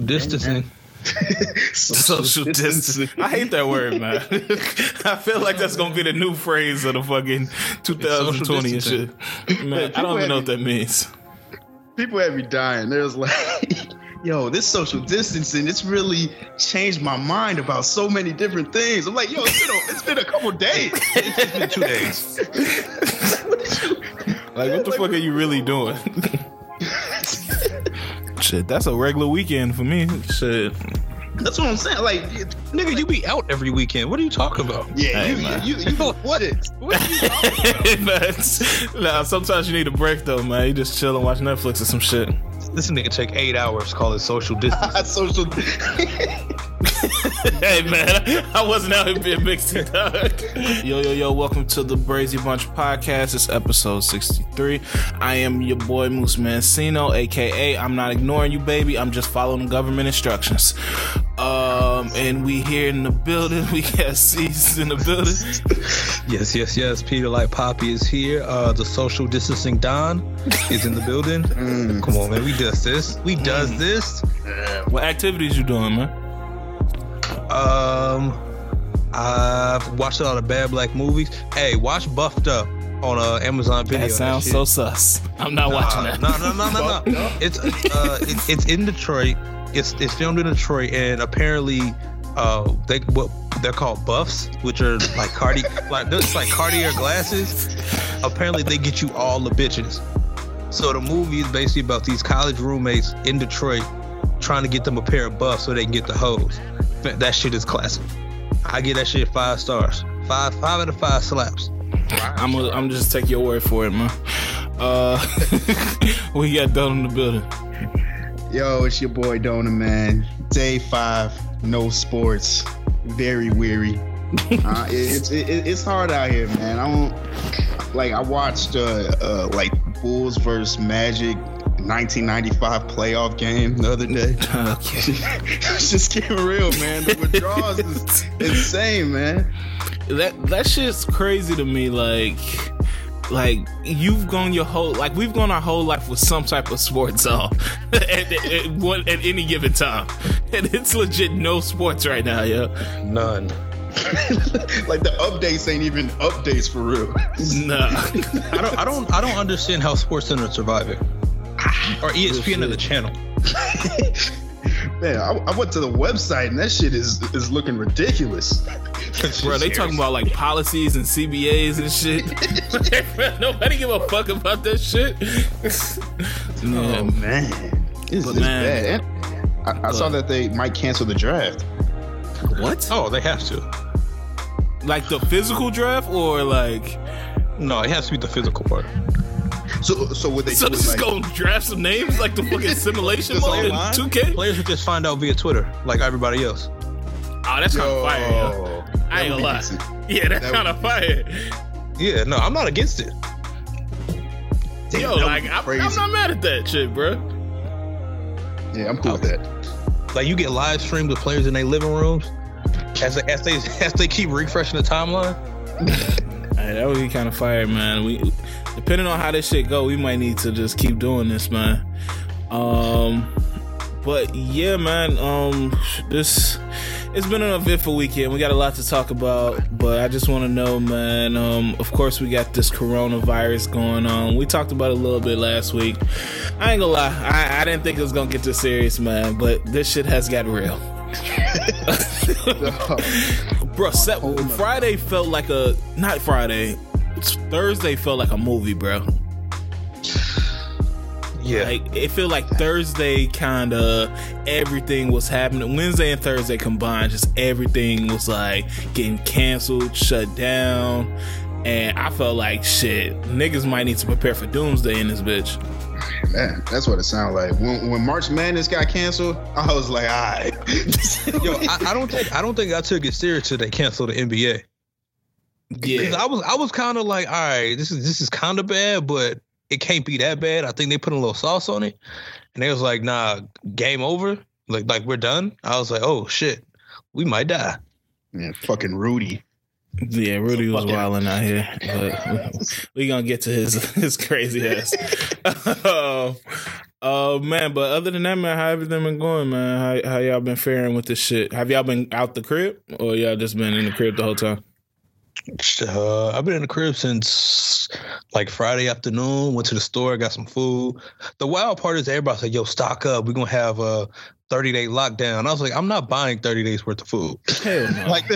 distancing. Social distancing. I hate that word, man. I feel like that's gonna be the new phrase of the fucking 2020 and shit. Man, I don't even know what that means. People had me dying. There's like, yo, this social distancing, it's really changed my mind about so many different things. I'm like, yo, it's been a, it's been a couple days. It's been two days. Like, what the fuck are you really doing? Shit, that's a regular weekend for me. Shit. That's what I'm saying. Like, Nigga, you be out every weekend. What are you talking about? yeah, Hey, you, man. you, you, you, what is? What are you talking about? nah, sometimes you need a break though, man. You just chill and watch Netflix or some shit. This nigga take eight hours. Call it social distance. social. hey man, I wasn't out here being mixed dog. Yo, yo, yo, welcome to the Brazy Bunch podcast. It's episode 63. I am your boy Moose Mancino, aka I'm not ignoring you, baby. I'm just following government instructions. Um, and we here in the building. We got C's in the building. yes, yes, yes. Peter like Poppy is here. Uh, the social distancing Don is in the building. Come on, man. We does this. We does this. What activities you doing, man? Um, I've watched a lot of bad black movies. Hey, watch Buffed Up on uh, Amazon Video. That sounds shit. so sus. I'm not watching that. No, no, no, no, no. It's uh, it, it's in Detroit. It's it's filmed in Detroit, and apparently, uh, they what they're called buffs, which are like Cardi, like it's like Cartier glasses. Apparently, they get you all the bitches. So the movie is basically about these college roommates in Detroit trying to get them a pair of buffs so they can get the hoes. That shit is classic. I give that shit five stars. Five five out of five slaps. I'm gonna, I'm just take your word for it, man. Uh, we got done in the building. Yo, it's your boy Dona, man. Day five, no sports. Very weary. uh, it, it's it, it's hard out here, man. I don't like. I watched uh, uh like Bulls versus Magic 1995 playoff game the other day. Okay. it's just getting real, man. The withdrawals is insane, man. that that shit's crazy to me. Like, like you've gone your whole like we've gone our whole life with some type of sports on at, at, at, one- at any given time, and it's legit no sports right now, yo. None. like the updates ain't even updates for real. Nah. I don't I don't I don't understand how Sports Center is surviving. Or E ESPN or the channel. Man, I, I went to the website and that shit is is looking ridiculous. Bro, they talking about like policies and CBAs and shit. Nobody give a fuck about that shit. Oh man, it's, But it's man- bad. And I, I saw that they might cancel the draft. what? Oh, they have to. Like the physical draft or like? No, it has to be the physical part. So so would they So do it this is like, gonna draft some names like the fucking simulation mode in 2K? Players would just find out via Twitter, like everybody else. Oh, that's kind of fire, yo. Yo, I ain't gonna lie. be decent. Yeah, that's That kind of fire. Yeah, no, I'm not against it. Damn, Yo, like I'm, I'm not mad at that shit, bro. Yeah, I'm cool with that. Like you get live streams of players in their living rooms as they as they as they keep refreshing the timeline. Hey, that would be kind of fire, man. We, depending on how this shit go, we might need to just keep doing this, man. Um, but yeah, man. Um, this it's been an eventful weekend. We got a lot to talk about, but I just want to know, man. Um, of course, we got this coronavirus going on. We talked about it a little bit last week. I ain't gonna lie, I, I didn't think it was gonna get this serious, man. But this shit has got real. Bro, set, Friday felt like a not Friday. It's Thursday felt like a movie, bro. Yeah, Like it felt like Thursday kind of everything was happening. Wednesday and Thursday combined, just everything was like getting canceled, shut down, and I felt like shit. Niggas might need to prepare for doomsday in this bitch. Man, that's what it sounded like. When when March Madness got canceled, I was like, all right. yo, I, I don't think I don't think I took it serious till they canceled the NBA. Because Yeah, I was I was kind of like, all right, this is this is kind of bad, but it can't be that bad. I think they put a little sauce on it, and they was like, nah, game over. Like like we're done. I was like, oh shit, we might die. Yeah, fucking Rudy. yeah. Rudy was wilding out here, but we gonna get to his his crazy ass. Um, Uh man, but other than that, man, how everything been going, man? How how y'all been faring with this shit? Have y'all been out the crib, or y'all just been in the crib the whole time? Uh, I've been in the crib since like Friday afternoon. Went to the store, got some food. The wild part is everybody said, "Yo, stock up. We're gonna have a 30 day lockdown." I was like, "I'm not buying 30 days worth of food. Hell no. like,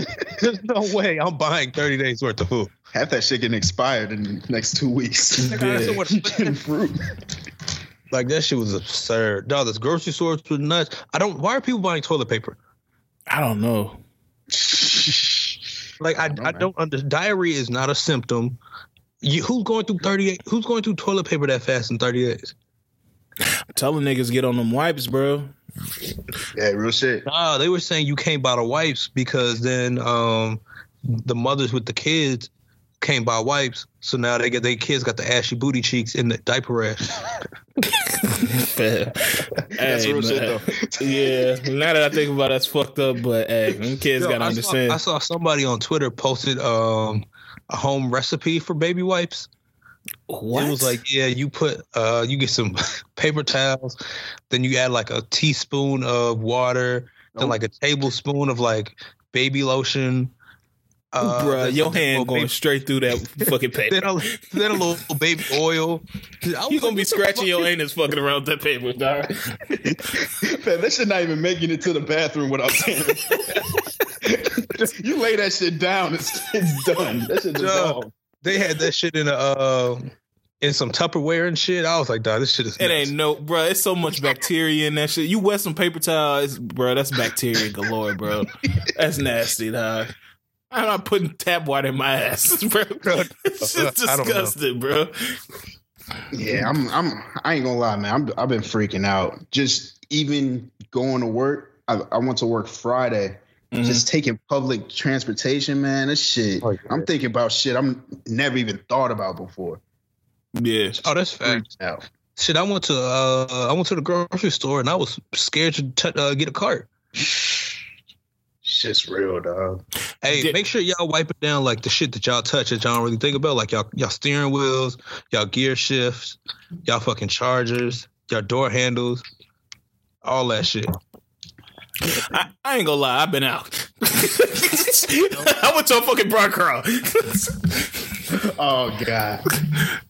there's no way I'm buying 30 days worth of food." Half that shit getting expired in the next two weeks. Like, I Yeah. said, what- Getting fruit. like that shit was absurd. Dog, this grocery stores was nuts. I don't. Why are people buying toilet paper? I don't know. Like I, I, know, man. don't under diarrhea is not a symptom. You, who's going through 38? Who's going through toilet paper that fast in 30 days? Telling niggas get on them wipes, bro. Yeah, real shit. Nah, they were saying you can't buy the wipes because then um the mothers with the kids can't buy wipes. So now they get their kids got the ashy booty cheeks in the diaper rash. That's Hey, real shit though. Yeah, now that I think about it, that's fucked up. But hey, them kids Yo, gotta I understand. Saw, I saw somebody on Twitter posted um a home recipe for baby wipes. what? It was like, yeah, you put uh you get some paper towels, then you add like a teaspoon of water, then Oh. like a tablespoon of like baby lotion. Uh, Bruh, then your some hand going baby- straight through that fucking paper. then a, then a little baby oil. You was gonna be scratching your is- anus fucking around that paper, dog. Man, that shit not even making it to the bathroom without saying. you lay that shit down, it's, it's done. That shit Duh. dissolved. They had that shit in a uh, in some Tupperware and shit. I was like, dog, this shit is. It nuts. ain't no, bro. It's so much bacteria in that shit. You wet some paper towels, bro. That's bacteria galore, bro. That's nasty, dog. I'm not putting tap water in my ass, bro. It's just I don't know. disgusting, bro. Yeah, I'm. I'm. I ain't gonna lie, man. I'm, I've been freaking out. Just even going to work. I, I went to work Friday. Mhm. Just taking public transportation, man. This shit. Oh. I'm thinking about shit I'm never even thought about before. Yeah. Oh, that's fact. Out. Shit, I went to uh, I went to the grocery store and I was scared to t- uh, get a cart. Shit's real, dog. Hey, Did- make sure y'all wipe it down like the shit that y'all touch that y'all don't really think about, like y'all y'all steering wheels, y'all gear shifts, y'all fucking chargers, y'all door handles, all that shit. I, I ain't gonna lie, I've been out. I went to a fucking bar crawl. Oh god.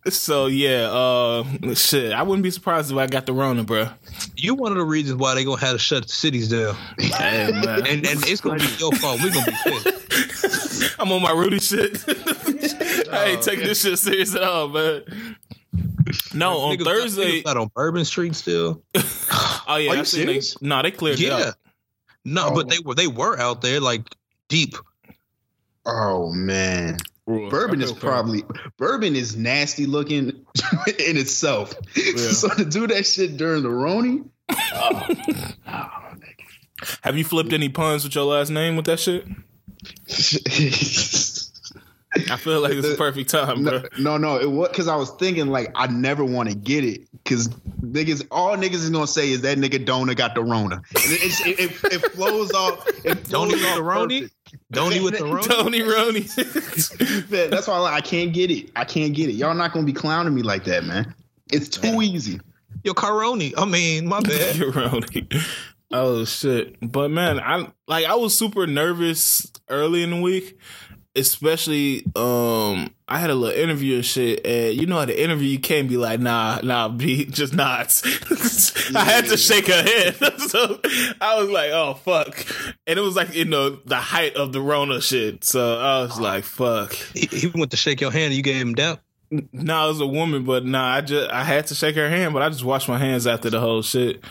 so yeah, uh shit. I wouldn't be surprised if I got the Rona, bro. You one of the reasons why they gonna have to shut the cities down, Hey man. and and it's gonna be your fault. We gonna be pissed. I'm on my Rudy shit. I ain't taking this shit serious at all, man. No, on Niggas- Thursday. niggas not on Bourbon Street still. Oh yeah, Are you I seen they, serious? no, they cleared it Yeah, up. no, Oh. but they were they were out there like deep. Oh man. Bourbon is probably bourbon is nasty looking in itself. So to do that shit during the Roni, oh, oh, Have you flipped any puns with your last name with that shit? I feel like it's the perfect time, bro. no, no, no, it was because I was thinking like I never want to get it because niggas, all niggas is gonna say is that nigga Dona got the Rona. It, it, it, it flows off. It Don't flows eat off the Roni. Perfect. Don't with the Roni. Tony Roney. That's why I, like, I can't get it. I can't get it. Y'all not gonna be clowning me like that, man. It's too easy. Yo, Caroni. I mean, my bad. You're Roney. Oh shit! But man, I like I was super nervous early in the week, especially um I had a little interview and shit, and you know at the interview you can't be like nah nah be just nods. I had to shake her hand, so I was like oh fuck, and it was like you know the height of the Rona shit, so I was like fuck. He, he went to shake your hand. and You gave him doubt. No, it was a woman, but nah, I just I had to shake her hand, but I just washed my hands after the whole shit.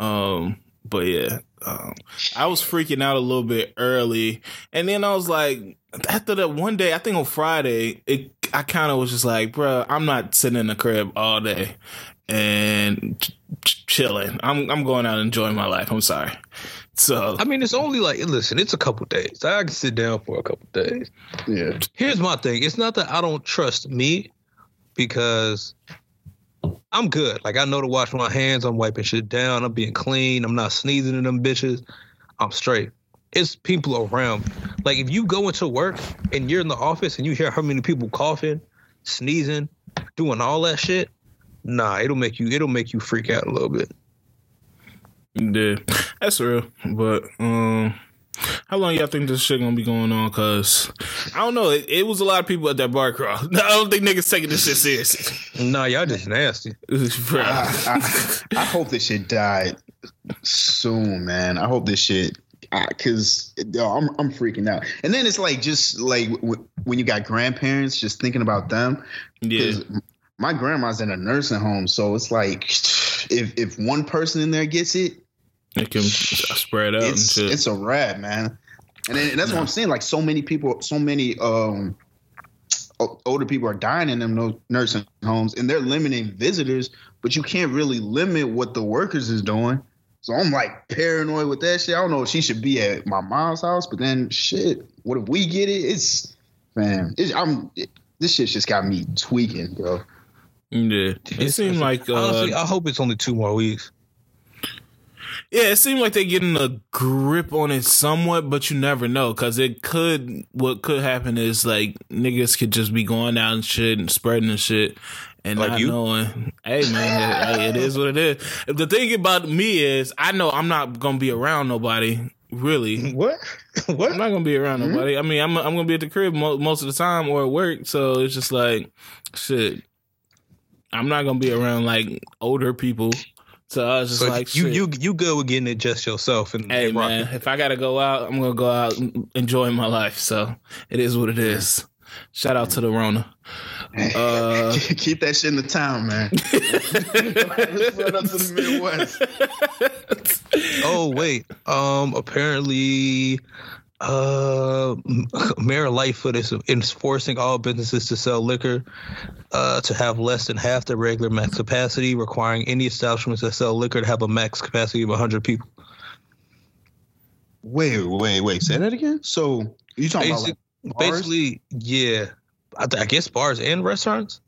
Um, but yeah, um, I was freaking out a little bit early, and then I was like, after that one day, I think on Friday, it I kind of was just like, bro, I'm not sitting in the crib all day and ch- ch- chilling. I'm I'm going out and enjoying my life. I'm sorry. So I mean, it's only like listen. It's a couple days. I can sit down for a couple days. Yeah. Here's my thing. It's not that I don't trust me because I'm good. Like I know to wash my hands. I'm wiping shit down. I'm being clean. I'm not sneezing in them bitches. I'm straight. It's people around. Like if you go into work and you're in the office and you hear how many people coughing, sneezing, doing all that shit, nah, it'll make you it'll make you freak out a little bit. Yeah, that's real. But um, how long y'all think this shit gonna be going on? Cause I don't know. It, it was a lot of people at that bar crawl. I don't think niggas taking this shit seriously. Nah, y'all just nasty. I, I, I hope this shit died soon, man. I hope this shit because I'm I'm freaking out. And then it's like just like w- when you got grandparents, just thinking about them. yeah, 'Cause My grandma's in a nursing home, so it's like if if one person in there gets it, it can spread out and it's shit. it's a wrap, man. And, then, and that's what I'm saying. Like so many people, so many um older people are dying in them no- nursing homes, and they're limiting visitors, but you can't really limit what the workers is doing. So I'm like paranoid with that shit. I don't know if she should be at my mom's house, but then shit, what if we get it? It's man, it's, I'm it, this shit just got me tweaking, bro. yeah, it seemed like uh, honestly, I hope it's only two more weeks. Yeah, it seemed like they're getting a grip on it somewhat, but you never know because it could. What could happen is like niggas could just be going out and shit and spreading the shit and Like not you? knowing. Hey man, hey, it is what it is. The thing about me is, I know I'm not gonna be around nobody. Really, What? what? I'm not gonna be around mm-hmm. nobody. I mean, I'm I'm gonna be at the crib mo- most of the time or at work, so it's just like shit. I'm not gonna be around like older people. So I was just So like, you shit. you you good with getting it just yourself and Hey and man, if I gotta go out, I'm gonna go out and enjoy my life. So it is what it is. Shout out to the Rona. Uh, Keep that shit in the town, man. Let's run up to the Midwest. Oh wait. Um. Apparently, uh, Mayor Lightfoot is enforcing all businesses to sell liquor, uh, to have less than half the regular max capacity, requiring any establishments that sell liquor to have a max capacity of 100 people. Wait, wait, wait. Say that again. So you talking Basic, about like, basically, yeah. I, I guess bars and restaurants.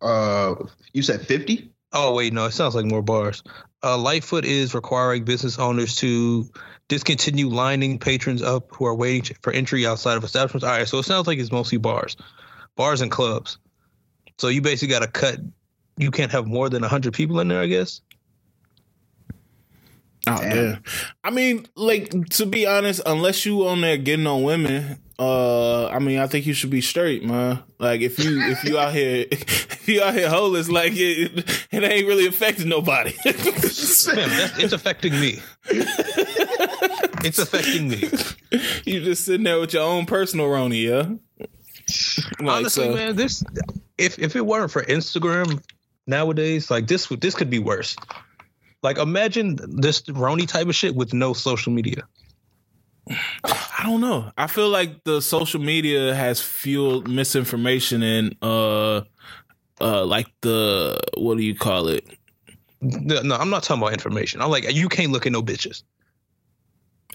Uh, you said fifty? Oh wait, no, it sounds like more bars. Uh, Lightfoot is requiring business owners to discontinue lining patrons up who are waiting for entry outside of establishments. All right, so it sounds like it's mostly bars, bars and clubs. So you basically got to cut. You can't have more than hundred people in there, I guess. oh Damn. yeah. I mean, like to be honest, unless you on there getting on women, uh, I mean, I think you should be straight, man. Like if you if you out here if you out here homeless, like it, it ain't really affecting nobody. Man, it's affecting me. it's affecting me. you just sitting there with your own personal Roni, yeah. Like, Honestly, so- man, this if if it weren't for Instagram nowadays, like this this could be worse. Like imagine this Roni type of shit with no social media. I don't know. I feel like the social media has fueled misinformation and uh uh like the what do you call it? No, no, I'm not talking about information. I'm like, you can't look at no bitches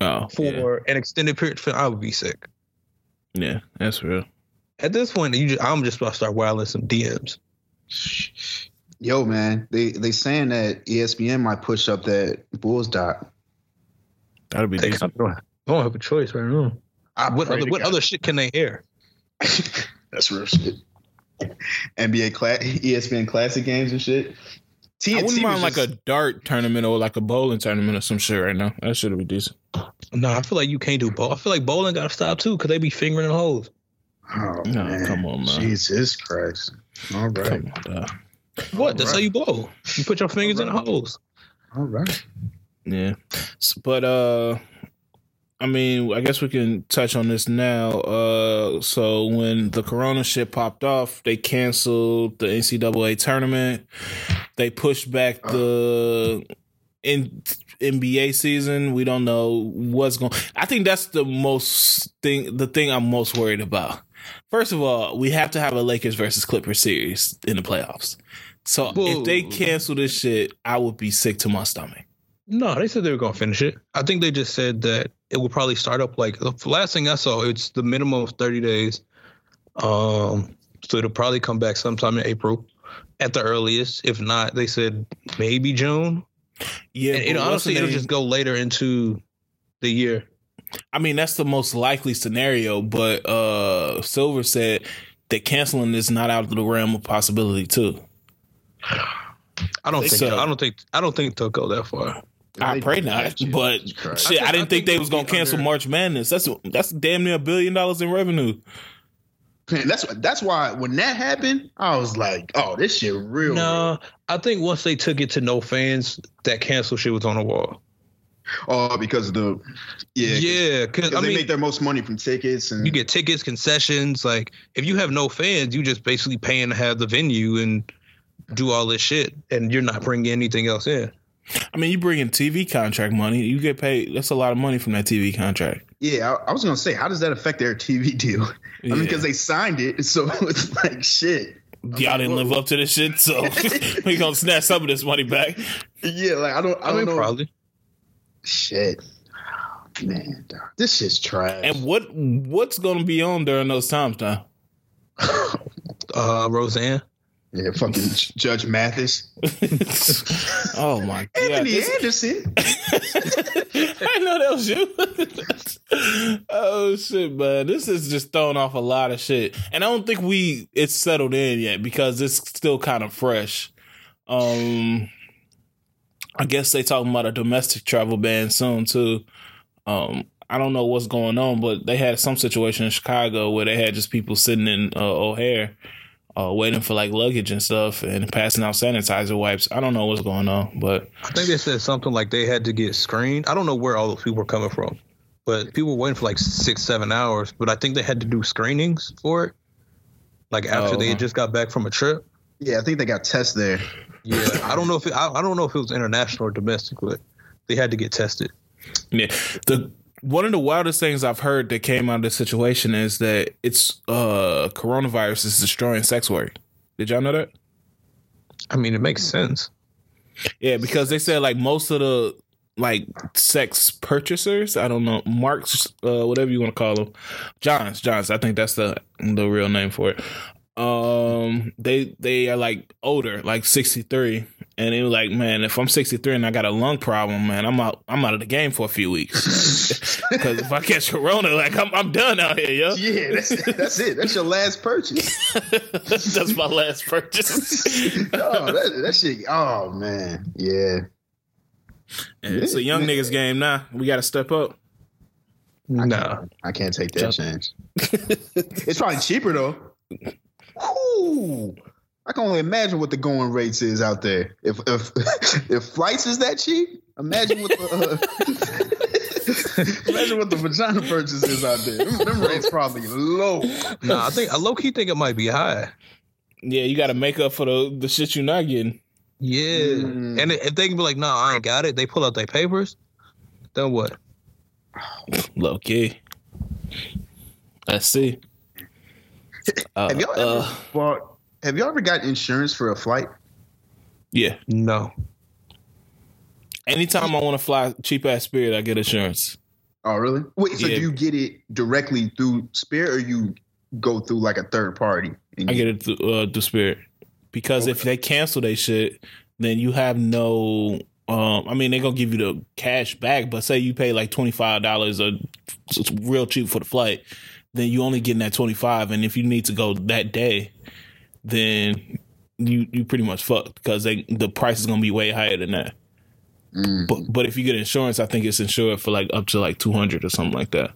Oh, for yeah, an extended period. For, I would be sick. yeah that's real. At this point, you just, I'm just about to start wilding some DMs. Yo, man, they they saying that ESPN might push up that Bulls doc. That'd be They decent. don't, don't have a choice right now. I What other what God. other shit can they air? That's real shit. NBA cla- ESPN classic games and shit. TNT I wouldn't was mind like just- a dart tournament or like a bowling tournament or some shit right now. That should be decent. No, I feel like you can't do both. I feel like bowling got to stop too because they be fingering the holes. Oh, No, man. come on, man. Jesus Christ. All right. Come on, dog. What? That's Alright. how you bowl. You put your fingers in the holes. All right. Yeah. S- But uh I mean, I guess we can touch on this now. Uh so when the corona shit popped off, they canceled the NCAA tournament. They pushed back the in NBA season. We don't know what's going I think that's the most thing the thing I'm most worried about. First of all, we have to have a Lakers versus Clippers series in the playoffs. So if they cancel this shit, I would be sick to my stomach. No, they said they were going to finish it. I think they just said that it will probably start up like the last thing I saw. It's the minimum of thirty days. Um, so it'll probably come back sometime in April, at the earliest. If not, they said maybe June. Yeah, and but it, honestly, it'll just go later into the year. I mean, that's the most likely scenario. But uh Silver said that canceling is not out of the realm of possibility too. I don't think. So- I don't think. I don't think they'll go that far. I They- pray not, but shit, I I, didn't I think, think they was gonna cancel under- March Madness. That's that's damn near a billion dollars in revenue. Man, that's that's why when that happened, I was like, "Oh, this shit real." No, I think once they took it to no fans, that cancel shit was on the wall. Oh, because of the yeah, Yeah, because Because I they mean, make their most money from tickets and you get tickets, concessions. Like if you have no fans, you just basically paying to have the venue and do all this shit, and you're not bringing anything else in. I mean, you bring in TV contract money, you get paid. That's a lot of money from that TV contract. yeah. I, I was gonna say, how does that affect their TV deal? I mean, because they signed it, so it's like shit. Y'all didn't live up to this shit, so we gonna snatch some of this money back. Yeah, like I don't, I, I, don't mean, know. probably. Shit, man, dog, this shit's trash. And what what's gonna be on during those times now? Uh, Roseanne. Yeah, fucking Judge Mathis, oh my god! Anthony this- Anderson. I know that was you. oh shit, man! This is just throwing off a lot of shit, and I don't think we it's settled in yet because it's still kind of fresh. Um, I guess they talking about a domestic travel ban soon too. Um, I don't know what's going on, but they had some situation in Chicago where they had just people sitting in uh, O'Hare. Uh, waiting for like luggage and stuff and passing out sanitizer wipes. I don't know what's going on, but I think they said something like they had to get screened. I don't know where all those people were coming from, but people were waiting for like six, seven hours. But I think they had to do screenings for it, like after Oh. they had just got back from a trip. Yeah, I think they got tests there. Yeah, I don't know if it, I, I don't know if it was international or domestic, but they had to get tested. Yeah. The one of the wildest things I've heard that came out of this situation is that it's uh coronavirus is destroying sex work. Did y'all know that? I mean, it makes sense. Yeah, because they said like most of the like sex purchasers, I don't know, Marks, uh, whatever you want to call them, Johns, Johns. I think that's the the real name for it. Um, they they are like older, like sixty three, and they was like, man, if I'm sixty three and I got a lung problem, man, I'm out, I'm out of the game for a few weeks. Because if I catch corona, like I'm I'm done out here, yo. Yeah, that's that's it. That's your last purchase. that's my last purchase. oh, that, that shit. Oh man, yeah. it's a young niggas game now. We got to step up. Nah, I can't take that Jump. chance. it's probably cheaper though. Whew. I can only imagine what the going rates is out there. If if if flights is that cheap, imagine what the uh, imagine what the vagina purchase is out there. Them, them rates probably low. nah. I think I low key think it might be high. Yeah, you got to make up for the the shit you're not getting. Yeah, Mm. and if they can be like, "No, I ain't got it," they pull out their papers. Then what? Low key. Let's see. Uh, Have y'all ever uh, bought? Have y'all ever got insurance for a flight? yeah. No. Anytime I want to fly cheap ass Spirit, I get insurance. Oh, really? Wait, so Yeah. do you get it directly through Spirit, or you go through like a third party? and I get it through, uh, through Spirit because if they cancel they shit, then you have no. Um, I mean, they're gonna give you the cash back, but say you pay like twenty five dollars or it's real cheap for the flight, then you only getting that twenty five, and if you need to go that day, then you you pretty much fucked because they the price is gonna be way higher than that. Mm, But but if you get insurance, I think it's insured for like up to like two hundred or something like that.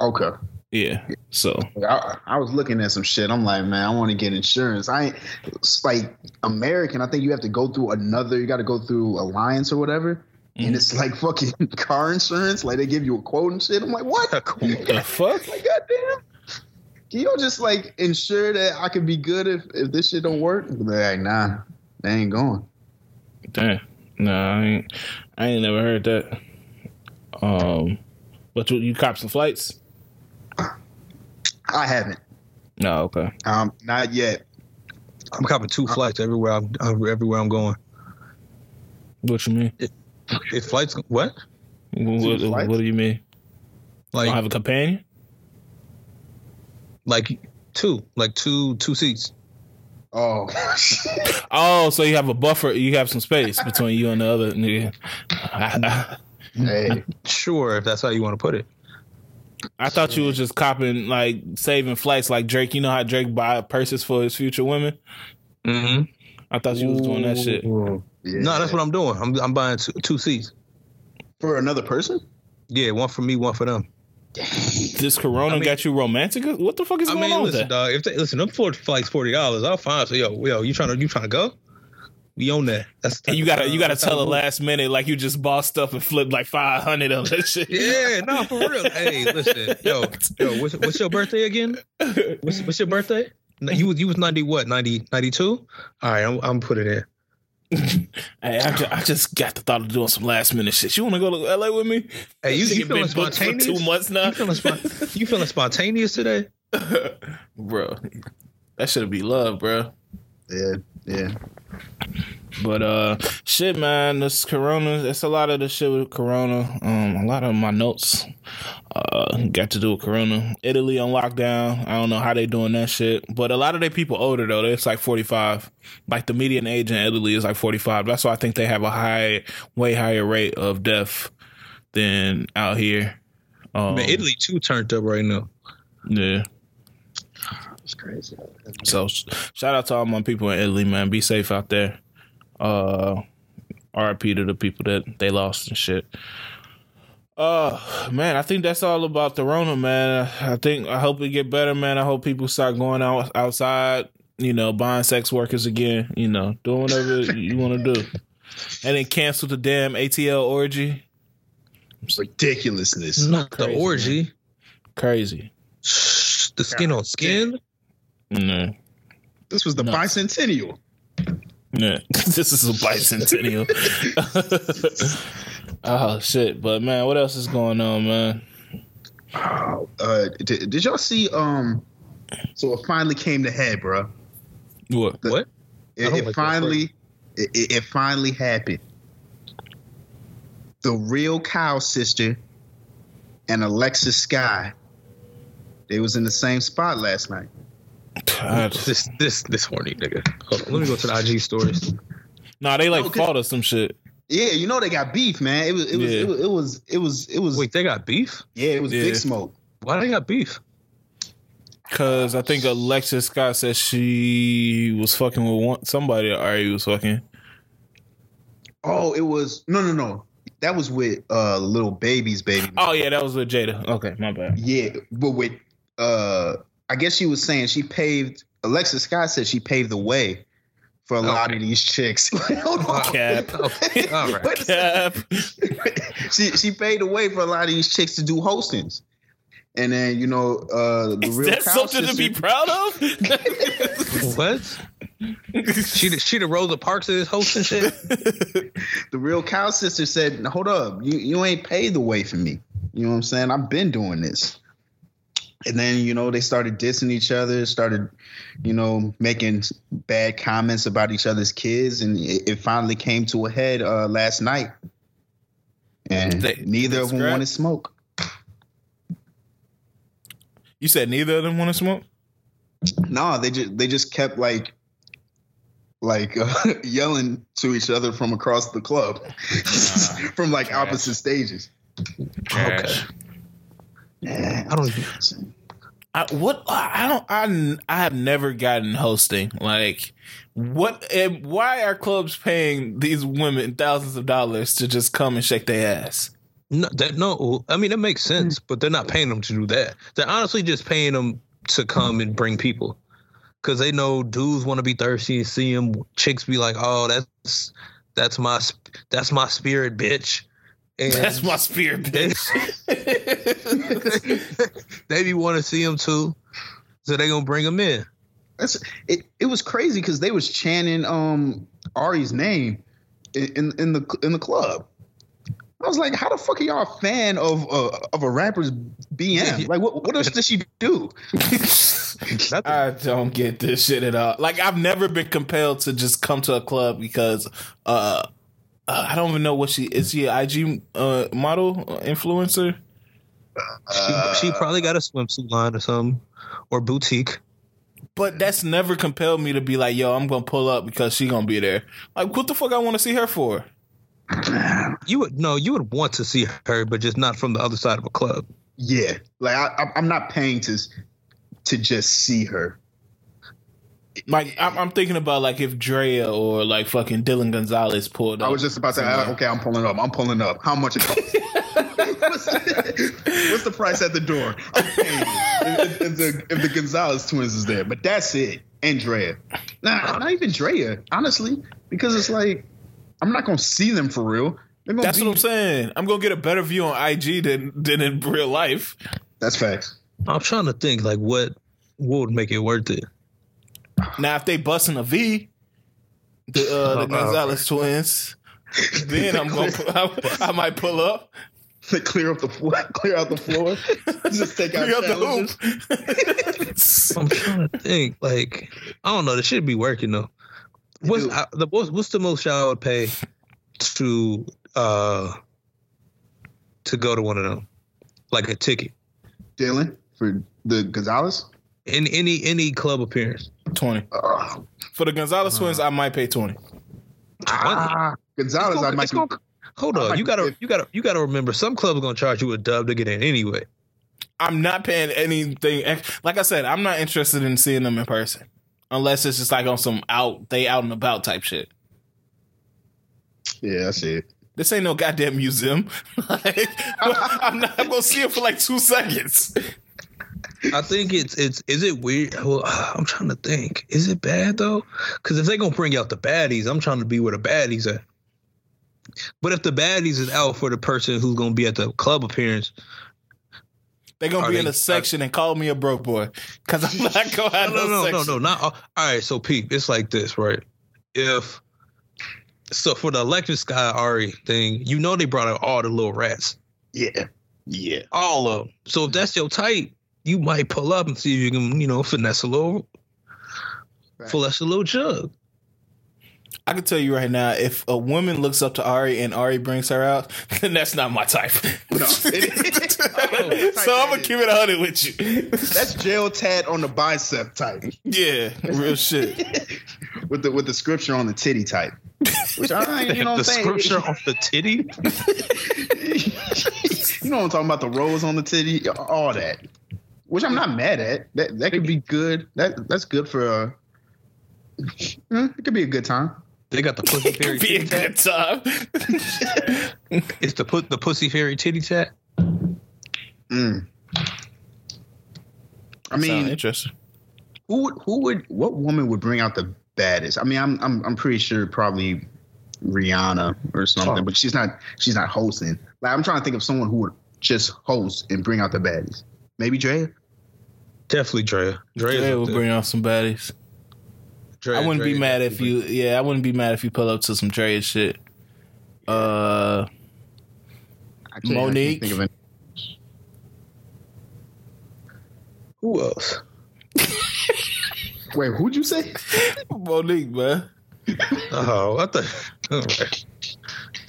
okay. Yeah. So I, I was looking at some shit. I'm like, man, I want to get insurance. I ain't it's like American. I think you have to go through another. You got to go through Allianz or whatever, Mhm. and it's like fucking car insurance. Like they give you a quote and shit. I'm like, what? the fuck? Like, goddamn. Can you just like ensure that I can be good if, if this shit don't work? Like, nah, they ain't going. Damn. Nah, I ain't. I ain't never heard that. Um, but you, you cop some flights? I haven't. No. Okay. Um, not yet. I'm copping two flights everywhere. I'm uh, everywhere I'm going. What you mean? If flights, what? What, flights? what do you mean? Like, Don't have a companion? Like two, like two, two seats. Oh, Oh, so you have a buffer. You have some space between you and the other nigga. hey, Sure, if that's how you want to put it. I thought you was just copping like saving flights like Drake. You know how Drake buy purses for his future women. Mm-hmm. I thought you was doing that shit. Yeah. No, that's what I'm doing. I'm I'm buying two, two seats. for another person. Yeah, one for me, one for them. This Corona I mean- got you romantic? What the fuck is I going mean, on with listen, that? dog. If they, listen, them four flights forty dollars, I'll find. So yo, yo, you trying to you trying to go? We own that. That's And you gotta you gotta tell the last minute like you just bought stuff and flipped like five hundred of that shit. Yeah, no, for real. Hey, listen, yo, yo, what's, what's your birthday again? What's, what's your birthday? You was you was ninety what 90, 92? All right, I'm I'm put it in. Hey, I just, I just got the thought of doing some last minute shit. You want to go to LA with me? Hey, you, you been feeling spontaneous? two months now, You feeling, spon- you feeling spontaneous today? bro. That should be love, bro. Yeah, yeah. But uh, shit, man, this Corona. It's a lot of the shit with Corona. Um, a lot of my notes uh got to do with Corona. Italy on lockdown. I don't know how they doing that shit, but a lot of their people older though. It's like forty five. Like the median age in Italy is like forty five. That's why I think they have a high, way higher rate of death than out here. Um, Man, Italy too turned up right now. yeah. It's crazy. So shout out to all my people in Italy, man. Be safe out there. Uh RIP to the people that they lost and shit. Uh man, I think that's all about the Rona, man. I think I hope it get better, man. I hope people start going out outside, you know, buying sex workers again, you know, doing whatever you want to do. And then cancel the damn ATL orgy. Ridiculousness. Not Crazy, the orgy. Crazy. The skin on skin. No. This was the No. bicentennial. Yeah, this is a bicentennial. oh shit! But man, what else is going on, man? Uh, did, did y'all see? Um, so it finally came to head, bro. What? What? It, it like finally, it, it, it finally happened. The real Kylie sister and Alexis Sky, they was in the same spot last night. God. This this this horny nigga. Hold on, let me go to the IG stories. Nah, they like Okay. fought or some shit. Yeah, you know they got beef, man. It was, it was, Yeah. it was, it was, it was, it was. Wait, they got beef? yeah, it was Yeah. big smoke. Why they got beef? Cause I think Alexis Sky said she was fucking with one, somebody that Ari was fucking. Oh, it was no, no, no. That was with uh Lil Baby's baby. Oh yeah, that was with Jada. Okay, my bad. Yeah, but with uh, I guess she was saying she paved. Alexis Sky said she paved the way for a lot of these chicks. Hold on. Cap. Okay, all right. Wait a second. Cap. she she paved the way for a lot of these chicks to do hostings. And then you know uh, the Is real that Kyle something to be proud of? What? She the- she the Rosa Parks of this host and shit. the real cow sister said, "Hold up, you you ain't paid the way for me. You know what I'm saying? I've been doing this." And then you know they started dissing each other, started you know making bad comments about each other's kids, and it, it finally came to a head uh, last night. And They- neither of them scrapped? wanted smoke. You said neither of them want to smoke. No, they just they just kept like like uh, yelling to each other from across the club, from like trash. opposite stages. Trash. Yeah, I don't. I, what I don't I I have never gotten hosting like what and why are clubs paying these women thousands of dollars to just come and shake their ass? No, that no. I mean, that makes sense, mm. but they're not paying them to do that. They're honestly just paying them to come and bring people, because they know dudes want to be thirsty and see them. Chicks be like, "Oh, that's that's my that's my spirit, bitch." And That's my spear, bitch. they be want to see him too, so they gonna bring him in. That's it. It was crazy because they was chanting um Ari's name in, in in the in the club. I was like, how the fuck are y'all a fan of uh, of a rapper's BM? Like, what what else does she do? I don't get this shit at all. Like I've never been compelled to just come to a club because uh, uh I don't even know what she is. She an IG uh, model uh, influencer? she, she probably got a swimsuit line or something, or boutique. But that's never compelled me to be like, yo, I'm gonna pull up because she gonna be there. Like, what the fuck I want to see her for? You would no, you would want to see her, but just not from the other side of a club. Yeah, like I, I- I'm not paying to to just see her. Like I'm, I'm thinking about like if Drea or like fucking Dylan Gonzalez pulled up. I was just about to ask. Okay, I'm pulling up. I'm pulling up. How much it costs? what's, the, what's the price at the door? I'm paying it. If, if the, if the Gonzalez twins is there, but that's it. And Drea. Nah, not even Drea, honestly, because it's like I'm not gonna see them for real. That's be, what I'm saying. I'm gonna get a better view on IG than than in real life. That's facts. I'm trying to think like what what would make it worth it. Now, if they busting a V, the uh, the Oh, Gonzalez twins, then I'm gonna I, I might pull up, They clear up the floor, clear out the floor, just take out clear up challenges. the hoop. I'm trying to think like I don't know. This should be working though. What's I, the what's, what's the most y'all would pay to uh to go to one of them like a ticket Dylan for the Gonzalez. In any any club appearance? Twenty Uh, for the Gonzalez twins. I might pay twenty. ah, Gonzalez, I gonna- might gonna- hold on, might you gotta if- you gotta you gotta remember some clubs are gonna charge you a dub to get in anyway. I'm not paying anything. ex- Like I said, I'm not interested in seeing them in person unless it's just like on some out they out and about type shit. Yeah, that's it. This ain't no goddamn museum. like, I'm not I'm gonna see it for like two seconds. I think it's it's is it weird? Well, I'm trying to think. Is it bad though? Because if they're gonna bring out the baddies, I'm trying to be where the baddies at. But if the baddies is out for the person who's gonna be at the club appearance, They're gonna Are be in a section and call me a broke boy because I'm not going no, out no, no, no, section. no, not all, all right. So, Pete, it's like this, right? If so, for the Alexis Sky Ari thing, you know they brought out all the little rats, Yeah, yeah. all of them. So if that's your type, you might pull up and see if you can, you know, finesse a little, Right. finesse a little jug. I can tell you right now, if a woman looks up to Ari and Ari brings her out, then that's not my type. No. so I'm gonna keep it hundred with you. That's jail tat on the bicep type, Yeah, real shit. with the with the scripture on the titty type. Which I, you know what I'm the scripture on the titty. you know what I'm talking about? The rose on the titty, all that. Which I'm not mad at. That that could be good. That that's good for. Uh, eh, it could be a good time. They got the pussy fairy Be a titty good time. It's the put the pussy fairy titty chat. Mm. I mean, interesting. who would who would what woman would bring out the baddest? I mean, I'm I'm I'm pretty sure probably Rihanna or something, Oh. but she's not she's not hosting. Like I'm trying to think of someone who would just host and bring out the baddies. Maybe Drea. Definitely Drea. Drea's They up will bring out some baddies. Drea- I wouldn't be mad if definitely you. Yeah, I wouldn't be mad if you pull up to some Dre shit. Uh, I can't, Monique. I can't think of any. Who else? Wait, who'd you say? Monique, man. Oh, I thought. All right.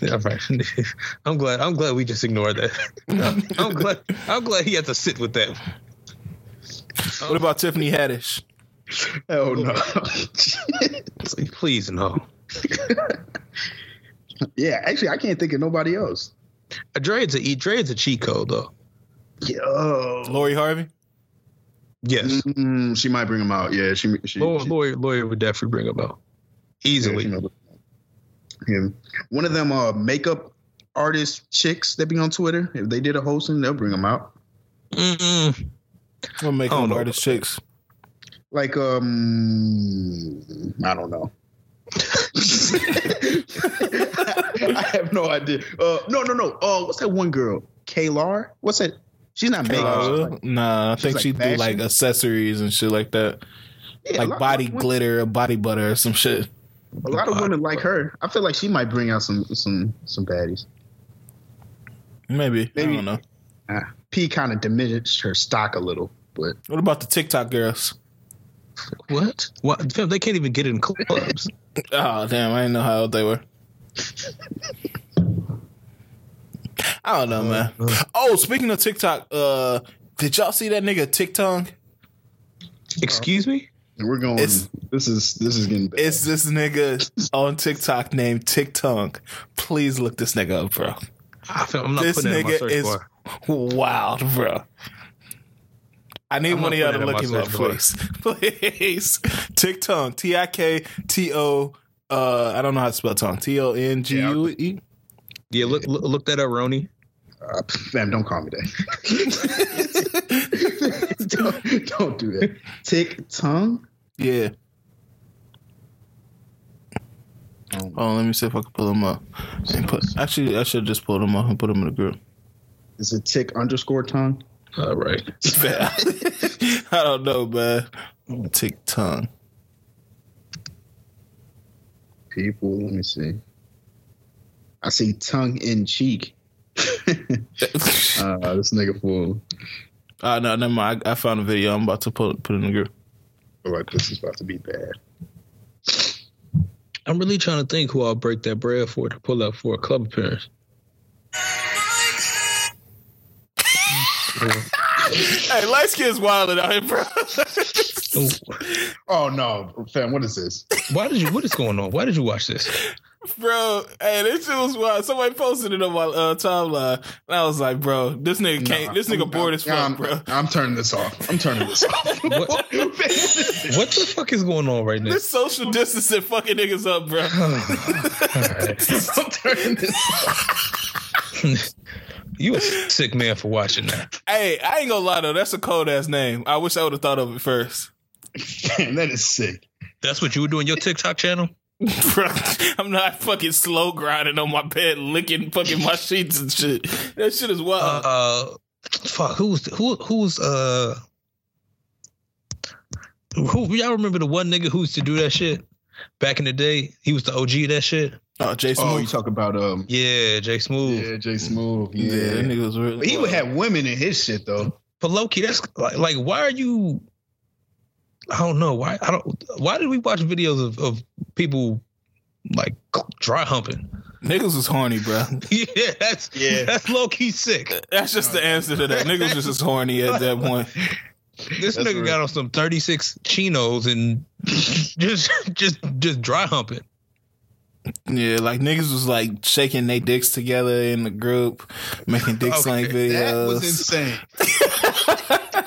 All right. I'm glad. I'm glad we just ignored that. I'm glad. I'm glad he had to sit with that. What about Tiffany Haddish? Oh no. Like, please no. yeah, actually, I can't think of nobody else. Dre's a Dre's a cheat code though. Yo. Lori Harvey. Yes. Mm, she might bring him out. Yeah, she. she, Lawyer, she lawyer, lawyer would definitely bring him out easily. Yeah, she know. Yeah. One of them uh, makeup artist chicks that be on Twitter. If they did a hosting, they'll bring them out. Mm-mm. We'll make I don't them artist chicks. Like, um, I don't know. I have no idea. Uh, no, no, no. Uh, what's that one girl? Kaylar? What's that? She's not makeup. Uh, she's like- nah, I she's think like she do like accessories and shit like that, yeah, like body glitter or body butter or some shit. A lot of women like her. I feel like she might bring out some some some baddies. Maybe. I Maybe. don't know. Uh, P kind of diminished her stock a little, but What about the TikTok girls? What? What? Fam, They can't even get in clubs. Oh damn, I didn't know how old they were. I don't know, man. Oh, speaking of TikTok, uh, did y'all see that nigga TikTok? Excuse me. We're going. It's- this is this is getting bad. It's this nigga on TikTok named TikTok. Please look this nigga up, bro. I feel, I'm not This putting it in my nigga search is bar. wild, bro. I need I'm one of y'all to that in look my him up, search please. Please. Tick tongue. T I K T O. Uh, I don't know how to spell tongue. T O N G U E. Yeah, look, look look that up, Roni. Uh, fam, don't call me that. don't, don't do that. Tick tongue. Yeah. Um, Oh, let me see if I can pull them up. And put, actually, I should just pull them up and put them in the group. Is it tick underscore tongue? All right. I don't know, man. Tick tongue. People, let me see. I see tongue in cheek. uh, this nigga fool. Uh, no, never mind. I, I found a video. I'm about to put put in the group. All right, this is about to be bad. I'm really trying to think who I'll break that bread for to pull up for a club appearance. Hey, light skin's wilding out here, bro. Oh no, fam, what is this? Why did you? What is going on? Why did you watch this? bro, hey, this shit was wild. Somebody posted it on my uh, timeline, and I was like, bro, this nigga can't. Nah, this nigga I'm- bored as I'm, fuck, bro. I'm turning this off. I'm turning this off. What? what is this? What the fuck is going on right now? This social distancing fucking niggas up, bro. I'm turning this off. you a sick man for watching that. hey, I ain't gonna lie though, that's a cold ass name. I wish I would have thought of it first. Damn, that is sick. That's what you were doing your TikTok channel. Bro, I'm not fucking slow grinding on my bed, licking fucking my sheets and shit. That shit is wild. Uh, fuck. Who's who? Who's uh? Who y'all remember the one nigga who used to do that shit back in the day? He was the OG of that shit. oh, Jason. Oh, you talk about um, Yeah, Jay Smooth. yeah, Jay Smooth. yeah, Yeah, that nigga was really. But he would have women in his shit though. But Loki, that's like, like, why are you? I don't know why. I don't. Why did we watch videos of, of people like dry humping? Niggas was horny, bro. yeah, that's Yeah. that's low key sick. That's just the answer to that. Niggas was just horny at that point. This That's nigga real. got on some thirty six chinos and just just just dry humping. Yeah, like niggas was like shaking their dicks together in the group, making dick Okay, slang videos. That was insane. That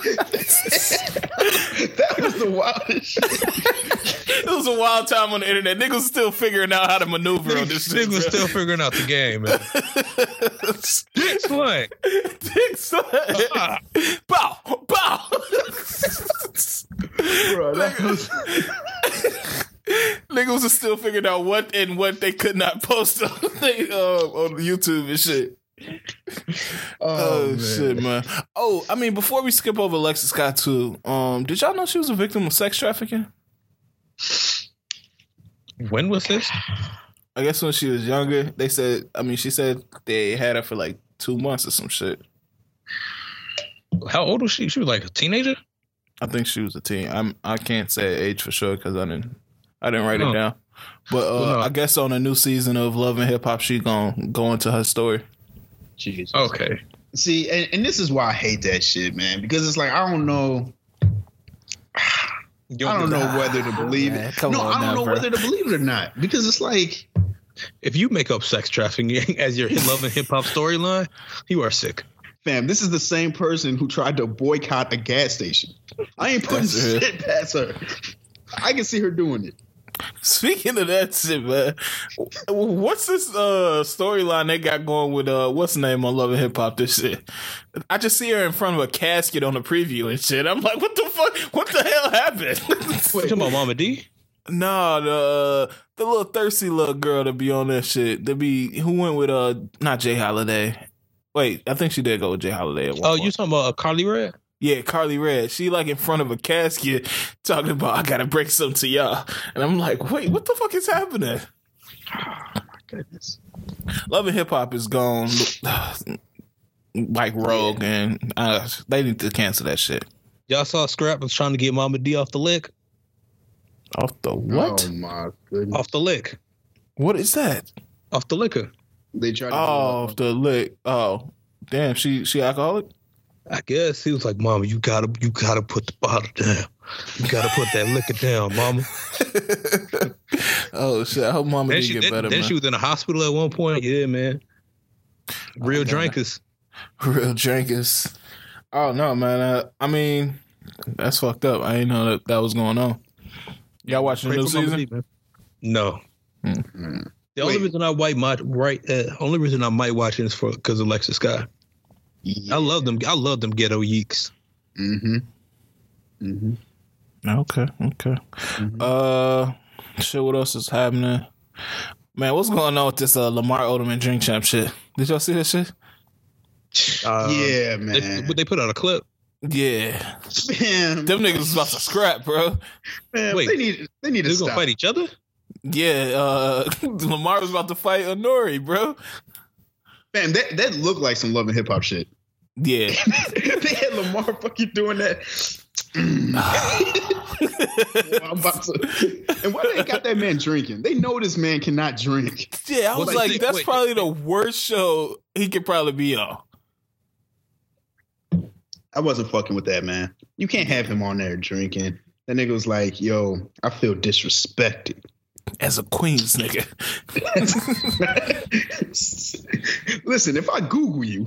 was the wildest shit. it was a wild time on the internet. Niggas still figuring out how to maneuver on this shit. Nigga was bro. still figuring out the game, man. Dick slang. dick slang. Bow, bow. Bro, that was, Niggas was still figuring out what and what they could not post on, they, uh, on YouTube and shit. oh, Oh, man. shit, man. Oh, I mean, before we skip over Alexis Sky too, um, did y'all know she was a victim of sex trafficking? When was this? I guess when she was younger, they said. I mean, she said they had her for like two months or some shit. How old was she? She was like a teenager. I think she was a teen. I'm. I can't say age for sure because I didn't. I didn't write Oh. it down. But uh, Well, no. I guess on a new season of Love and Hip Hop, she gonna go into her story. Jesus. Okay. See, and, and this is why I hate that shit, man. Because it's like I don't know. I don't know whether to believe Man, it. come no, on I don't now, know bro. whether to believe it or not. Because it's like, If you make up sex trafficking as your love and hip hop storyline, you are sick. fam, this is the same person who tried to boycott a gas station. I ain't putting That's it. shit past her. I can see her doing it. Speaking of that shit, man, what's this uh storyline they got going with uh what's the name on Love and Hip Hop? This shit, I just see her in front of a casket on the preview and shit. I'm like, what the fuck? What the hell happened? You talking about Mama Dee? no, the uh, the little thirsty little girl to be on that shit. To be who went with uh not Jay Holiday. Wait, I think she did go with Jay Holiday. At one Oh, point. you talking about uh, Karlie Redd? Yeah, Karlie Redd. She like in front of a casket talking about I gotta break something to y'all. And I'm like, wait, what the fuck is happening? Oh my goodness. Love and hip hop is gone like rogue and uh, they need to cancel that shit. Y'all saw Scrap was trying to get Mama Dee off the lick. Off the what? Oh my goodness. Off the lick. What is that? Off the liquor. They tried to Oh, off the lick. Oh. Damn, she she alcoholic? I guess he was like, "Mama, you gotta, you gotta put the bottle down. You gotta put that liquor down, Mama." oh shit. I hope mama Then, did she, get then, better, then man. she was in the hospital at one point. Yeah, man. Real Oh, drinkers. Real drinkers. Oh no, man. Uh, I mean, that's fucked up. I didn't know that that was going on. Y'all watching the new season? D. No. Mm. The only Wait. reason I might might right uh, only reason I might watch it is for because of Lexus Sky. I love them. I love them ghetto yeeks. Mm-hmm. Mm-hmm. Okay, okay. Mhm. Uh, shit. What else is happening? Man, what's going on with this uh, Lamar Odom and Drink Champ shit? Did y'all see that shit? Uh, yeah, man. but they put out a clip. Yeah, man, them niggas was about to scrap, bro. man Wait. they need they need to They're gonna fight each other. Yeah, uh, Lamar was about to fight Honori, bro. Man, that that looked like some love and hip hop shit. Yeah, they had Lamar fucking doing that. Mm. I'm about to. And why they got that man drinking? They know this man cannot drink. yeah. I was Wait, like, wait, that's wait. probably the worst show he could probably be on. I wasn't fucking with that man. You can't have him on there drinking. That nigga was like, "Yo, I feel disrespected." As a Queens nigga, Listen, if I Google you,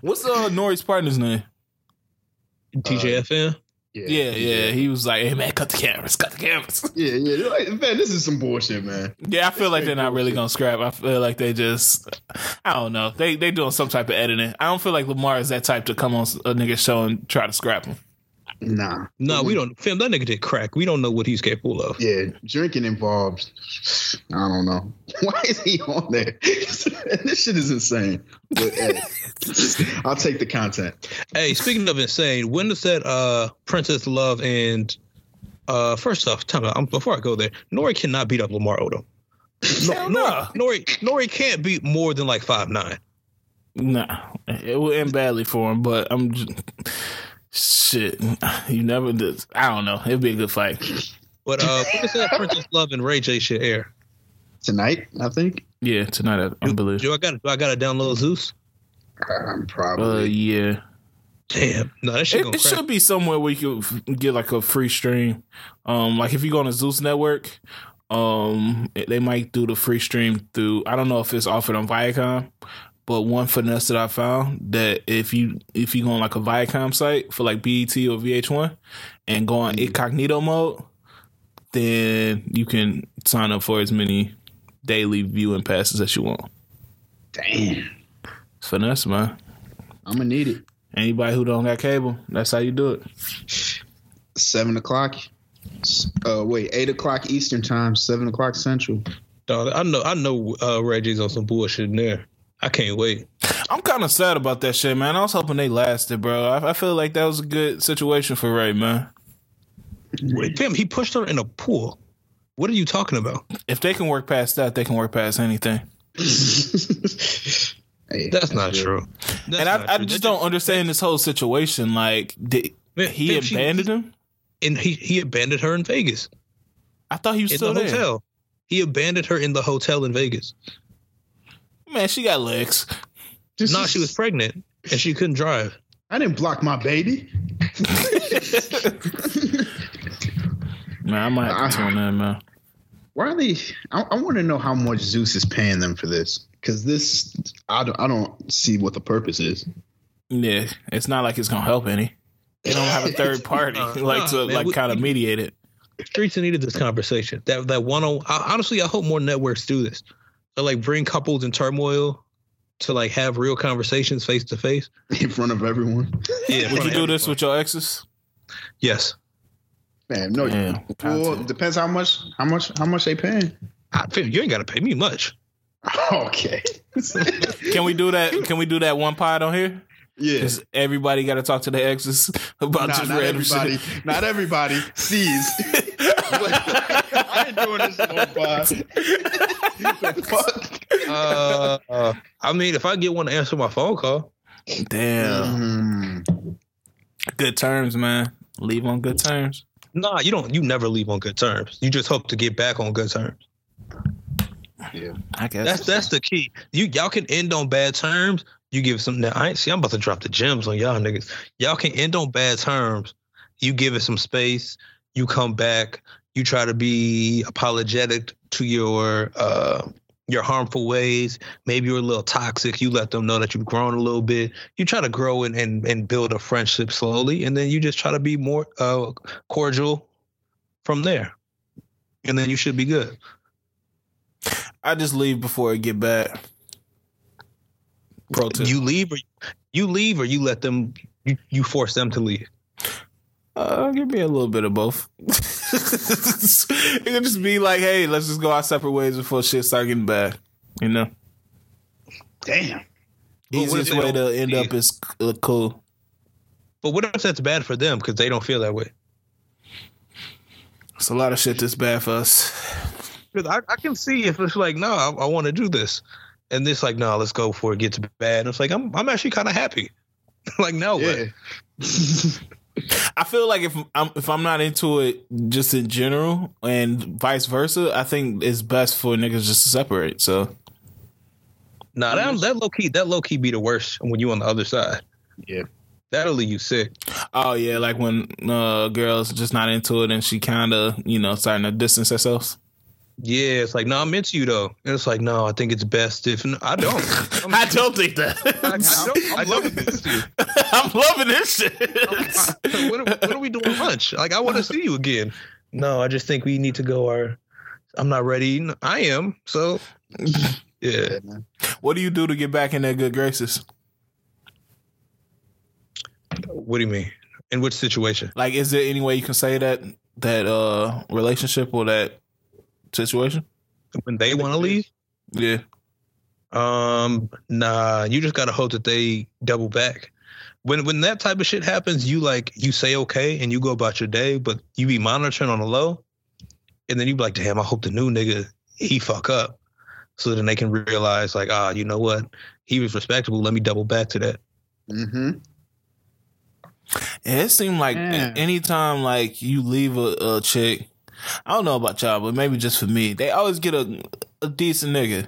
what's uh Nori's partner's name? DJ EFN. Yeah, yeah. He was like, "Hey man, cut the cameras, cut the cameras." yeah, yeah. Like, man, this is some bullshit, man. Yeah, I feel like they're not really gonna scrap. I feel like they just, I don't know. They they doing some type of editing. I don't feel like Lamar is that type to come on a nigga show and try to scrap him. Nah, No, we don't. Fam, that nigga did crack. We don't know what he's capable of. Yeah, drinking involves. I don't know. Why is he on there? this shit is insane. But, hey, I'll take the content. Hey, speaking of insane, when does that uh Princess Love and uh first off, time out, before I go there, Nori cannot beat up Lamar Odom. Hell no. Nori Nori can't beat more than like five nine. Nah, it will end badly for him. But I'm just, shit. You never did. I don't know. It'd be a good fight. But uh when does that Princess Love and Ray J shit air? Tonight, I think. Yeah, tonight I, I believe. Do I got do I gotta download Zeus? I'm Uh, probably. yeah. Damn. No, that shit It, gonna it should be somewhere where you can get like a free stream. Um, like if you go on the Zeus network, um, they might do the free stream through. I don't know if it's offered on Viacom, but one finesse that I found that if you if you go on like a Viacom site for like BET or VH1 and go on incognito mode, then you can sign up for as many daily viewing passes as you want. Damn. It's finesse, man. I'm gonna need it. Anybody who don't got cable, that's how you do it. Seven o'clock. Uh, wait, eight o'clock Eastern time, seven o'clock Central. Dog, I know I know uh Ray J's on some bullshit in there. I can't wait. I'm kind of sad about that shit, man. I was hoping they lasted, bro. I, I feel like that was a good situation for Ray, man. Wait, Fam, he pushed her in a pool. What are you talking about? If they can work past that, they can work past anything. Hey, That's not true. That's and not I, I just don't understand this whole situation. Like, did Man, he fam, she- abandoned him? and he he abandoned her in Vegas I thought he was still in still the there. hotel. He abandoned her in the hotel in Vegas. Man, she got legs. This No, is- she was pregnant and she couldn't drive. I didn't block my baby. Man, I might have to tune in, man. Why are they? I, I want to know how much Zeus is paying them for this. Because this, I don't, I don't see what the purpose is. Yeah, it's not like it's gonna help any. They don't have a third party Nah, like to man, like kind of mediate it. Streets needed this conversation. That that one oh, on honestly, I hope more networks do this. To like bring couples in turmoil to like have real conversations face to face. in front of everyone. Yeah, Would you do this with your exes? Yes. Man, no. Yeah, well, depends how much, how much, how much they paying. I, fam, you ain't got to pay me much. Okay. Can we do that? Can we do that one pod on here? yeah. Because everybody got to talk to the exes about Nah, just not random everybody. shit. Not everybody sees. I ain't doing this on pod. The fuck? Uh, uh, I mean, if I get one to answer my phone call, Damn. Mm. Good terms, man. Leave on good terms. nah, you don't. You never leave on good terms. You just hope to get back on good terms. Yeah. I guess. That's that's the key. You y'all can end on bad terms. You give some. Now, I ain't see. I'm about to drop the gems on y'all niggas. Y'all can end on bad terms. You give it some space. You come back. You try to be apologetic to your uh your harmful ways. Maybe you're a little toxic. You let them know that you've grown a little bit. You try to grow and and, and build a friendship slowly, and then you just try to be more uh, cordial from there, and then you should be good. I just leave before I get back. You leave or you leave or you let them you, you force them to leave. Uh, give me a little bit of both. it could just be like, hey, let's just go our separate ways before shit start getting bad. You know, Damn. But what easiest they way to end leave? up is uh, cool. But what if that's bad for them because they don't feel that way? It's a lot of shit that's bad for us. Because I, I can see if it's like, no, I, I want to do this, and it's like, no, let's go before it gets bad. And it's like, I'm I'm actually kind of happy. like, no, Yeah. I feel like if I'm if I'm not into it just in general and vice versa, I think it's best for niggas just to separate. So nah, that that low key that low key be the worst when you on the other side. Yeah. That'll leave you sick. Oh yeah, like when uh girls just not into it and she kind of you know starting to distance herself. Yeah, it's like, no, I'm into you though, and it's like, no, I think it's best if I don't. I'm, I don't think that. I, I don't. I don't this dude. I'm loving this shit. when, are- when are we doing lunch? Like, I want to see you again. No, I just think we need to go. Our, I'm not ready. I am. So, yeah. Yeah, what do you do to get back in their good graces? What do you mean? In which situation? Like, is there any way you can say that that uh relationship or that situation? When they want to leave? Yeah. Um, nah. You just gotta hope that they double back. When when that type of shit happens, you like you say okay and you go about your day, but you be monitoring on the low, and then you be like, damn, I hope the new nigga he fuck up, so then they can realize like, ah, you know what, he was respectable. Let me double back to that. Mm-hmm. Yeah, it seemed like Yeah. anytime like you leave a, a chick, I don't know about y'all, but maybe just for me, they always get a a decent nigga.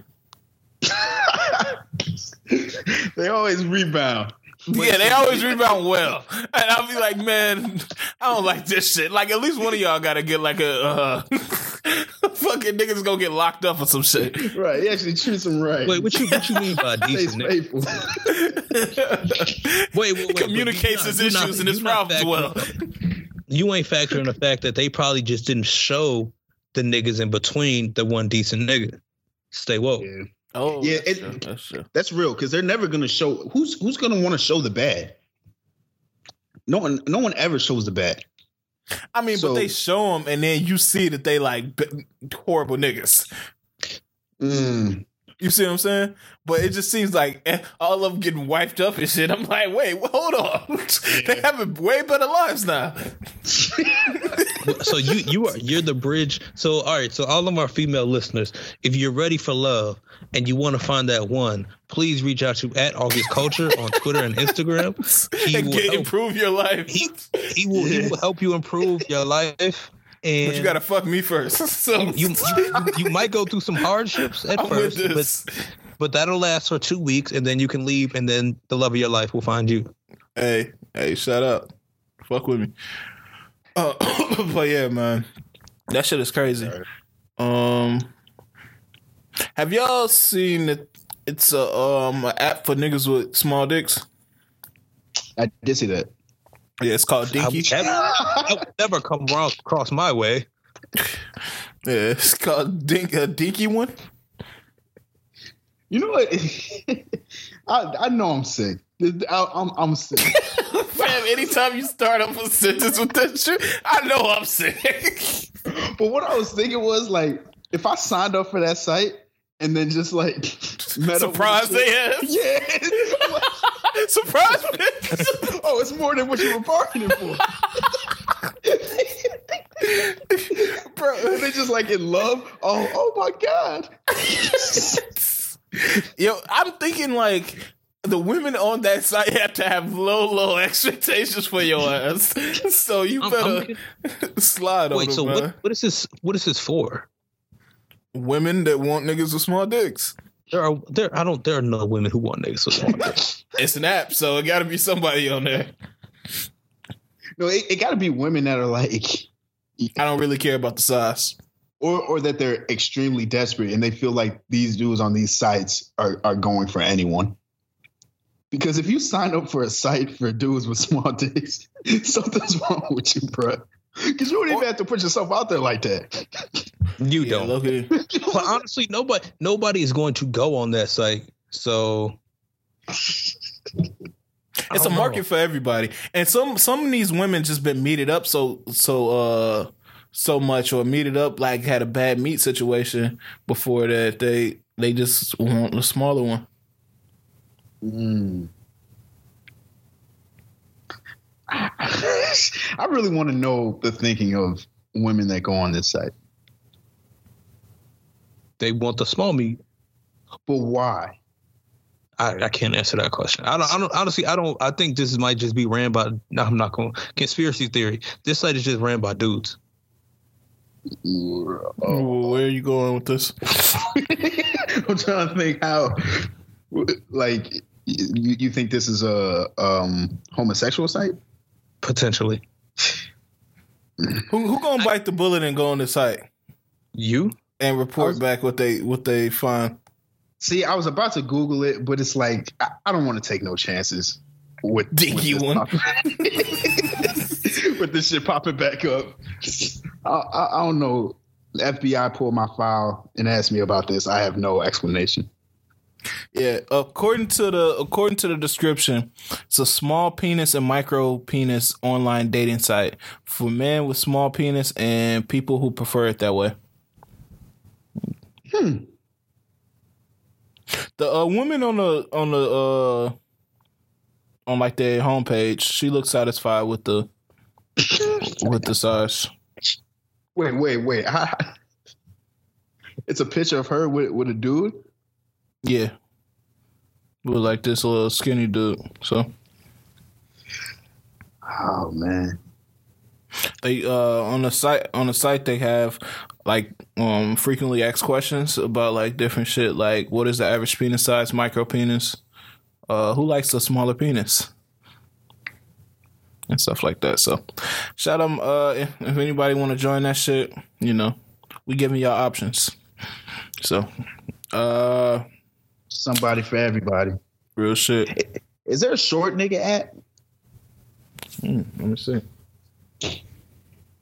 they always rebound. yeah, they always rebound well, and I'll be like, man, I don't like this shit. Like, at least one of y'all gotta get like a uh, fucking niggas gonna get locked up or some shit. Right. He actually treats them right. Wait, what you what you mean by Stays decent? nigga? faithful. Wait, wait, wait. but Communicates his not- issues not- and his problems well. Factoring- You ain't factoring the fact that they probably just didn't show the niggas in between the one decent nigga. Stay woke. yeah. Oh, Yeah, that's it- true, that's true. That's real because they're never gonna show who's who's gonna want to show the bad. No one, no one ever shows the bad. I mean, So- but they show them, and then you see that they like b- horrible niggas. Mm. You see what I'm saying? But it just seems like eh, all of them getting wiped up and shit. I'm like, wait, hold on. they having way better lives now. so you you are you're the bridge. So all right. So all of our female listeners, if you're ready for love and you want to find that one, please reach out to at August Culture on Twitter and Instagram. He and will get, improve your life. He he will he will help you improve your life. And but you gotta fuck me first. So you, you you might go through some hardships at I'm first, but but that'll last for two weeks, and then you can leave, and then the love of your life will find you. Hey, hey, shut up. Fuck with me. Uh, but yeah, man. That shit is crazy. Um Have y'all seen it? It's a um an app for niggas with small dicks. I did see that. Yeah, it's called Dinky. would never, I would never come across cross my way. Yeah, it's called Dink a Dinky one. You know what? I I know I'm sick. I, I'm I'm sick. Fam, anytime you start up a sentence with that shit, I know I'm sick. but what I was thinking was like, if I signed up for that site and then just like met Surprise they ass. Yeah. Surprise oh, it's more than what you were bargaining for. Bro, they just like in love. Oh, oh my god. Yo, I'm thinking like the women on that site have to have low, low expectations for your ass. So you I'm- better slide on Wait, so what? What is this? What is this for? Women that want niggas with small dicks. There are there. I don't. There are no women who want niggas with small dicks. It's an app, so it got to be somebody on there. No, it, it got to be women that are like, I don't really care about the size. or or that they're extremely desperate and they feel like these dudes on these sites are are going for anyone. Because if you sign up for a site for dudes with small dicks, something's wrong with you, bro. Because you don't even have to put yourself out there like that. You Yeah, don't. look at But honestly, nobody nobody is going to go on that site. So it's a don't know. market for everybody and some some of these women just been meted up so so uh so much or meted up like had a bad meat situation before that they they just want a smaller one Mm. I really want to know the thinking of women that go on this site. they want the small meat. But why? I, I can't answer that question. I don't, I don't honestly. I don't. I think this might just be ran by. No, I'm not going. Conspiracy theory. This site is just ran by dudes. Oh. where are you going with this I'm trying to think how, like, you, you think this is a um, homosexual site? Potentially, who, who gonna bite the bullet and go on the site you. and report was- back what they what they find See, I was about to Google it, but it's like I, I don't want to take no chances with Dinky with one. with this shit popping back up. I, I, I don't know. The FBI pulled my file and asked me about this. I have no explanation. Yeah, according to the according to the description, it's a small penis and micro penis online dating site for men with small penis and people who prefer it that way. Hmm. The uh, woman on the on the uh on like their homepage, she looks satisfied with the with the size. Wait, wait, wait. it's a picture of her with, with a dude. Yeah, with like this little skinny dude. So. Oh man. they uh on the site on the site they have like um frequently asked questions about like different shit like what is the average penis size micro penis? Uh who likes a smaller penis? And stuff like that so. Shout them uh if, if anybody want to join that shit you know we giving y'all options. So uh Somebody for everybody. real shit Is there a short nigga at? Hmm, let me see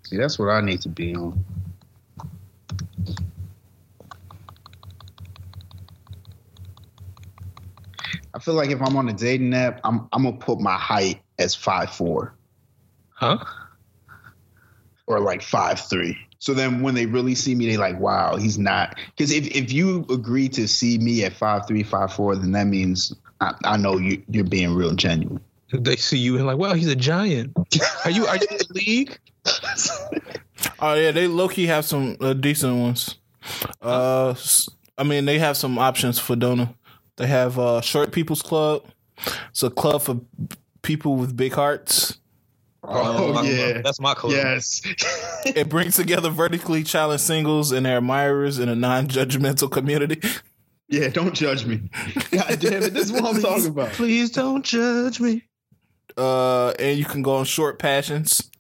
See, that's what I need to be on. I feel like if I'm on a dating app, I'm I'm gonna put my height as five four Huh? or like five three. So then when they really see me, they like, wow, he's not. Because if, if you agree to see me at five three, five four, then that means I, I know you you're being real genuine. They see you and like, wow, he's a giant. Are you are you in the league? Oh yeah, they low key have some uh, decent ones. Uh, s- I mean, they have some options for donor. They have uh, Short People's Club. It's a club for people with big hearts. Oh, I- yeah. that's my club. Yes. It brings together vertically challenged singles and their admirers in a non-judgmental community. yeah, don't judge me. God damn it, this is what I'm talking about. Please don't judge me. Uh, and you can go on Short Passions.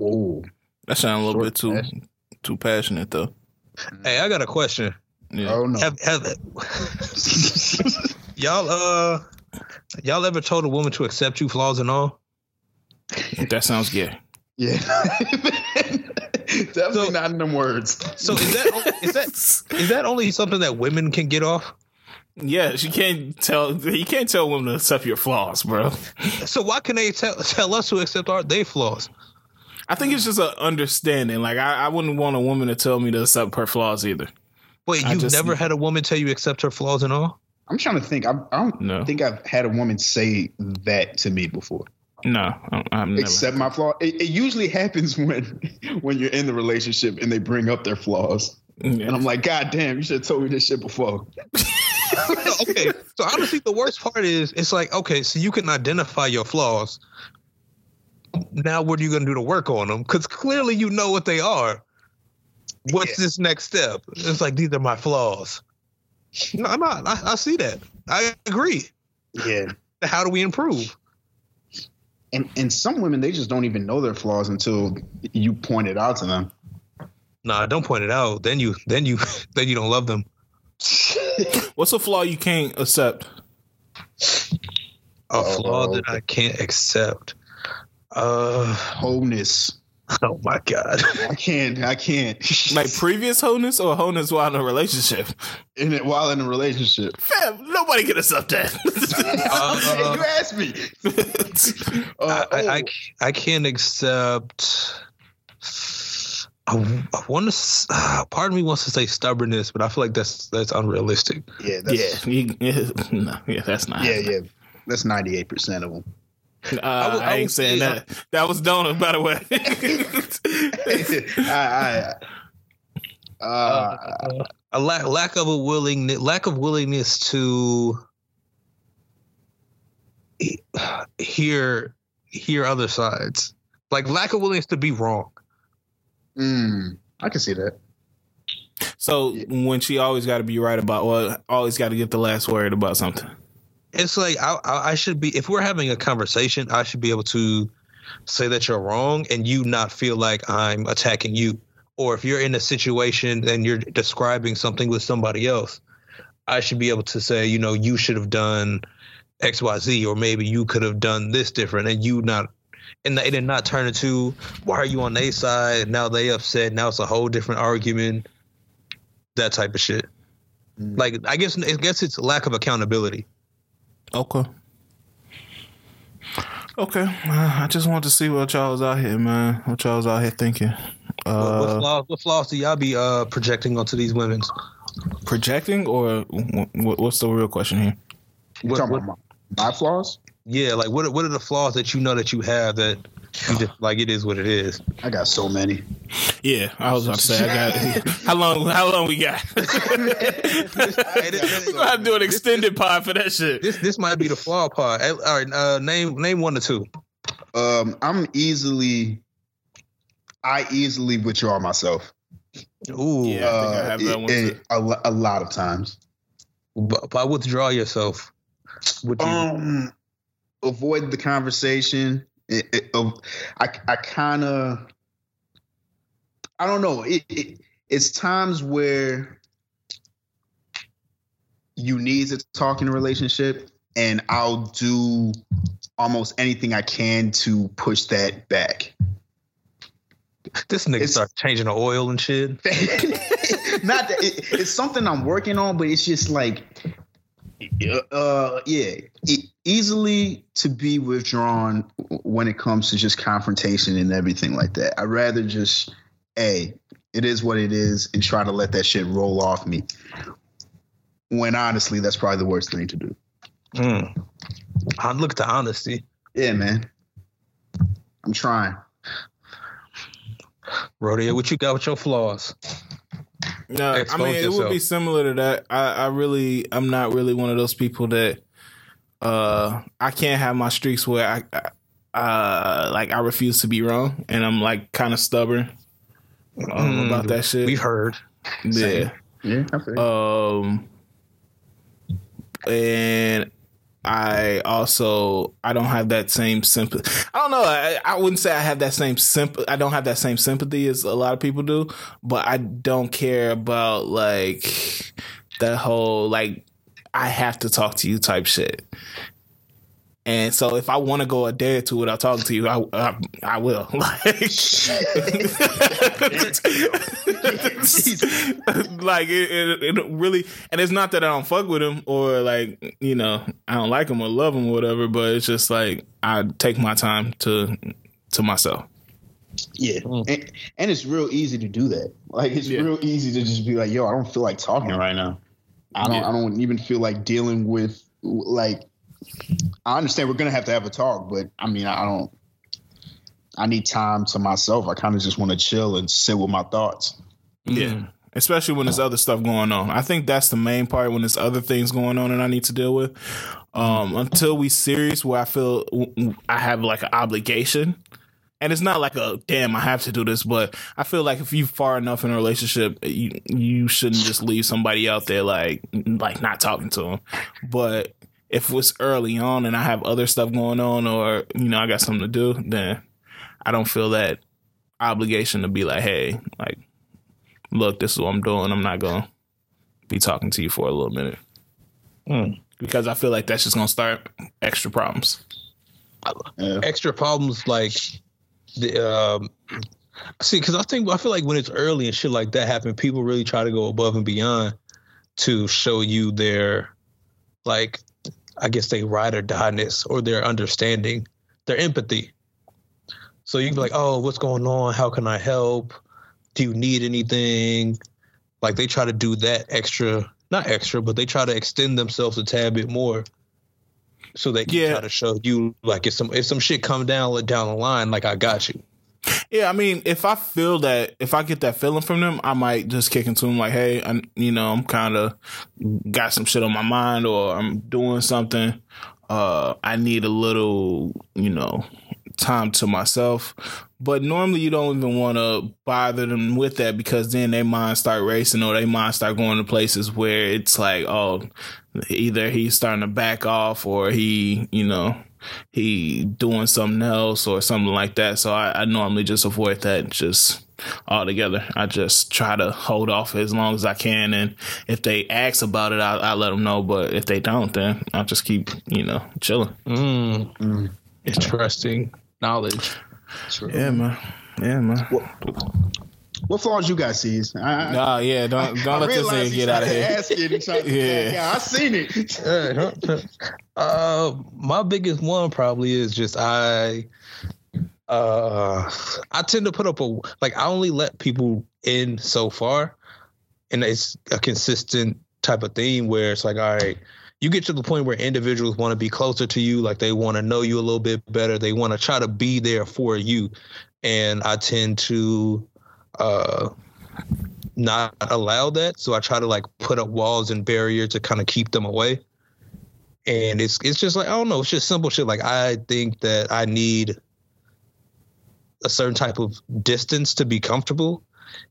Oh. That sounds a little Short bit too Passion. too passionate though. Hey, I got a question. Yeah. Oh no. Have have y'all uh y'all ever told a woman to accept you flaws and all? That sounds gay. Yeah. Definitely So- not in them words. So is that is that is that only something that women can get off? Yeah, you can't tell you can't tell women to accept your flaws, bro. So why can they tell tell us to accept our they flaws? I think it's just an understanding. Like I, I wouldn't want a woman to tell me to accept her flaws either. Wait, you've just- never had a woman tell you accept her flaws and all? I'm trying to think. I, I don't No. think I've had a woman say that to me before. No, I- I've never. Accept my flaw. It, it usually happens when when you're in the relationship and they bring up their flaws, and I'm like, God damn, you should have told me this shit before. okay. So honestly, the worst part is it's like, okay, so you can identify your flaws. Now, what are you going to do to work on them? Because clearly you know what they are. What's this next step? It's like, these are my flaws. No, I'm not. I, I see that. I agree. Yeah. How do we improve? And and some women they just don't even know their flaws until you point it out to them. Nah, don't point it out. Then you, then you, then you don't love them. What's a flaw you can't accept? A flaw Oh. that I can't accept. Uh, Wholeness. oh my god. I can't. I can't. Like previous wholeness or wholeness while in a relationship? in it while in a relationship. Fam, nobody can accept that. Uh, you asked me. Uh, I, I, I, oh, I can't accept. I, I want to. Uh, part of me wants to say stubbornness, but I feel like that's that's unrealistic. yeah, yeah, you, yeah, no, yeah, that's not. yeah, yeah. That's ninety eight percent of them. Uh, I, I would- I ain't would saying say, uh, that. That was Donut, by the way. I, I, uh, a lack lack of a willingness lack of willingness to hear hear other sides like lack of willingness to be wrong mm, I can see that. so when she always got to be right about, well, always got to get the last word about something. It's like I, I I should be if we're having a conversation i should be able to say that you're wrong and you not feel like i'm attacking you. Or if you're in a situation and you're describing something with somebody else i should be able to say you know you should have done xyz or maybe you could have done this different and you not and it did not turn into why are you on their side? Now they upset. Now it's a whole different argument. That type of shit. Mm. like i guess i guess it's lack of accountability Okay. Okay. Uh, I just wanted to see what y'all was out here, man. What y'all was out here thinking. What, what, Uh, flaws, what flaws do y'all be uh, projecting onto these women? projecting or wh- wh- what's the real question here? You What- talking what- about my, my flaws? Yeah, like what are- what are the flaws that you know that you have that you just like it is what it is? I got so many. Yeah, I was about to say I got how long how long we got? We're gonna have to do an extended pod for that shit. This this might be the flaw part. Eh, All right, uh, name name one or two. Um, I'm easily, I easily withdraw myself. Ooh, Yeah. I think I have that Uh, one it- a, a lot of times. but by withdraw yourself. Would you? Um, avoid the conversation. It, it, uh, I I kind of I don't know. It, it it's times where you need to talk in a relationship, and I'll do almost anything I can to push that back. this nigga it's- start changing the oil and shit. Not that it, it's something I'm working on, but it's just like, uh, yeah, e- easily to be withdrawn when it comes to just confrontation and everything like that. I'd rather just, a, it is what it is, and try to let that shit roll off me. When honestly, that's probably the worst thing to do. Mm. I look the honesty. Yeah, man. I'm trying. Rodeo, what you got with your flaws? No, I Expose mean it would be similar to that. I, I really, I'm not really one of those people that uh I can't have my streaks where I, I uh like I refuse to be wrong, and I'm like kind of stubborn um, Mm, about that shit. We heard. yeah. Yeah, I. Um, and I also I don't have that same sympathy. I don't know. I, I wouldn't say I have that same sympathy. I don't have that same sympathy as a lot of people do, but I don't care about like that whole like I have to talk to you type shit. And so if I want to go a day or two without talking to you, I I, I will. Like, like it, it, it really, and it's not that I don't fuck with him or like you know I don't like him or love him or whatever, but it's just like I take my time to to myself. Yeah, Mm. and, and it's real easy to do that. Like it's Yeah. real easy to just be like, "Yo, I don't feel like talking right now. I don't. Yeah. I don't even feel like dealing with like." I understand we're gonna have to have a talk, but I mean, I don't. I need time to myself. I kind of just want to chill and sit with my thoughts. Yeah. Especially when there's other stuff going on. I think that's the main part when there's other things going on that I need to deal with. Um, until we serious where I feel I have like an obligation. And it's not like a damn I have to do this, but I feel like if you far enough in a relationship, you you shouldn't just leave somebody out there like like not talking to them. But if it's early on and I have other stuff going on or you know I got something to do, then I don't feel that obligation to be like, hey, like look, this is what I'm doing. I'm not gonna be talking to you for a little minute Mm. because I feel like that's just gonna start extra problems. Yeah. extra problems like the um see because i think i feel like when it's early and shit like that happen people really try to go above and beyond to show you their like i guess they ride or die-ness or their understanding their empathy so you can be like oh what's going on how can i help do you need anything like they try to do that extra not extra but they try to extend themselves a tad bit more so they can Yeah. try to show you like if some if some shit come down down the line, like I got you. Yeah, I mean, if I feel that, if I get that feeling from them, I might just kick into them like, hey, I, you know, I'm kind of got some shit on my mind or I'm doing something. Uh, I need a little, you know, time to myself. But normally you don't even want to bother them with that because then their mind start racing or their mind start going to places where it's like, oh, either he's starting to back off or he, you know, he doing something else or something like that. So I, I normally just avoid that just altogether. I just try to hold off as long as I can, and if they ask about it, I, I let them know. But if they don't, then I'll just keep you know chilling. Mm, Mm. interesting knowledge. True. Yeah, man. Yeah, man. What flaws you got, C's? I, I, Nah, yeah. Don't don't I let this realized nigga he get out of here. Ask it and tried to Yeah. yeah. I seen it. uh, my biggest one probably is just I. Uh, I tend to put up a like I only let people in so far, and it's a consistent type of theme where it's like, all right, you get to the point where individuals want to be closer to you, like they want to know you a little bit better, they want to try to be there for you, and I tend to uh not allow that. So I try to like put up walls and barriers to kind of keep them away. And it's it's just like I don't know, it's just simple shit. Like I think that I need a certain type of distance to be comfortable.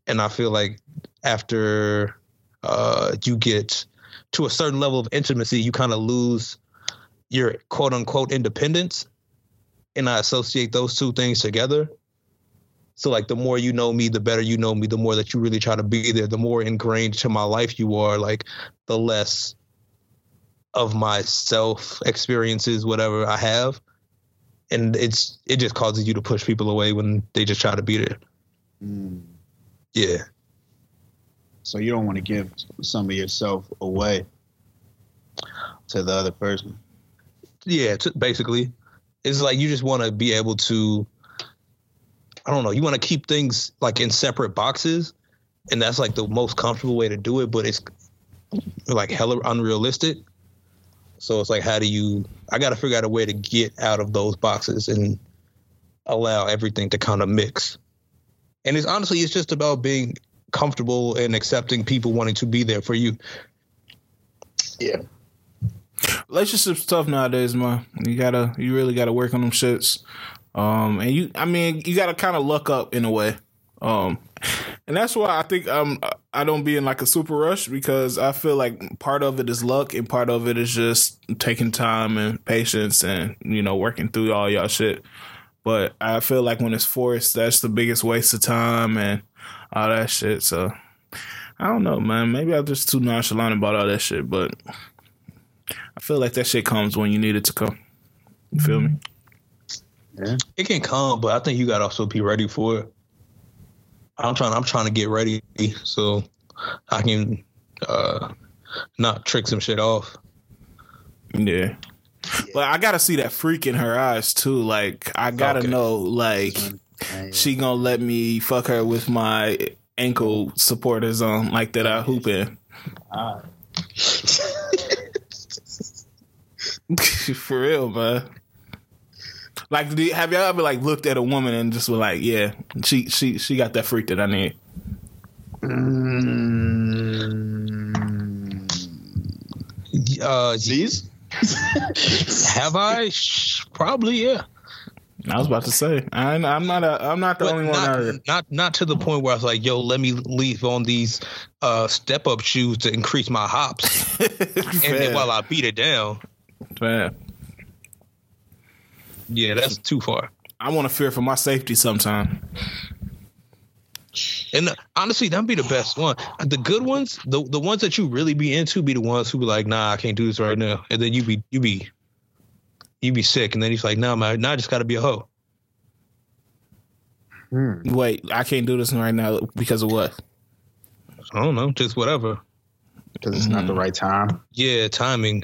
And I feel like after uh you get to a certain level of intimacy, you kind of lose your quote unquote independence. And I associate those two things together. So like the more you know me, the better you know me, the more that you really try to be there, the more ingrained to my life you are, like the less of my self experiences, whatever I have. And it's it just causes you to push people away when they just try to be there. Mm. Yeah. So you don't want to give some of yourself away to the other person. Yeah, t- basically. It's like you just want to be able to I don't know, you want to keep things like in separate boxes and that's like the most comfortable way to do it, but it's like hella unrealistic. So it's like how do you I got to figure out a way to get out of those boxes and allow everything to kind of mix. And it's honestly it's just about being comfortable and accepting people wanting to be there for you. Yeah. relationships tough nowadays, man. You gotta, you really gotta work on them shits. Um, and you, I mean, you gotta kind of luck up in a way. Um, and that's why I think um I don't be in like a super rush because I feel like part of it is luck and part of it is just taking time and patience and you know working through all y'all shit. But I feel like when it's forced, that's the biggest waste of time and all that shit. So I don't know, man. Maybe I'm just too nonchalant about all that shit, but I feel like that shit comes when you need it to come. You feel me? It can come, but I think you got to also be ready for it. I'm trying. I'm trying to get ready so I can uh, not trick some shit off. Yeah. But I gotta see that freak in her eyes too. Like I gotta Okay. know, like she gonna let me fuck her with my ankle supporters on, like that I hoop in. For real, man. Like, do, have y'all ever like looked at a woman and just were like, yeah, she she she got that freak that I need. Mm. Uh, C's? have I? Probably, yeah. I was about to say, I, I'm not a, I'm not the But only one not, out here. not not to the point where I was like, "Yo, let me leave on these uh, step up shoes to increase my hops," and then while I beat it down. Fair. Yeah, that's too far. I want to fear for my safety sometime. And uh, honestly, that'd be the best one. The good ones, the the ones that you really be into, be the ones who be like, "Nah, I can't do this right now," and then you be you be you be sick, and then he's like, "Nah, man, now I just got to be a hoe." Hmm. Wait, I can't do this right now because of what? I don't know, just whatever. Because it's not the right time. Yeah, timing.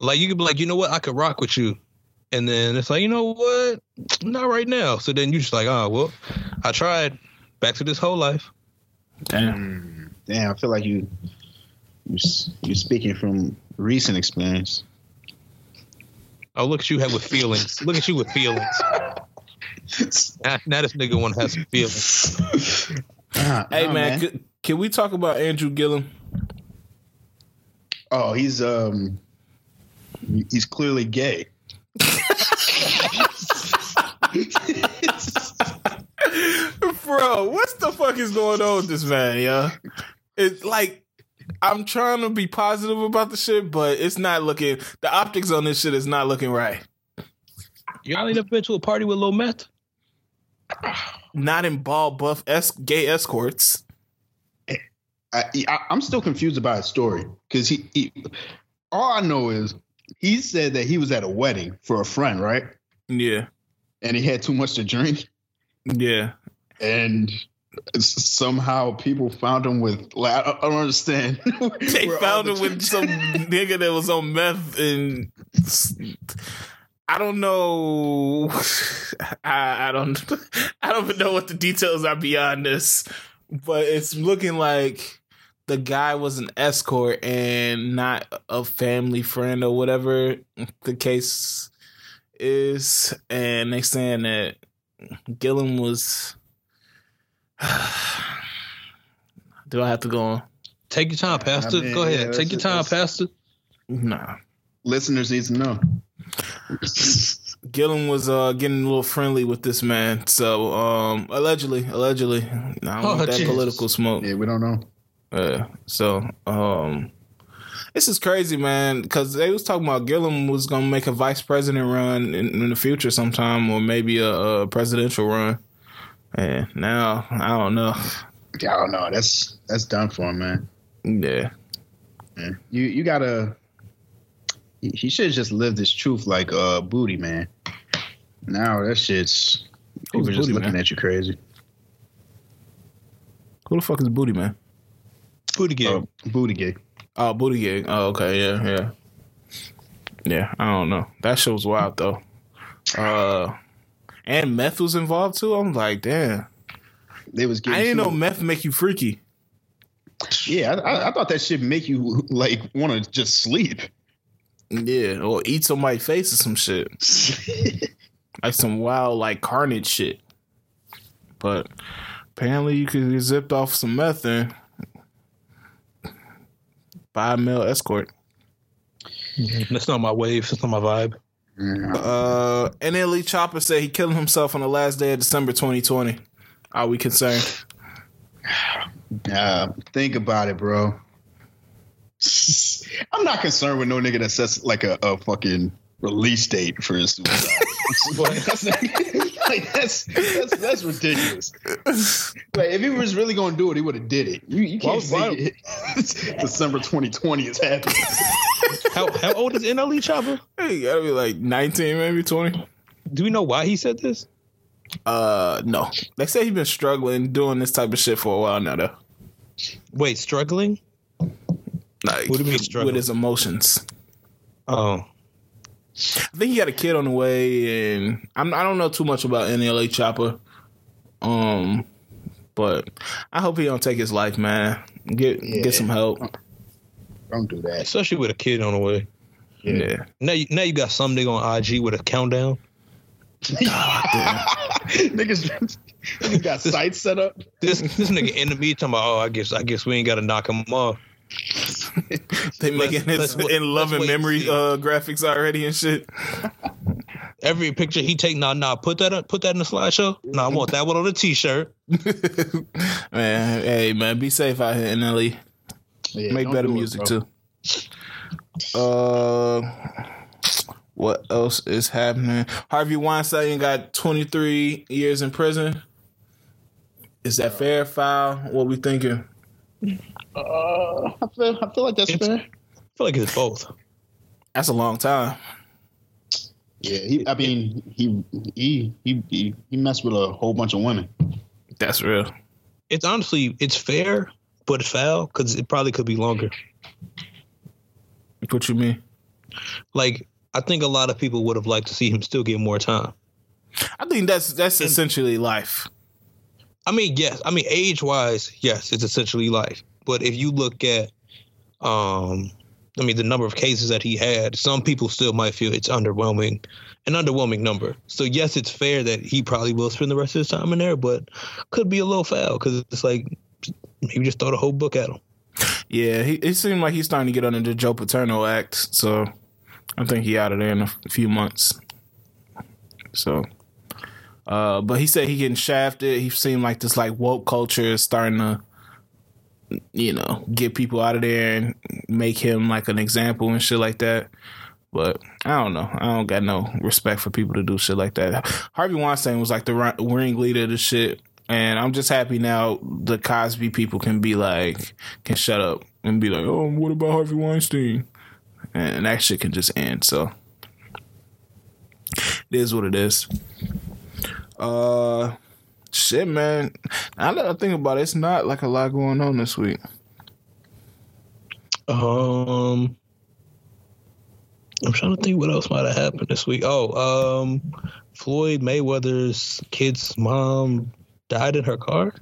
Like you could be like, you know what, I could rock with you, and then it's like, you know what, not right now. So then you're just like, oh well, I tried. Back to this whole life. Damn. Hmm. Damn, I feel like you you s- you're speaking from recent experience. Oh, look at you have with feelings. Look at you with feelings. Now, now this nigga want to have some feelings. Ah, Hey nah, man, Can, can we talk about Andrew Gillum? Oh, he's um he's clearly gay. Bro, what the fuck is going on with this man, yeah? It's like I'm trying to be positive about the shit, but it's not looking the optics on this shit is not looking right. Y'all ain't never been to a party with Lil Meth? Not in ball buff es- gay escorts. I, I I'm still confused about his story because he, he all I know is he said that he was at a wedding for a friend, right? Yeah. And he had too much to drink, Yeah. and somehow people found him with like I don't, understand. They found the- him with some nigga that was on meth and I don't know. I, I don't. I don't even know what the details are beyond this, but it's looking like the guy was an escort and not a family friend or whatever the case is, and they saying that Gillum was. Do I have to go on? Take your time, Yeah, I Pastor. mean, Go ahead. yeah, Take your that's- time, Pastor. Nah. listeners need to know. Gillum was uh getting a little friendly with this man. So um allegedly, allegedly. I don't Oh, want that Jesus. political smoke. Yeah, we don't know. Uh, so um this is crazy, man, because they was talking about Gillum was gonna make a vice president run in, in the future sometime, or maybe a, a presidential run. And now I don't know. I don't know. That's that's done for him, man. Yeah, Yeah. You you gotta. He should just lived his truth like uh booty man. Now that shit's people just Booty looking Man? at you crazy. who the fuck is Booty Man? Booty game. Uh, booty gay. Oh, Booty Gang. Oh, okay, yeah, yeah, yeah. I don't know. That shit was wild though. Uh, and meth was involved too. I'm like, damn. They was getting. I didn't too- know meth make you freaky. Yeah, I, I, I thought that shit make you like want to just sleep. Yeah, or eat somebody's face or some shit, like some wild like carnage shit. But apparently, you could get zipped off some meth and buy a male escort. That's not my wave. That's not my vibe. Yeah. Uh, NLE Chopper said he killed himself on the last day of December 2020. Are we concerned? Uh, think about it, bro. I'm not concerned with no nigga that sets like a, a fucking release date for his suicide. that's, not, like, that's, that's that's ridiculous. Like if he was really gonna do it, he would have did it. You, you can't Why- say it- December 2020 is happening. How how old is NLE Chopper? Hey, you gotta be like 19, maybe 20. Do we know why he said this? Uh, no. They say he's been struggling doing this type of shit for a while now, though. Wait, struggling? Like, What do you mean with his emotions. Oh, I think he had a kid on the way, and I'm, I don't know too much about NLA Chopper. Um, but I hope he don't take his life, man. Get Yeah. get some help. Don't do that. especially with a kid on the way. Yeah. Now you now you got some nigga on IG with a countdown. Niggas, niggas got sights set up. This this nigga in the me talking about, oh, I guess I guess we ain't got to knock him off. They making let's his in love let's and wait and memory uh graphics already and shit. Every picture he take, nah, nah, put that up, put that in the slideshow. Nah, I want that one on a t-shirt. man, hey man, be safe out here, NLE. Yeah, Make better do it, music too. Uh, what else is happening? Harvey Weinstein got 23 years in prison. Is that fair, foul? What we thinking? Uh, I feel I feel like that's It's- fair. I feel like it's both. That's a long time. Yeah, he, I mean, he, he he he he messed with a whole bunch of women. That's real. It's honestly it's fair, but it's foul because it probably could be longer. What you mean? Like I think a lot of people would have liked to see him still get more time. I think that's that's essentially life. I mean, yes. I mean, age wise, yes, it's essentially life. But if you look at, um, I mean, the number of cases that he had, some people still might feel it's underwhelming, an underwhelming number. So yes, it's fair that he probably will spend the rest of his time in there, but could be a little foul because it's like maybe just throw the whole book at him. Yeah, he, it seemed like he's starting to get under the Joe Paterno act. So I think he out of there in a few months. So, uh, but he said he getting shafted. He seemed like this like woke culture is starting to, you know, get people out of there and make him like an example and shit like that. But I don't know. I don't got no respect for people to do shit like that. Harvey Weinstein was like the ri- ringleader of the shit. And I'm just happy now the Cosby people can be like, can shut up and be like, oh, what about Harvey Weinstein? And that shit can just end. So it is what it is. Uh, shit, man. Now that I think about it, it's not like a lot going on this week. Um, I'm trying to think what else might have happened this week. Oh, um, Floyd Mayweather's kid's mom died in her car.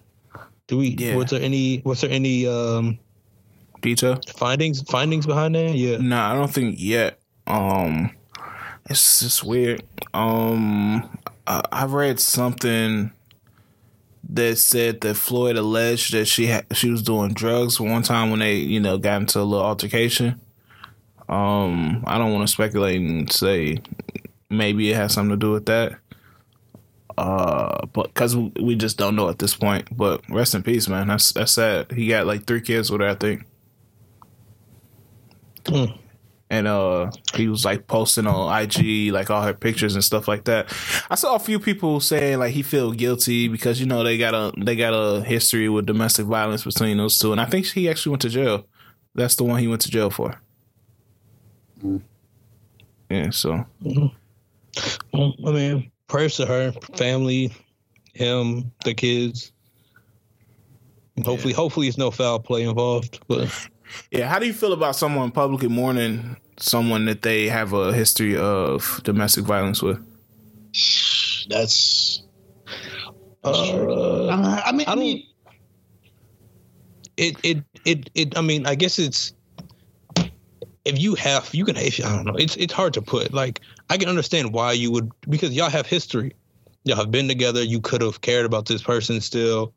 Do we? Yeah. Was there any? Was there any um Detail? findings? Findings behind that? Yeah. No, I don't think yet. Um, it's just weird. Um, I, I read something that said that Floyd alleged that she had she was doing drugs one time when they you know got into a little altercation. Um, I don't want to speculate and say maybe it has something to do with that. Uh, but because we just don't know at this point. But rest in peace, man. That's that's sad. He got like three kids with her, I think Hmm. And uh he was like posting on IG like all her pictures and stuff like that. I saw a few people saying like he feel guilty because you know they got a they got a history with domestic violence between those two, and I think he actually went to jail. That's the one he went to jail for. Mm. Yeah, so Well, I mean, prayers to her family, him, the kids. Hopefully, hopefully, it's no foul play involved. But yeah. How do you feel about someone publicly mourning someone that they have a history of domestic violence with? That's. uh, I mean, I I don't- mean, it it it it i mean i guess it's if you have you can if, i don't know it's it's hard to put like i can understand why you would because y'all have history y'all have been together you could have cared about this person still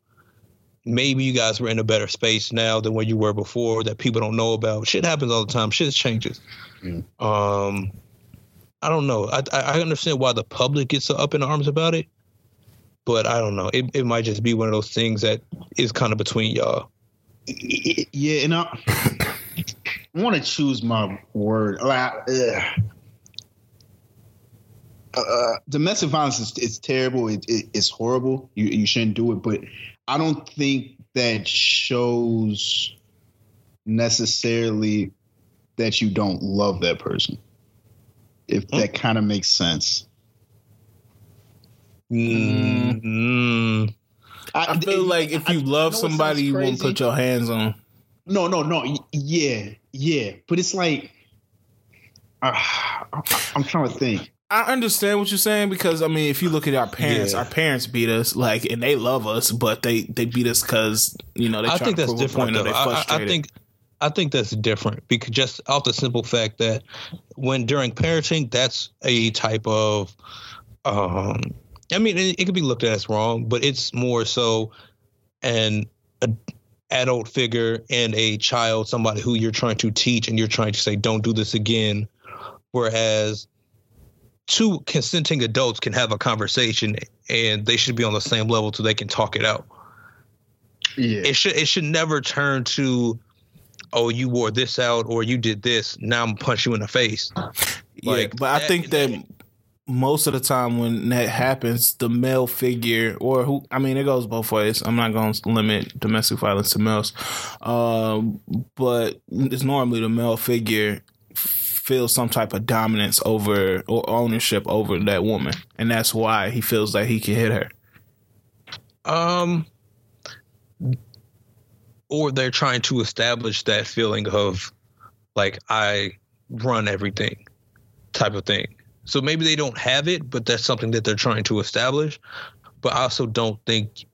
maybe you guys were in a better space now than where you were before that people don't know about shit happens all the time shit changes Mm. um i don't know I, I i understand why the public gets so up in arms about it but i don't know it, it might just be one of those things that is kind of between y'all yeah, and I, I want to choose my word. Like, uh, domestic violence is it's terrible. It, it, it's horrible. You you shouldn't do it. But I don't think that shows necessarily that you don't love that person. If that kind of makes sense. Mm. I feel like if you love know somebody, you won't put your hands on. No, no, no. Yeah, yeah. But it's like, uh, I'm trying to think. I understand what you're saying because I mean, if you look at our parents, Yeah. our parents beat us like, and they love us, but they they beat us because you know they. I try think to that's different. point or Though. I, I- think I think that's different because just off the simple fact that when during parenting, that's a type of. Um, I mean, it, it could be looked at as wrong, but it's more so an a adult figure and a child, somebody who you're trying to teach and you're trying to say, "Don't do this again." Whereas two consenting adults can have a conversation and they should be on the same level so they can talk it out. Yeah, it should it should never turn to oh you wore this out or you did this. Now i'm gonna punch you in the face. Yeah, like, but I that- think that most of the time when that happens, the male figure, or who, I mean, it goes both ways. I'm not going to limit domestic violence to males, um, but it's normally the male figure feels some type of dominance over or ownership over that woman, and that's why he feels like he can hit her. Um, or they're trying to establish that feeling of like I run everything type of thing. So maybe they don't have it, but that's something that they're trying to establish. But I also don't think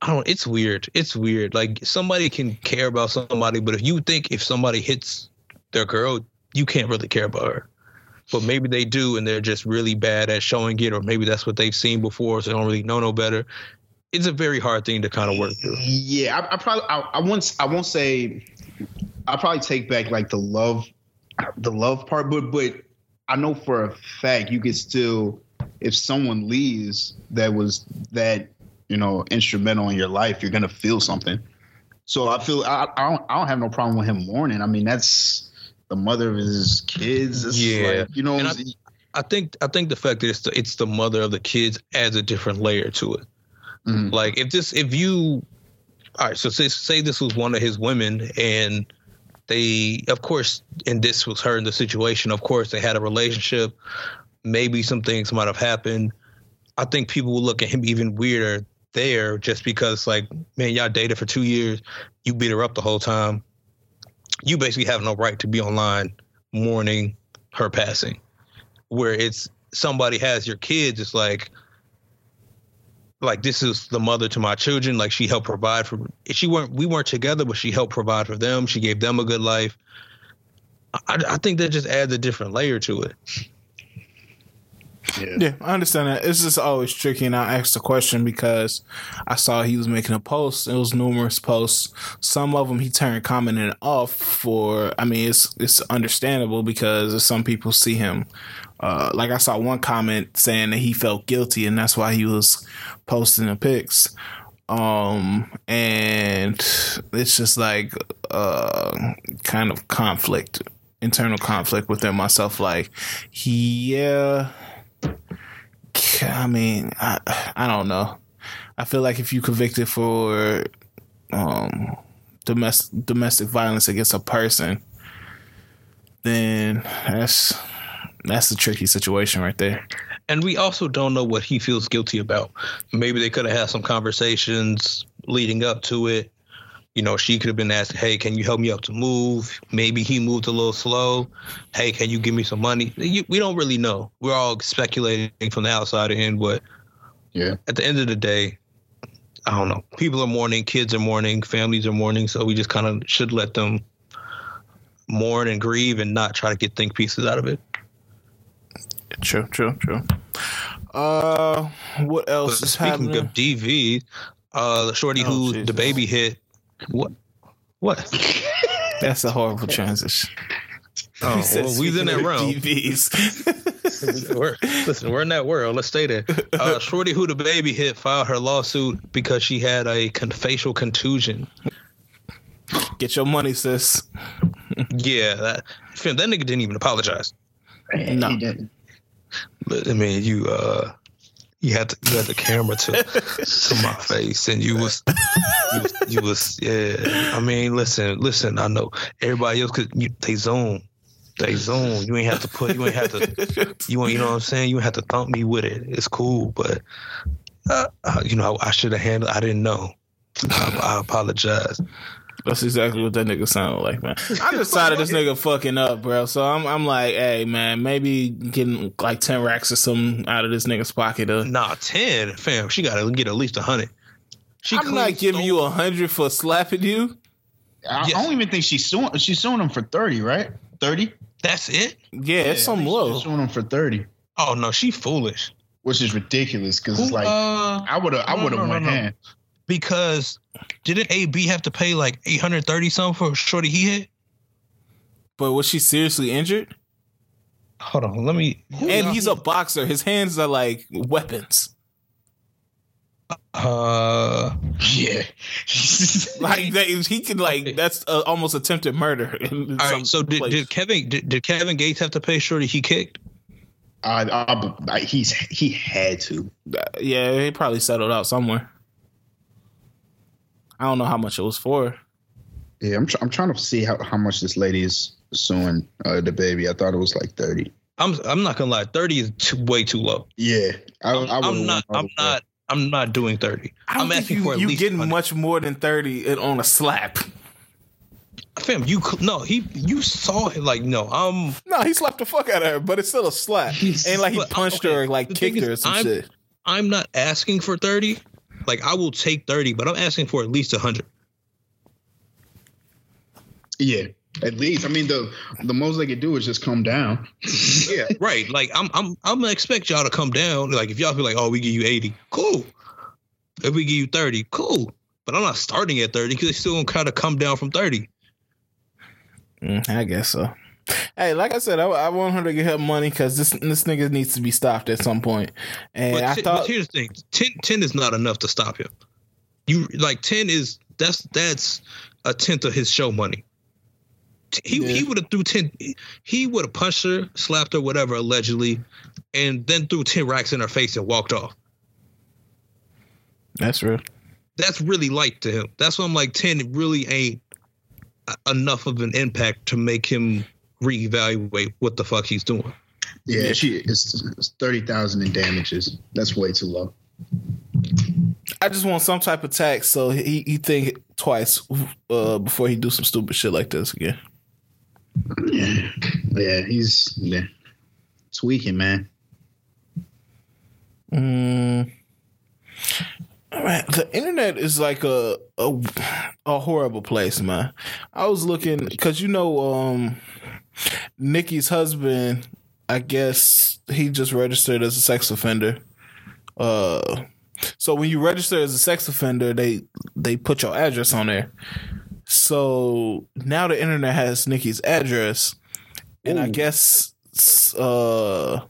I don't it's weird. It's weird. Like somebody can care about somebody, but if you think if somebody hits their girl, you can't really care about her. But maybe they do and they're just really bad at showing it, or maybe that's what they've seen before, so they don't really know no better. It's a very hard thing to kind of work through. Yeah, I, I probably I, I won't I won't say I'll probably take back like the love the love part, but but I know for a fact you could still, if someone leaves that was that you know instrumental in your life, you're gonna feel something. So I feel I, I don't I don't have no problem with him mourning. I mean that's the mother of his kids. It's Yeah. like, you know. I, I think I think the fact that it's the, it's the mother of the kids adds a different layer to it. Mhm. Like if this if you all right, so say say this was one of his women and they of course and this was her in the situation, of course they had a relationship. Maybe some things might have happened. I think people will look at him even weirder there just because like, man, y'all dated for two years, you beat her up the whole time. You basically have no right to be online mourning her passing. Where it's somebody has your kids, it's like like this is the mother to my children. Like she helped provide for. She weren't. We weren't together, but she helped provide for them. She gave them a good life. I, I think that just adds a different layer to it. Yeah. Yeah, I understand that. It's just always tricky, and I asked the question because I saw he was making a post. It was numerous posts. Some of them he turned commenting off for. I mean, it's it's understandable because some people see him. Uh, like I saw one comment saying that he felt guilty, and that's why he was posting the pics. Um, and it's just like uh, kind of conflict, internal conflict within myself. Like, yeah. I mean, I I don't know. I feel like if you convicted for um domestic domestic violence against a person, then that's that's a tricky situation right there. And we also don't know what he feels guilty about. Maybe they could have had some conversations leading up to it. You know, she could have been asked, "Hey, can you help me out to move?" Maybe he moved a little slow. Hey, can you give me some money? You, we don't really know. We're all speculating from the outside in, but Yeah. at the end of the day, I don't know. People are mourning, kids are mourning, families are mourning, so we just kind of should let them mourn and grieve and not try to get think pieces out of it. True, true, true. Uh, what But else is speaking happening? of DV, uh, the shorty Oh, who Jesus. DaBaby hit, what? What? That's a horrible transition. Oh, He said, well, we're in that realm. DVs. we're, listen, we're in that world. Let's stay there. Uh, shorty who DaBaby hit filed her lawsuit because she had a con- facial contusion. Get your money, sis. Yeah, that, that nigga didn't even apologize. No. He didn't. But I mean, you uh, you had to, you had the camera to to my face, and you was you was, you was yeah. I mean, listen, listen. I know everybody else could you, they zoom, they zoom. You ain't have to put. You ain't have to. You ain't. You know what I'm saying? You ain't have to thump me with it. It's cool, but uh, uh, you know, I, I should have handled. I didn't know. I, I apologize. That's exactly what that nigga sounded like, man. I just tired of this nigga fucking up, bro. So I'm, I'm like, hey, man, maybe getting like ten racks or something out of this nigga's pocket. Uh, Nah, ten, fam. She got to get at least a hundred. She I'm not giving stole- you a hundred for slapping you. I, Yes. I don't even think she's suing. She's suing him for thirty, right? Thirty. That's it. Yeah, it's some low. She's suing him for thirty. Oh no, she foolish. which is ridiculous because it's like uh, I would have. I no, would have no, no, went no. Hand. because didn't AB have to pay like eight hundred thirty something for shorty he hit? But was she seriously injured? Hold on, let me. And he's a boxer. His hands are like weapons. uh, Yeah. Like they, he can like that's uh, almost attempted murder. In all some right. So did, place. did Kevin did, did Kevin Gates have to pay shorty he kicked? I, I, I, he's he had to. Yeah, he probably settled out somewhere. I don't know how much it was for. Yeah, I'm tr- I'm trying to see how, how much this lady is suing uh, DaBaby. I thought it was like thirty. I'm I'm not gonna lie, thirty is too, way too low. Yeah, I, I'm, I I'm not. I'm over not. I'm not doing thirty. I don't I'm asking you, for at you least getting 100. much more than thirty in- on a slap. Fam, you cou- no. He you saw him like no. Um, No, he slapped the fuck out of her, but it's still a slap. And like he punched okay, her, or like the thing kicked her or some I'm- shit. I'm not asking for thirty. Like I will take thirty, but I'm asking for at least hundred. Yeah, at least. I mean, the the most they could do is just come down. Yeah, right. Like I'm I'm I'm gonna expect y'all to come down. Like if y'all feel like, oh, we give you eighty, cool. If we give you thirty, cool. But I'm not starting at thirty because it's still gonna kind of come down from thirty. Mm, I guess so. Hey, like I said, I, I want her to get her money because this this nigga needs to be stopped at some point. And But, I t- thought, but here's the thing: 10, 10 is not enough to stop him. You like ten is that's that's a tenth of his show money. He Yeah. he would have threw ten. He would have punched her, slapped her, whatever, allegedly, and then threw ten racks in her face and walked off. that's real. That's really light to him. That's why I'm like ten really ain't uh, enough of an impact to make him reevaluate what the fuck he's doing. Yeah, she it's, it's thirty thousand in damages. That's way too low. I just want some type of tax so he he think twice uh, before he do some stupid shit like this again. Yeah, yeah, he's yeah, tweaking, man. Mm. All right, the internet is like a a, a horrible place, man. I was looking because you know, um, Nikki's husband. I guess he just registered as a sex offender. Uh, so when you register as a sex offender, they they put your address on there. So now the internet has Nikki's address, and I guess uh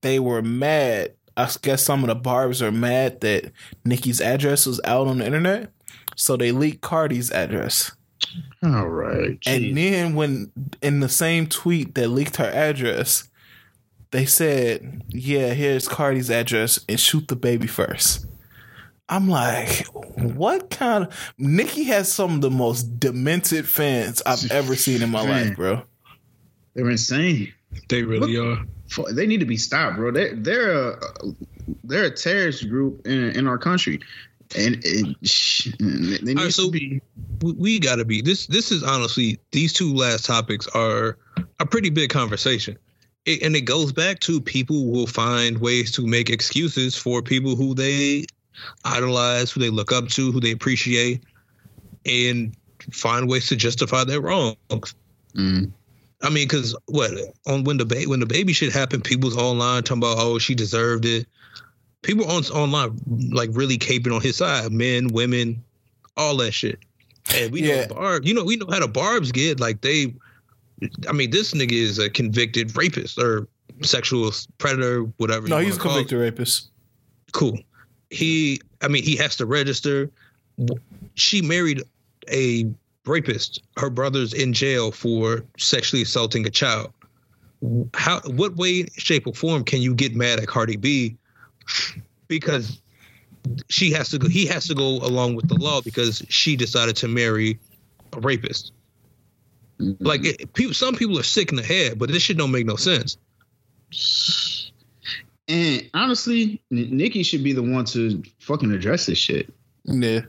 they were mad. I guess some of the barbs are mad that Nikki's address was out on the internet, so they leaked Cardi's address. All right, And then when in the same tweet that leaked her address, they said, "Yeah, here's Cardi's address and shoot the baby first. I'm like, what kind of Nikki has some of the most demented fans I've ever seen in my life, bro. they're insane. They really are. Fu- They need to be stopped, bro. They're they're a they're a terrorist group in in our country, and it, sh- they need All right, so- to be. we, we got to be this this is honestly these two last topics are a pretty big conversation. It, and it goes back to people will find ways to make excuses for people who they idolize who they look up to who they appreciate and find ways to justify their wrongs. Mm, i mean because what on when the ba- when DaBaby shit happened people's online talking about oh she deserved it people on online like really caping on his side men women all that shit and we Yeah. know Barb, you know, we know how the Barb's get. Like they, I mean, this nigga is a convicted rapist or sexual predator, whatever. No, you he's a call it. convicted rapist. Cool. He, I mean, he has to register. She married a rapist. Her brother's in jail for sexually assaulting a child. How, what way, shape, or form can you get mad at Cardi B? Because she has to go. He has to go along with the law because she decided to marry a rapist. mm, Like it, people, some people are sick in the head, but this shit don't make no sense. and honestly, N- Nikki should be the one to fucking address this shit. Yeah.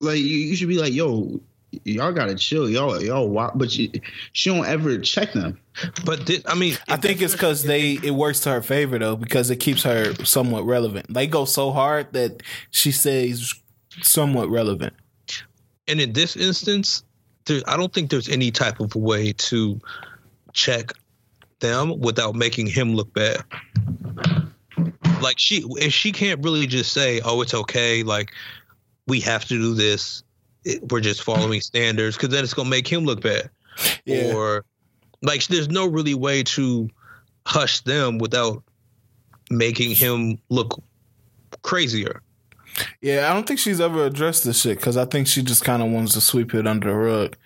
Like you, you should be like, yo, y'all gotta chill, y'all, y'all. wa- But she, she don't ever check them. But thi- I mean, I think it's because they it works to her favor though because it keeps her somewhat relevant. They go so hard that she stays somewhat relevant. and in this instance, there, I don't think there's any type of way to check them without making him look bad. Like she, if she can't really just say, "Oh, it's okay," like we have to do this, it, we're just following standards, because then it's gonna make him look bad. Yeah. Or like, there's no really way to hush them without making him look crazier. Yeah, I don't think she's ever addressed this shit because I think she just kind of wants to sweep it under the rug.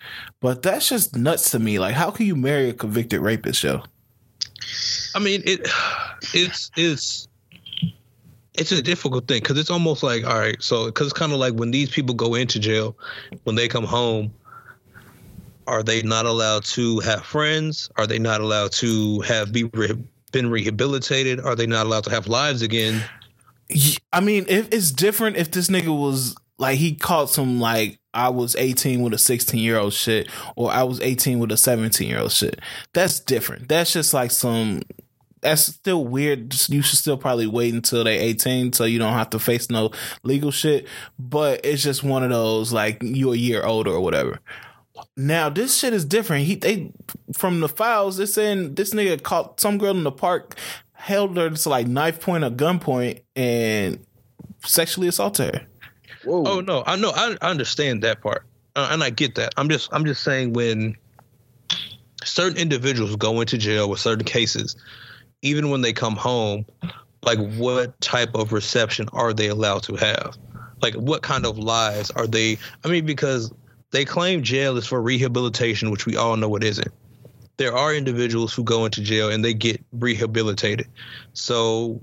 But that's just nuts to me. Like, how can you marry a convicted rapist, yo? I mean, it it's it's it's a difficult thing because it's almost like all right. So because it's kind of like when these people go into jail, when they come home, are they not allowed to have friends? Are they not allowed to have be been rehabilitated? Are they not allowed to have lives again? I mean, it's different if this nigga was like he caught some like I was 18 with a 16 year old shit or I was 18 with a 17 year old shit. That's different. That's just like some that's still weird. You should still probably wait until they're 18 so you don't have to face no legal shit. But it's just one of those like you're a year older or whatever. Now this shit is different. He they from the files, it's saying this nigga caught some girl in the park, held her to like knife point or gunpoint and sexually assaulted her. Whoa. Oh no, I know, I, I understand that part, uh, and I get that. I'm just, I'm just saying when certain individuals go into jail with certain cases, even when they come home, like what type of reception are they allowed to have? Like what kind of lies are they? I mean, because they claim jail is for rehabilitation, which we all know it isn't. There are individuals who go into jail and they get rehabilitated. So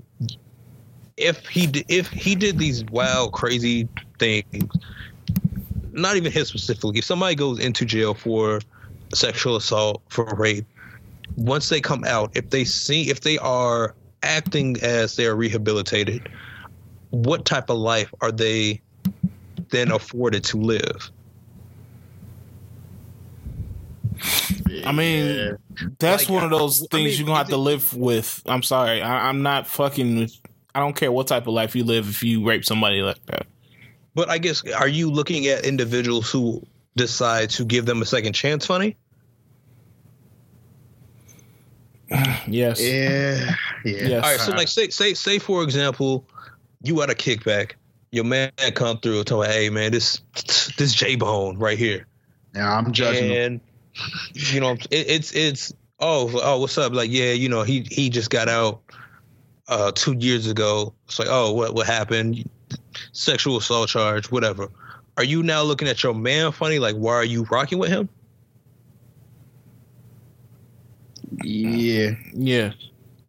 if he if he did these wild, crazy things, not even him specifically, if somebody goes into jail for sexual assault, for rape, once they come out, if they see if they are acting as they are rehabilitated, what type of life are they then afforded to live? I mean, that's like, one of those things I mean, you're gonna have to live with. I'm sorry, I, am not fucking. I don't care what type of life you live if you rape somebody like that. But I guess are you looking at individuals who decide to give them a second chance? Funny. yes. Yeah. Yeah. Yes. All right. So like, say say say for example, you got a kickback. Your man come through and tell, "Hey man, this this J Bone right here." Yeah, I'm judging. And you know, it, it's it's oh oh what's up? Like yeah, you know he he just got out uh two years ago. It's like oh what what happened? Sexual assault charge, whatever. Are you now looking at your man funny? Like why are you rocking with him? Yeah, yeah.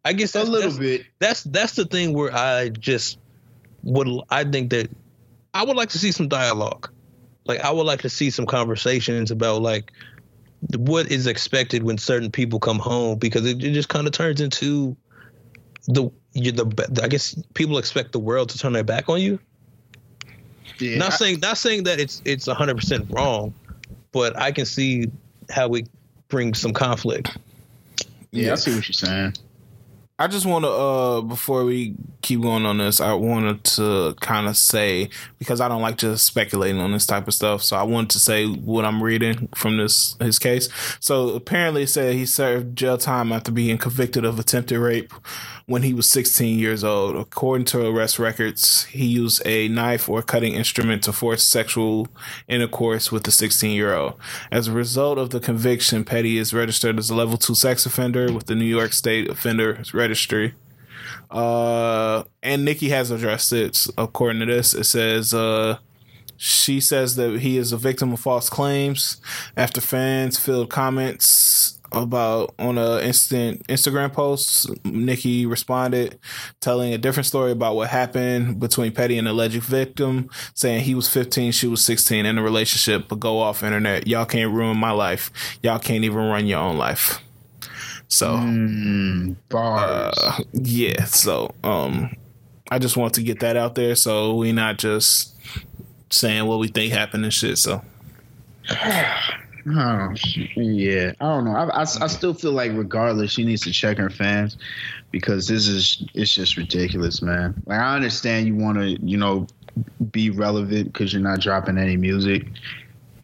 I guess a little that's, bit. That's that's the thing where I just would I think that I would like to see some dialogue. Like I would like to see some conversations about like what is expected when certain people come home because it, it just kind of turns into the you the I guess people expect the world to turn their back on you. Yeah, not I, saying not saying that it's it's hundred percent wrong, but I can see how it brings some conflict. Yeah, yeah, I see what you're saying. I just want to, uh, before we keep going on this, I wanted to kind of say because I don't like just speculating on this type of stuff. So I wanted to say what I'm reading from this his case. So apparently, it said he served jail time after being convicted of attempted rape when he was 16 years old. According to arrest records, he used a knife or cutting instrument to force sexual intercourse with the 16 year old. As a result of the conviction, Petty is registered as a level two sex offender with the New York State Offender Registry. Uh, and Nikki has addressed it. According to this, it says, uh, she says that he is a victim of false claims after fans filled comments about on a instant Instagram post. Nikki responded, telling a different story about what happened between Petty and alleged victim, saying he was 15, she was 16 in a relationship, but go off internet. Y'all can't ruin my life. Y'all can't even run your own life. So, mm, bars. Uh, yeah. So, um, I just want to get that out there, so we not just saying what we think happened and shit. So. Oh, yeah. I don't know. I, I, I, still feel like regardless, she needs to check her fans because this is it's just ridiculous, man. Like I understand you want to, you know, be relevant because you're not dropping any music,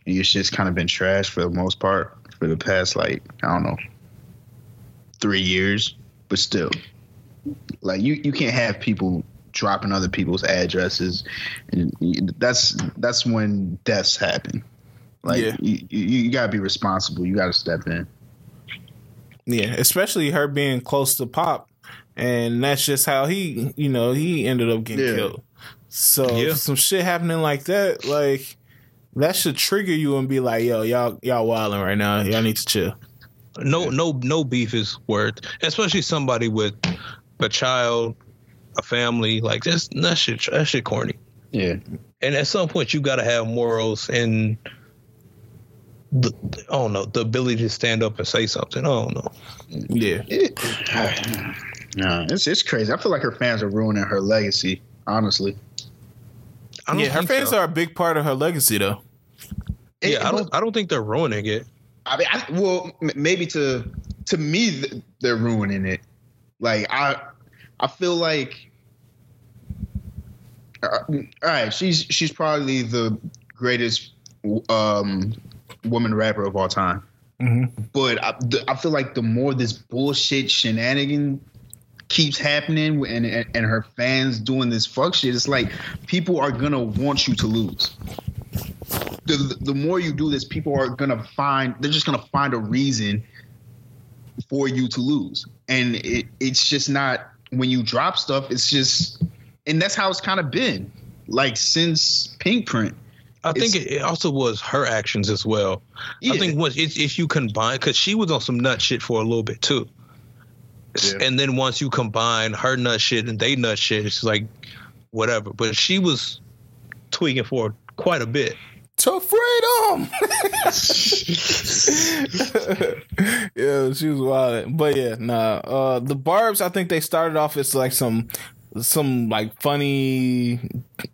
and your shit's kind of been trashed for the most part for the past like I don't know three years, but still, like you you can't have people dropping other people's addresses, and that's that's when deaths happen. Like yeah. you, you, you gotta be responsible. You gotta step in. Yeah, especially her being close to Pop, and that's just how he, you know, he ended up getting yeah. killed. So yeah. some shit happening like that, like that should trigger you and be like, "Yo, y'all, y'all wilding right now. Y'all need to chill." No, no, no beef is worth, especially somebody with a child, a family. Like that's that shit. That shit corny. Yeah. And at some point, you got to have morals and the, I don't know the ability to stand up and say something. I don't know. Yeah. It, no, it's it's crazy. I feel like her fans are ruining her legacy. Honestly. I don't Yeah, her fans so. are a big part of her legacy, though. Yeah, I don't. I don't think they're ruining it. I mean, I, well, m- maybe to to me th- they're ruining it. Like I, I feel like, uh, all right, she's she's probably the greatest um, woman rapper of all time. Mm-hmm. But I, the, I feel like the more this bullshit shenanigan keeps happening and, and and her fans doing this fuck shit, it's like people are gonna want you to lose. The, the more you do this, people are gonna find they're just gonna find a reason for you to lose, and it, it's just not when you drop stuff. It's just, and that's how it's kind of been like since Pink Print. I think It's- it, it also was her actions as well. Yeah. I think once it's, if you combine, because she was on some nut shit for a little bit too. Yeah. And then once you combine her nut shit and they nut shit, it's like whatever. But she was tweaking for quite a bit. To freedom. yeah, she was wild. But yeah, nah. Uh, the Barbs, I think they started off as like some some like funny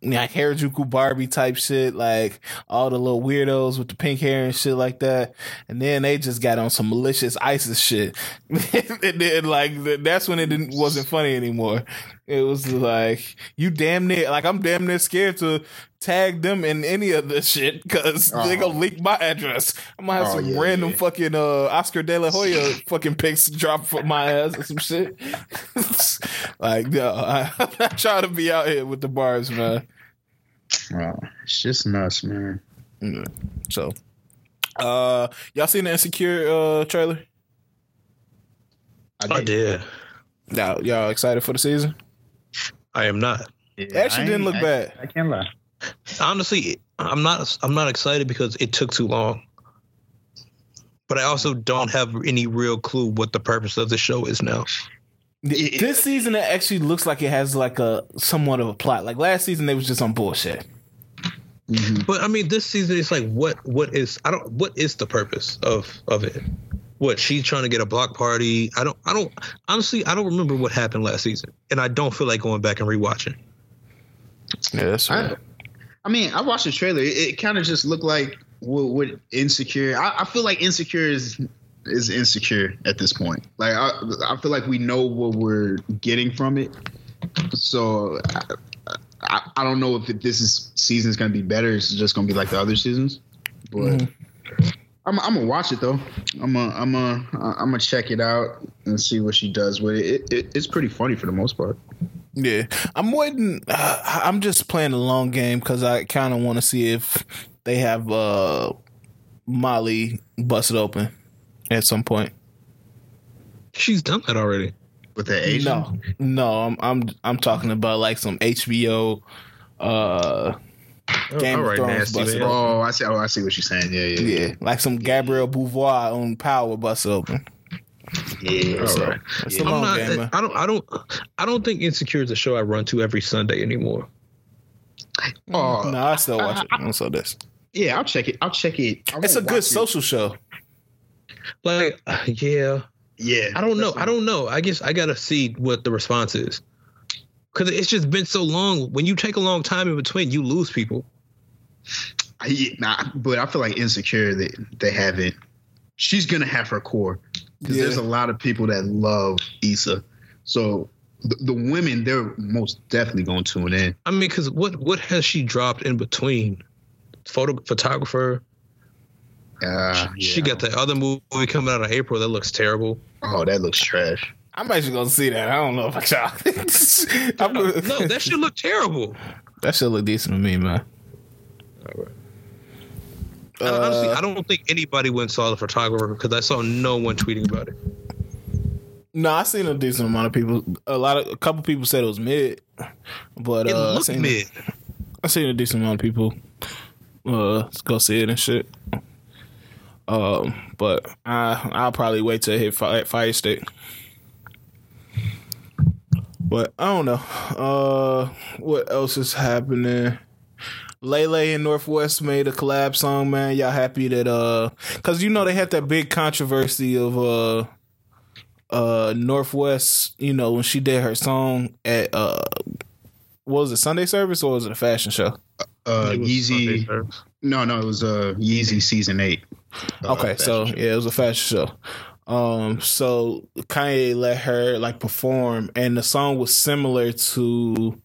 like Harajuku Barbie type shit, like all the little weirdos with the pink hair and shit like that. And then they just got on some malicious ISIS shit. and then like that's when it didn't wasn't funny anymore. It was like you damn near like I'm damn near scared to tag them in any of this shit because they gonna leak my address. I'm gonna have Oh, some yeah, random yeah. fucking uh Oscar De La Hoya fucking pics drop for my ass or some shit. like no, I, I'm not trying to be out here with the bars, man. Wow, it's just nuts, man. Yeah. So, uh, y'all seen the Insecure uh trailer? I did. Y'all, y'all excited for the season? I am not. Yeah, It actually I didn't look I- bad. I can't lie. Honestly, I'm not. I'm not excited because it took too long. But I also don't have any real clue what the purpose of the show is now. Th- This season, it actually looks like it has like a somewhat of a plot. Like last season, they was just on bullshit. Mm-hmm. But I mean, this season it's like what what is I don't what is the purpose of of it? What she's trying to get a block party? I don't I don't honestly I don't remember what happened last season, and I don't feel like going back and rewatching. Yeah, that's I, I mean, I watched the trailer. It, it kind of just looked like what, what insecure. I, I feel like insecure is is insecure at this point. Like I, I feel like we know what we're getting from it. So I, I, I don't know if it, this is season is going to be better. It's just going to be like the other seasons. But I'm, I'm gonna watch it though. I'm gonna I'm gonna I'm gonna check it out and see what she does with it. It, it. It's pretty funny for the most part. Yeah, I'm waiting. Uh, I'm just playing a long game because I kind of want to see if they have uh Molly busted open at some point. She's done that already. With the Asian. No, no, I'm I'm I'm talking about like some HBO. Uh, Game All of right, Thrones nasty. Oh, I see. Oh, I see what you're saying. Yeah, yeah, yeah, like some Gabrielle Bouvoir on Power bus open. yeah. All So, right. It's a I'm not. game. I don't. I don't. I don't think Insecure is a show I run to every Sunday anymore. Oh, no, I still watch it. I saw this. yeah. I'll check it. I'll check it. I It's a good watch it. social show. Like, yeah, Yeah. I don't know. I don't know. I guess I gotta see what the response is. Cause it's just been so long. When you take a long time in between, you lose people. I, nah, but I feel like insecure. They they haven't. She's gonna have her core because Yeah. there's a lot of people that love Issa. So the, the women, they're most definitely gonna tune in. I mean, cause what what has she dropped in between? Photo photographer. Uh, She got the other movie coming out in April that looks terrible. Oh, that looks trash. I'm actually gonna see that. I don't know about y'all. I'm No, that should look terrible. that should look decent to me, man. And honestly, Uh, I don't think anybody went and saw the photographer because I saw no one tweeting about it. No, I seen a decent amount of people. A lot of a couple people said it was mid, but It uh, I looked seen, mid. I seen a decent amount of people uh go see it and shit. Um, but I I'll probably wait till it hit Fire, Fire Stick. But I don't know. Uh, what else is happening? Lay Lay and North West made a collab song, man. Y'all happy that uh cuz you know they had that big controversy of uh uh North West, you know, when she did her song at uh what was it, Sunday service or was it a fashion show? Uh, Yeezy. No, no, it was uh Yeezy season eight. Uh, Okay, so show. yeah, it was a fashion show. Um, so Kanye let her like perform, and the song was similar to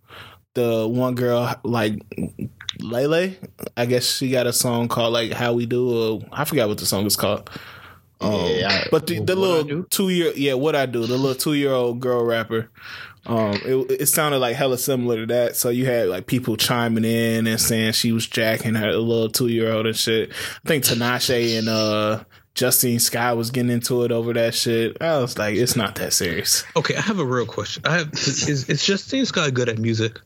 the one girl like Lay Lay. I guess she got a song called like "How We Do." Or, I forgot what the song is called. Um, Yeah, I- but the, the little two year yeah, what I do, the little two year old girl rapper. Um, it, it sounded like hella similar to that. So you had like people chiming in and saying she was jacking her little two year old and shit. I think Tinashe and uh Justine Skye was getting into it over that shit. I was like, it's not that serious. Okay, I have a real question. I have is is Justine Scott good at music?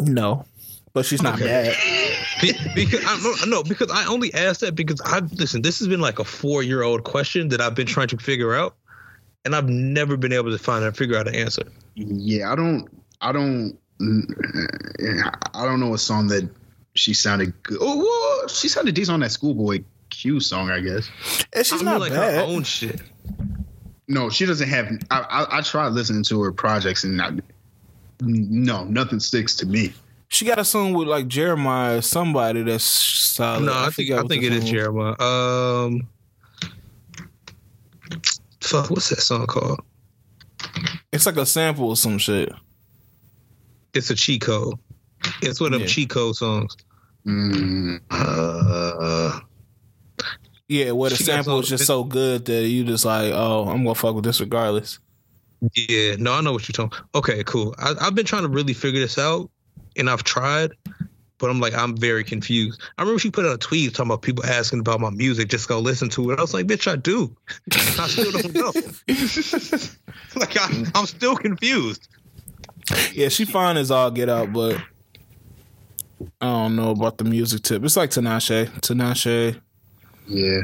No, but she's not bad. Be- because I no, no, because I only asked that because I've listen. This has been like a four year old question that I've been trying to figure out, and I've never been able to find and figure out an answer. Yeah, I don't, I don't, I don't know a song that she sounded good. Oh, well, she sounded decent on that Schoolboy Q song, I guess. And she's I mean, not like bad. her own shit. No, she doesn't have. I, I, I tried listening to her projects and I, no, nothing sticks to me. She got a song with like Jeremiah, somebody that's solid. no, I, think I think it is. Jeremiah. Um, fuck, what's that song called? It's like a sample or some shit. It's a Chico. It's one of them Yeah. cheat code songs. Mm, Uh, Yeah, where the She sample is just so good that you just like, oh, I'm gonna fuck with this regardless. Yeah, no, I know what you're talking. Okay, cool. I, I've been trying to really figure this out, and I've tried, but I'm like, I'm very confused. I remember she put out a tweet talking about people asking about my music, just go listen to it. I was like, bitch, I do. I still don't know. like, I, I'm still confused. Yeah, she fine as all get out, but I don't know about the music tip. It's like Tinashe. Tinashe. yeah.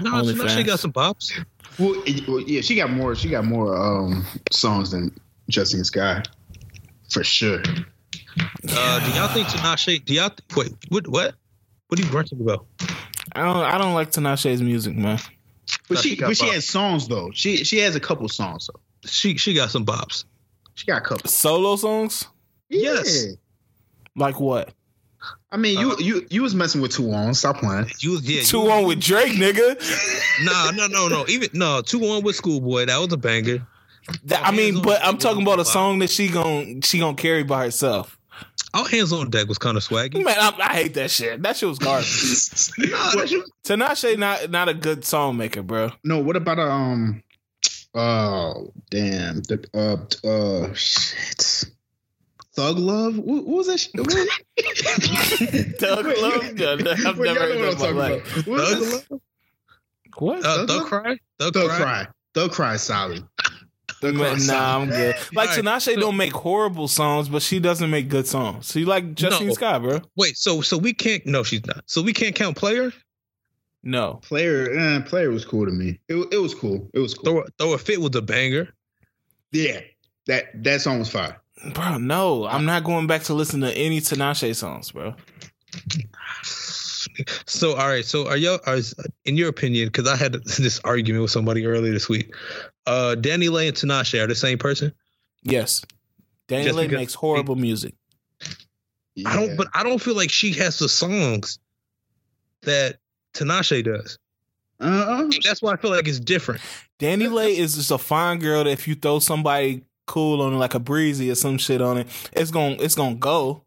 No, she, she got some bops. Well, it- well, yeah, she got more. She got more um songs than Justine Skye, for sure. Uh, do y'all think Tinashe? Do y'all wait? What? What? What are you grunting about? I don't. I don't like Tinashe's music, man. But No, she, she got but she has songs though. She she has a couple songs. though. She she got some bops. she got a couple. Solo songs, Yes. Yeah. like what? I mean, you Uh, you you was messing with two on. Stop playing. You was yeah. Two you, on with Drake, nigga. Nah, no, no, no. Even no. Two on with Schoolboy. That was a banger. That- I mean, but I'm talking about a song that she gon' she gonna carry by herself. All hands on deck was kind of swaggy. Man, I, I hate that shit. That shit was garbage. Nah, that shit- Tinashe not not a good song maker, bro. No, what about um? Oh damn! The uh uh shit. Thug love. What, what was that? Shit? What? Thug Love? Yeah, I've Wait, never heard what I'm that in my talking life. What was Thug that? Love? What? Uh, Thug Thug Cry? Thug, Thug Cry? cry. Thug cry is solid. Thug Cry Man, is nah, solid. I'm good. Like Alright, Tinashe so- don't make horrible songs, but she doesn't make good songs. So you like Justine No. Scott, bro? Wait, so so we can't. No, she's not. So we can't count player. No. Player, eh, player was cool to me. It, it was cool. It was cool. Throw a, throw a fit with a banger. Yeah, that that song was fire. Bro, no. I'm not going back to listen to any Tinashe songs, bro. So all right. So are y'all? Are, in your opinion? Because I had this argument with somebody earlier this week. Uh, DaniLeigh and Tinashe are the same person. Yes. Danny Just Lay makes horrible music. I don't. But I don't feel like she has the songs that Tinashe does. Uh, That's why I feel like it's different. DaniLeigh is just a fine girl that if you throw somebody cool on it, like a breezy or some shit on it, it's gonna it's gonna go.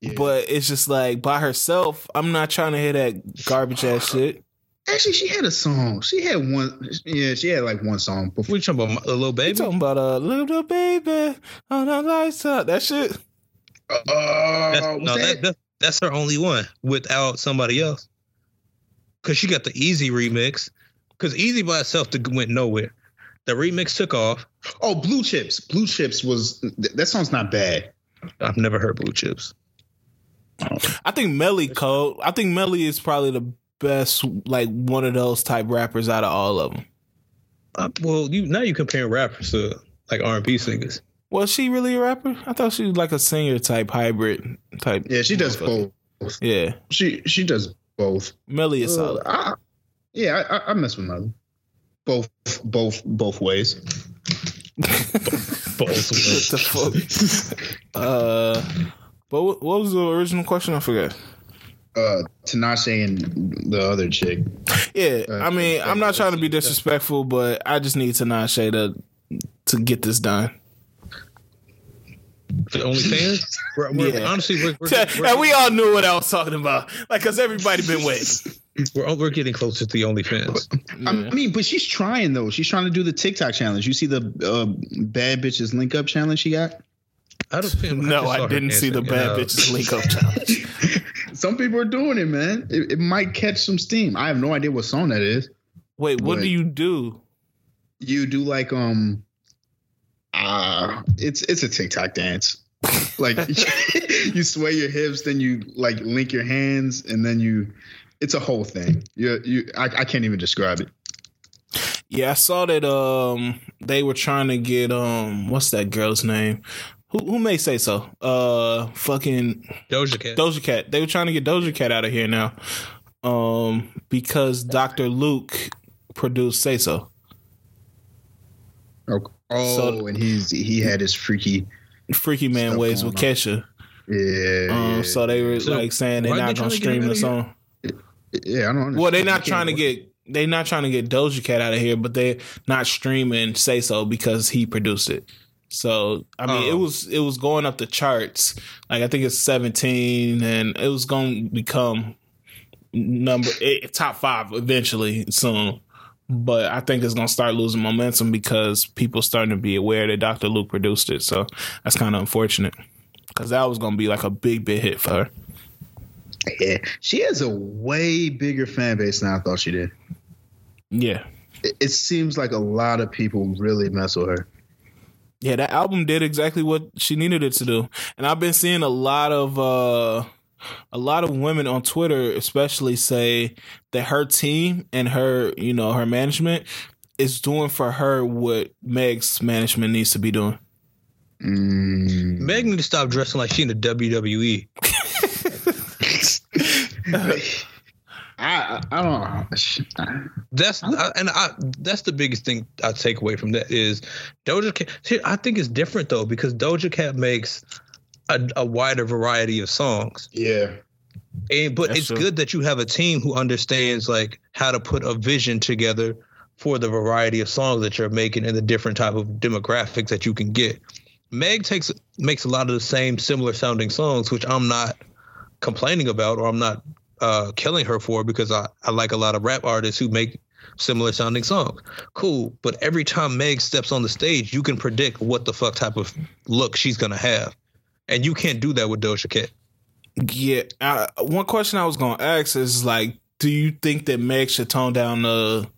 Yeah. But it's just like by herself, I'm not trying to hear that garbage ass shit. actually, she had a song. She had one. Yeah, she had like one song before. We talking about a little You baby? talking about a little baby on the lights out? That shit. Uh, That's, no, that, that? that, that's her only one without somebody else. Cause she got the Easy remix. Cause Easy by itself went nowhere. The remix took off. Oh, Blue Chips. Blue Chips was th- that song's not bad. I've never heard Blue Chips. I think Melly cold. I think Melly is probably the best like one of those type rappers out of all of them. Uh, well, you now you comparing rappers to like R and B singers. Was she really a rapper? I thought she was like a singer type hybrid type. Yeah, she does both. Yeah, She she does both. Melly is Uh, solid. I, yeah, I, I- I mess with Melly. Both both both ways. what the fuck? uh, but what, what was the original question? I forgot. Uh, Tinashe and the other chick. Yeah, Uh, I mean, I'm not trying to be disrespectful, but I just need Tinashe to to get this done. For OnlyFans? We're, we're, Yeah. Honestly, we're, we're, we're, and we all knew what I was talking about, like, cause everybody been waiting. we're, we're getting closer to the OnlyFans. I mean, but she's trying though. She's trying to do the TikTok challenge. You see the uh, bad bitches link up challenge she got? I don't think No, just I didn't see the bad bitches link up challenge. Some people are doing it, man. It, it might catch some steam. I have no idea what song that is. Wait, what What? do you do? You do like um, uh it's it's a TikTok dance. Like you sway your hips, then you like link your hands, and then you. It's a whole thing. You you I, I can't even describe it. Yeah, I saw that um they were trying to get um what's that girl's name? Who who may say so? Uh fucking Doja Cat. Doja Cat. They were trying to get Doja Cat out of here now. Um because Dr. Luke produced Say So. Oh, oh So- and he's he had his freaky. Freaky Man Stuff Ways with on. Kesha. Yeah. Um yeah, so they were So, like saying they're not they gonna trying to get stream the song. yeah, I don't. Well, they're not trying to get they're not trying to get Doja Cat out of here, but they're not streaming Say So because he produced it. So I mean, it Oh. was it was going up the charts. Like I think it's seventeen, and it was going to become number eight, top five eventually soon. But I think it's going to start losing momentum because people starting to be aware that Dr. Luke produced it. So that's kind of unfortunate because that was going to be like a big big hit for her. Yeah, she has a way bigger fan base than I thought she did. Yeah. It, it seems like a lot of people really mess with her. Yeah, that album did exactly what she needed it to do. And I've been seeing a lot of uh a lot of women on Twitter especially say that her team and her, you know, her management is doing for her what Meg's management needs to be doing. Mm. Meg needs to stop dressing like she in the WWE. I, I I don't know. That's and I that's the biggest thing I take away from that is Doja Cat. See, I think it's different though because Doja Cat makes a, a wider variety of songs. Yeah, And but That's it's true. good that you have a team who understands like how to put a vision together for the variety of songs that you're making and the different type of demographics that you can get. Meg takes makes a lot of the same similar sounding songs, which I'm not complaining about or I'm not uh, killing her for because I, I like a lot of rap artists who make similar sounding songs. Cool. But every time Meg steps on the stage, you can predict what the fuck type of look she's gonna have. And you can't do that with Doja Cat. Yeah. Uh, one question I was going to ask is like do you think that Meg should tone down the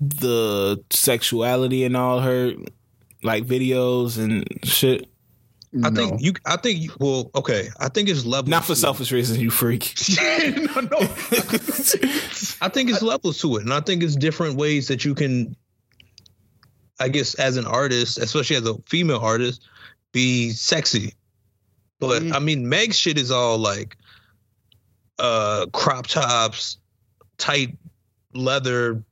the sexuality in all her like videos and shit? I no. think you. I think you. Well, okay. I think it's levels. Not for selfish reasons, you freak. no, no. I think it's levels to it, and I think it's different ways that you can. I guess as an artist, especially as a female artist, be sexy. But Mhm. I mean, Meg's shit is all like, uh, crop tops, tight leather,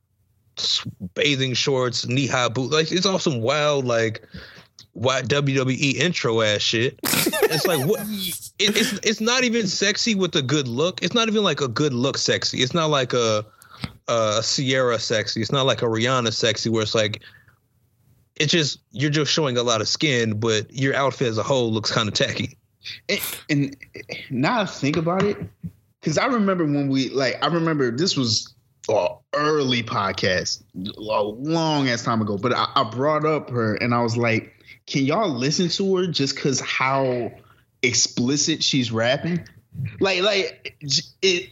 bathing shorts, knee high boot. Like it's all some wild like, wild WWE intro ass shit. it's like what? It, it's it's not even sexy with a good look. It's not even like a good look sexy. It's not like a a Ciara sexy. It's not like a Rihanna sexy where it's like it's just you're just showing a lot of skin, but your outfit as a whole looks kind of tacky. and, and now I think about it, because I remember when we like, I remember this was an early podcast, a long ass time ago. But I, I brought up her and I was like, "Can y'all listen to her just because how explicit she's rapping? Like, like it."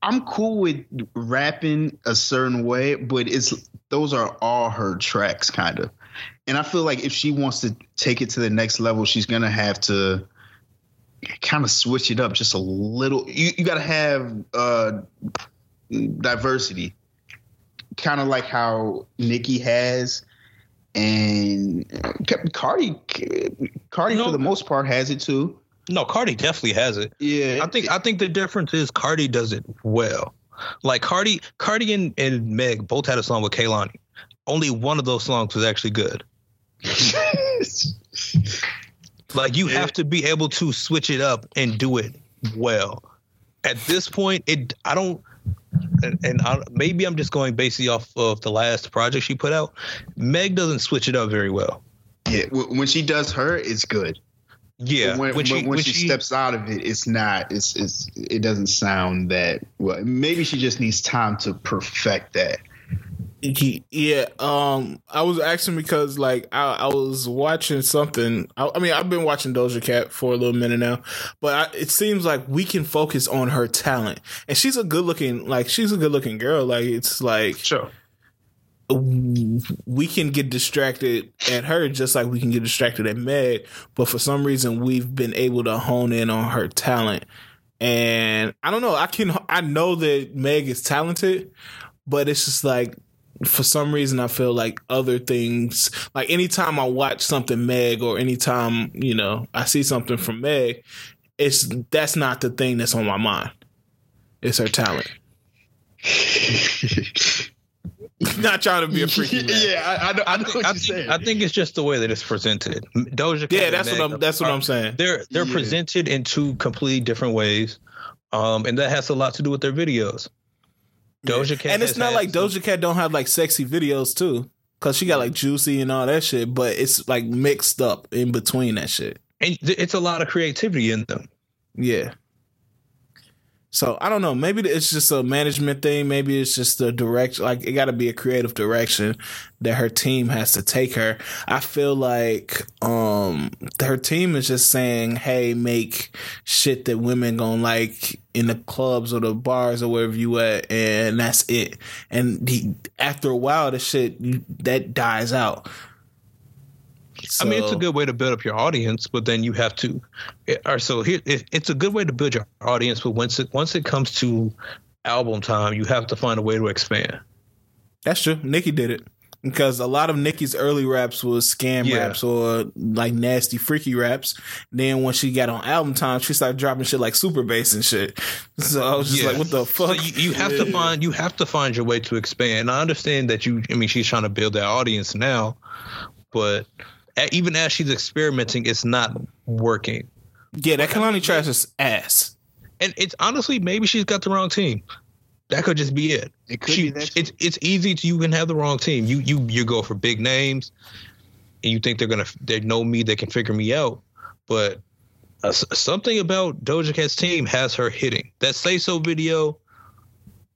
I'm cool with rapping a certain way, but it's those are all her tracks, kind of. And I feel like if she wants to take it to the next level, she's gonna have to kind of switch it up just a little. You, you got to have uh, diversity, kind of like how Nicki has, and uh, Cardi, Cardi No. for the most part has it too. No, Cardi definitely has it. Yeah, I think I think the difference is Cardi does it well. Like Cardi, Cardi and, and Meg both had a song with Kehlani. Only one of those songs was actually good. Like you have to be able to switch it up and do it well. At this point, it I don't, and, and I, maybe I'm just going basically off of the last project she put out. Meg doesn't switch it up very well. yeah. When she does her, it's good. Yeah, But when, when, she, when she, steps out of it, it's not. It's it's it doesn't sound that well. Maybe she just needs time to perfect that. Yeah, um, I was asking because like I, I was watching something. I, I mean, I've been watching Doja Cat for a little minute now, but I, it seems like we can focus on her talent, and she's a good looking, like she's a good looking girl. Like it's like sure. we can get distracted at her just like we can get distracted at Meg, but for some reason we've been able to hone in on her talent. And I don't know, I can I know that Meg is talented, but it's just like for some reason I feel like other things like anytime I watch something Meg or anytime, you know, I see something from Meg, it's that's not the thing that's on my mind. It's her talent. not trying to be a freaky man. yeah, I, I know, I know what I you're think, saying. I think it's just the way that it's presented. Doja Cat Yeah, that's what I'm that's what are- I'm saying. They're they're Yeah. presented in two completely different ways, um, and that has a lot to do with their videos. Doja Cat, and it's not like Doja Cat don't have like sexy videos too, cause she got like juicy and all that shit, but it's like mixed up in between that shit. and it's a lot of creativity in them. Yeah. So I don't know. Maybe it's just a management thing. Maybe it's just a direction. Like it got to be a creative direction that her team has to take her. I feel like um her team is just saying, "Hey, make shit that women gonna like in the clubs or the bars or wherever you at," and that's it. And the, after a while, the shit that dies out. I mean, it's a good way to build up your audience, but then you have to. Or so here, it, it's a good way to build your audience, but once it once it comes to album time, you have to find a way to expand. That's true. Nicki did it because a lot of Nicki's early raps was scam Yeah. raps or like nasty, freaky raps. Then when she got on album time, she started dropping shit like super bass and shit. So I was just Yeah. like, what the So fuck? you, you have to find you have to find your way to expand. I understand that you. I mean, she's trying to build that audience now, but a- even as she's experimenting, it's not working. yeah, that Kehlani trash is ass. And it's honestly maybe she's got the wrong team. That could just be it. It could She- be that. it's it's easy to you can have the wrong team. You you you go for big names, and you think they're gonna they know me, they can figure me out. But uh, something about Doja Cat's team has her hitting that "Say So" video.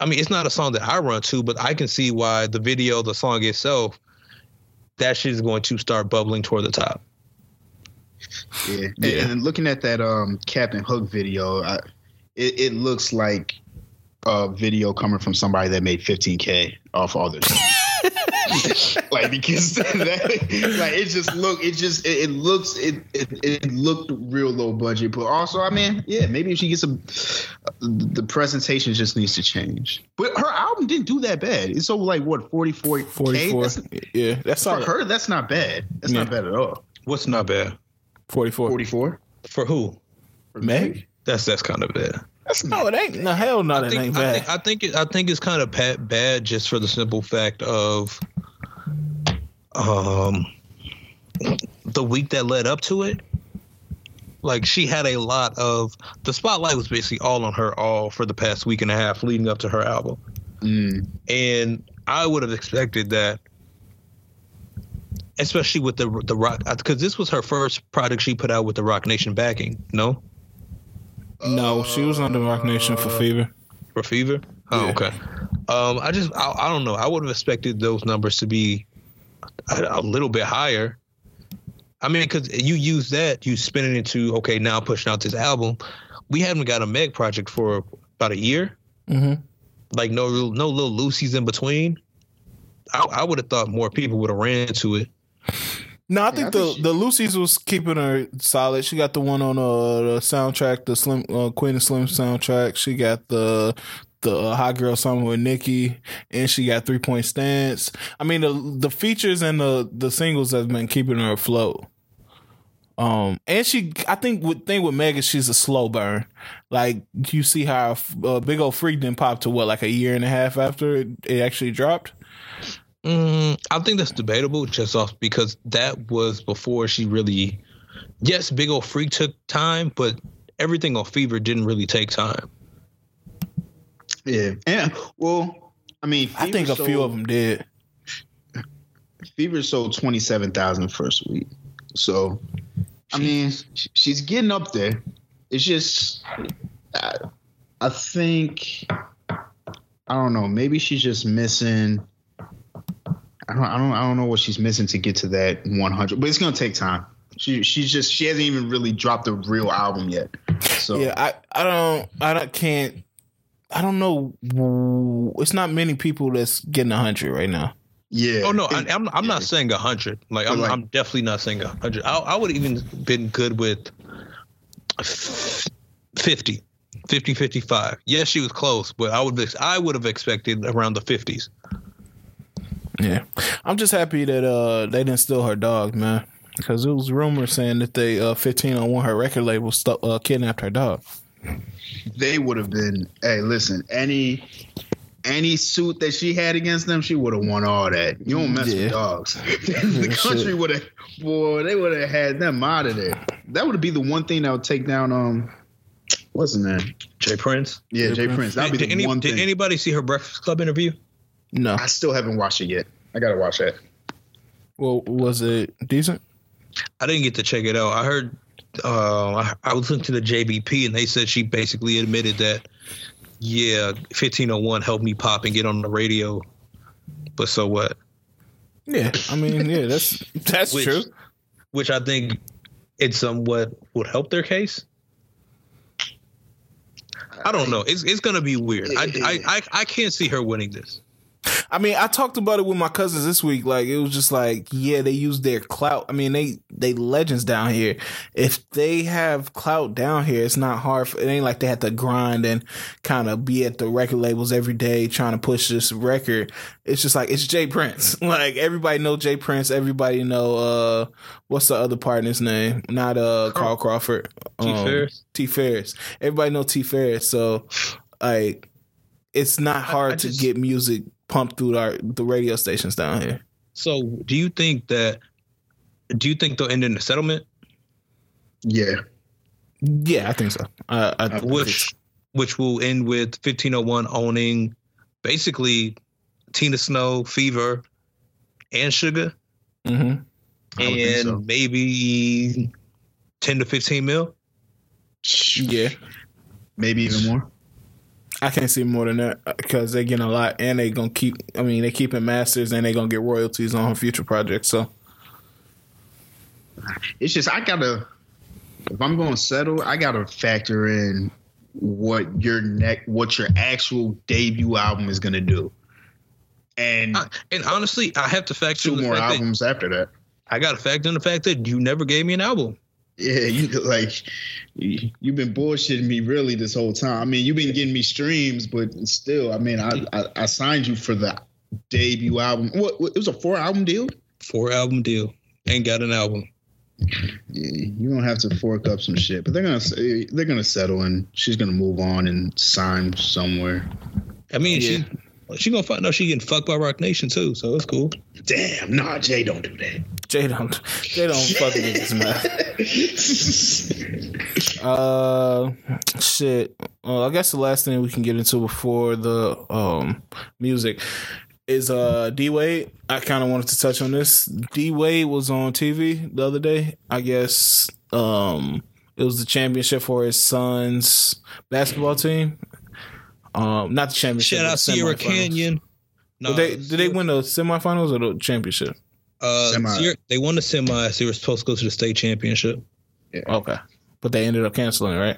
I mean, it's not a song that I run to, but I can see why the video, the song itself, that shit is going to start bubbling toward the top. Yeah. Yeah. And, and looking at that um Captain Hook video, I, it, it looks like a video coming from somebody that made 15k off all their like because that, like it just look it just it, it looks it, it it looked real low budget but also i mean yeah maybe if she gets a uh, the presentation just needs to change but her album didn't do that bad it's over like what 44 44. that's, yeah, that's for all. her that's not bad that's Yeah. not bad at all What's not bad 44. 44 for who? for Meg? That's that's kind of bad. That's not No, it ain't. No, hell no, I that think, ain't I bad. think I think it, I think it's kind of pa- bad just for the simple fact of um the week that led up to it. Like she had a lot of the spotlight was basically all on her all for the past week and a half leading up to her album. Mm. And I would have expected that especially with the the rock because this was her first product she put out with the Roc Nation backing, no? No, she was on the Roc Nation for Fever. for fever. Oh, Yeah. okay. Um, I just I, I don't know. I would have expected those numbers to be a, a little bit higher. I mean, because you use that, you spin it into okay, now pushing out this album. We haven't got a Meg project for about a year. Mm-hmm. Like no no little Lucy's in between. I, I would have thought more people would have ran to it. No, I Yeah, think I the she- the Lucy's was keeping her solid. She got the one on uh, the soundtrack, the Slim uh, Queen of Slim soundtrack. She got the the uh, hot girl song with Nicki, and she got three point stance. I mean, the the features and the the singles have been keeping her afloat. Um, and she, I think, with thing with Megan, she's a slow burn. Like you see how uh, Big Ole Freak didn't pop to what like a year and a half after it, it actually dropped. Mm, I think that's debatable, just off because that was before she really. Yes, Big Ole Freak took time, but everything on Fever didn't really take time. Yeah, and well, I mean, I think a sold, few of them did. Fever sold twenty seven thousand first week, so I mean, she's getting up there. It's just, I, I think, I don't know. Maybe she's just missing. I don't, I don't, I don't know what she's missing to get to that 100. But it's gonna take time. She, she's just, she hasn't even really dropped a real album yet. So yeah, I, I don't, I don't, can't, I don't know. It's not many people that's getting hundred right now. Yeah. Oh no, I, am I'm not saying hundred. Like I'm, like I'm definitely not saying hundred. I, I would even been good with 50, 50, 55. Yes, she was close, but I would I would have expected around the fifties. Yeah, I'm just happy that uh they didn't steal her dog, man. Because it was rumors saying that they uh 15 on one her record label stu- uh, kidnapped her dog. They would have been. Hey, listen, any any suit that she had against them, she would have won all that. You don't mess yeah. with dogs. the country would have, boy, they would have had them out of there. That would be the one thing that would take down, um, what's his name? J. Prince. Yeah, J. Prince. Prince. That'd did, be the any, one did thing. anybody see her Breakfast Club interview? No, I still haven't watched it yet. I gotta watch that. Well, was it decent? I didn't get to check it out. I heard. Uh, I, I was listening to the JBP, and they said she basically admitted that yeah, 1501 helped me pop and get on the radio. But so what? Yeah, I mean, yeah, that's that's which, true. Which I think it somewhat would help their case. I don't know. It's it's gonna be weird. I I I, I can't see her winning this. I mean, I talked about it with my cousins this week. Like, it was just like, yeah, they use their clout. I mean, they they legends down here. If they have clout down here, it's not hard. For, it ain't like they have to grind and kind of be at the record labels every day trying to push this record. It's just like it's J. Prince. Like everybody know J. Prince. Everybody know uh what's the other partner's name? Not uh Carl Crawford. T um, Ferris. T Ferris. Everybody know T Ferris. So like it's not hard just, to get music pumped through our the radio stations down here. So, do you think that? Do you think they'll end in a settlement? Yeah, yeah, I think so. Uh, I, which which will end with 1501 owning basically Tina Snow, Fever, and Suga, mm-hmm. and so. maybe 10 to 15 mil. Yeah, maybe even more. I can't see more than that because they're getting a lot, and they're gonna keep. I mean, they're keeping masters, and they're gonna get royalties on future projects. So it's just I gotta. If I'm gonna settle, I gotta factor in what your neck, what your actual debut album is gonna do, and I, and honestly, I have to factor two more albums that, after that. I got to factor in the fact that you never gave me an album. Yeah, you like you, you've been bullshitting me really this whole time. I mean, you've been getting me streams, but still, I mean, I I, I signed you for the debut album. What, what, it was a four album deal? Four album deal. Ain't got an album. Yeah, you don't have to fork up some shit, but they're gonna they're gonna settle and she's gonna move on and sign somewhere. I mean, yeah. she she gonna find No, she getting fucked by Roc Nation too, so it's cool. Damn, nah, Jay, don't do that. Jay don't, Jay don't fuck with this man. uh, shit. Uh, I guess the last thing we can get into before the um music is uh D Wade. I kind of wanted to touch on this. D Wade was on TV the other day. I guess um it was the championship for his son's basketball team. Um, not the championship. Shout out Sierra Canyon. No, they, did they win the semifinals or the championship? Uh, Sierra, they won the semi. So they were supposed to go to the state championship. Yeah. Okay, but they ended up canceling, it, right?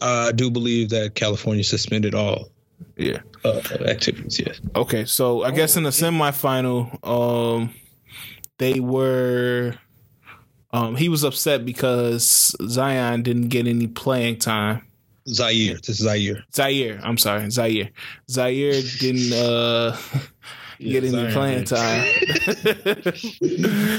Uh, I do believe that California suspended all yeah uh, activities. Yes. Okay, so I guess in the semifinal, um, they were. Um, he was upset because Zion didn't get any playing time Zaire. This is Zaire. Zaire. I'm sorry, Zaire. Zaire didn't uh, get any Zion. playing time.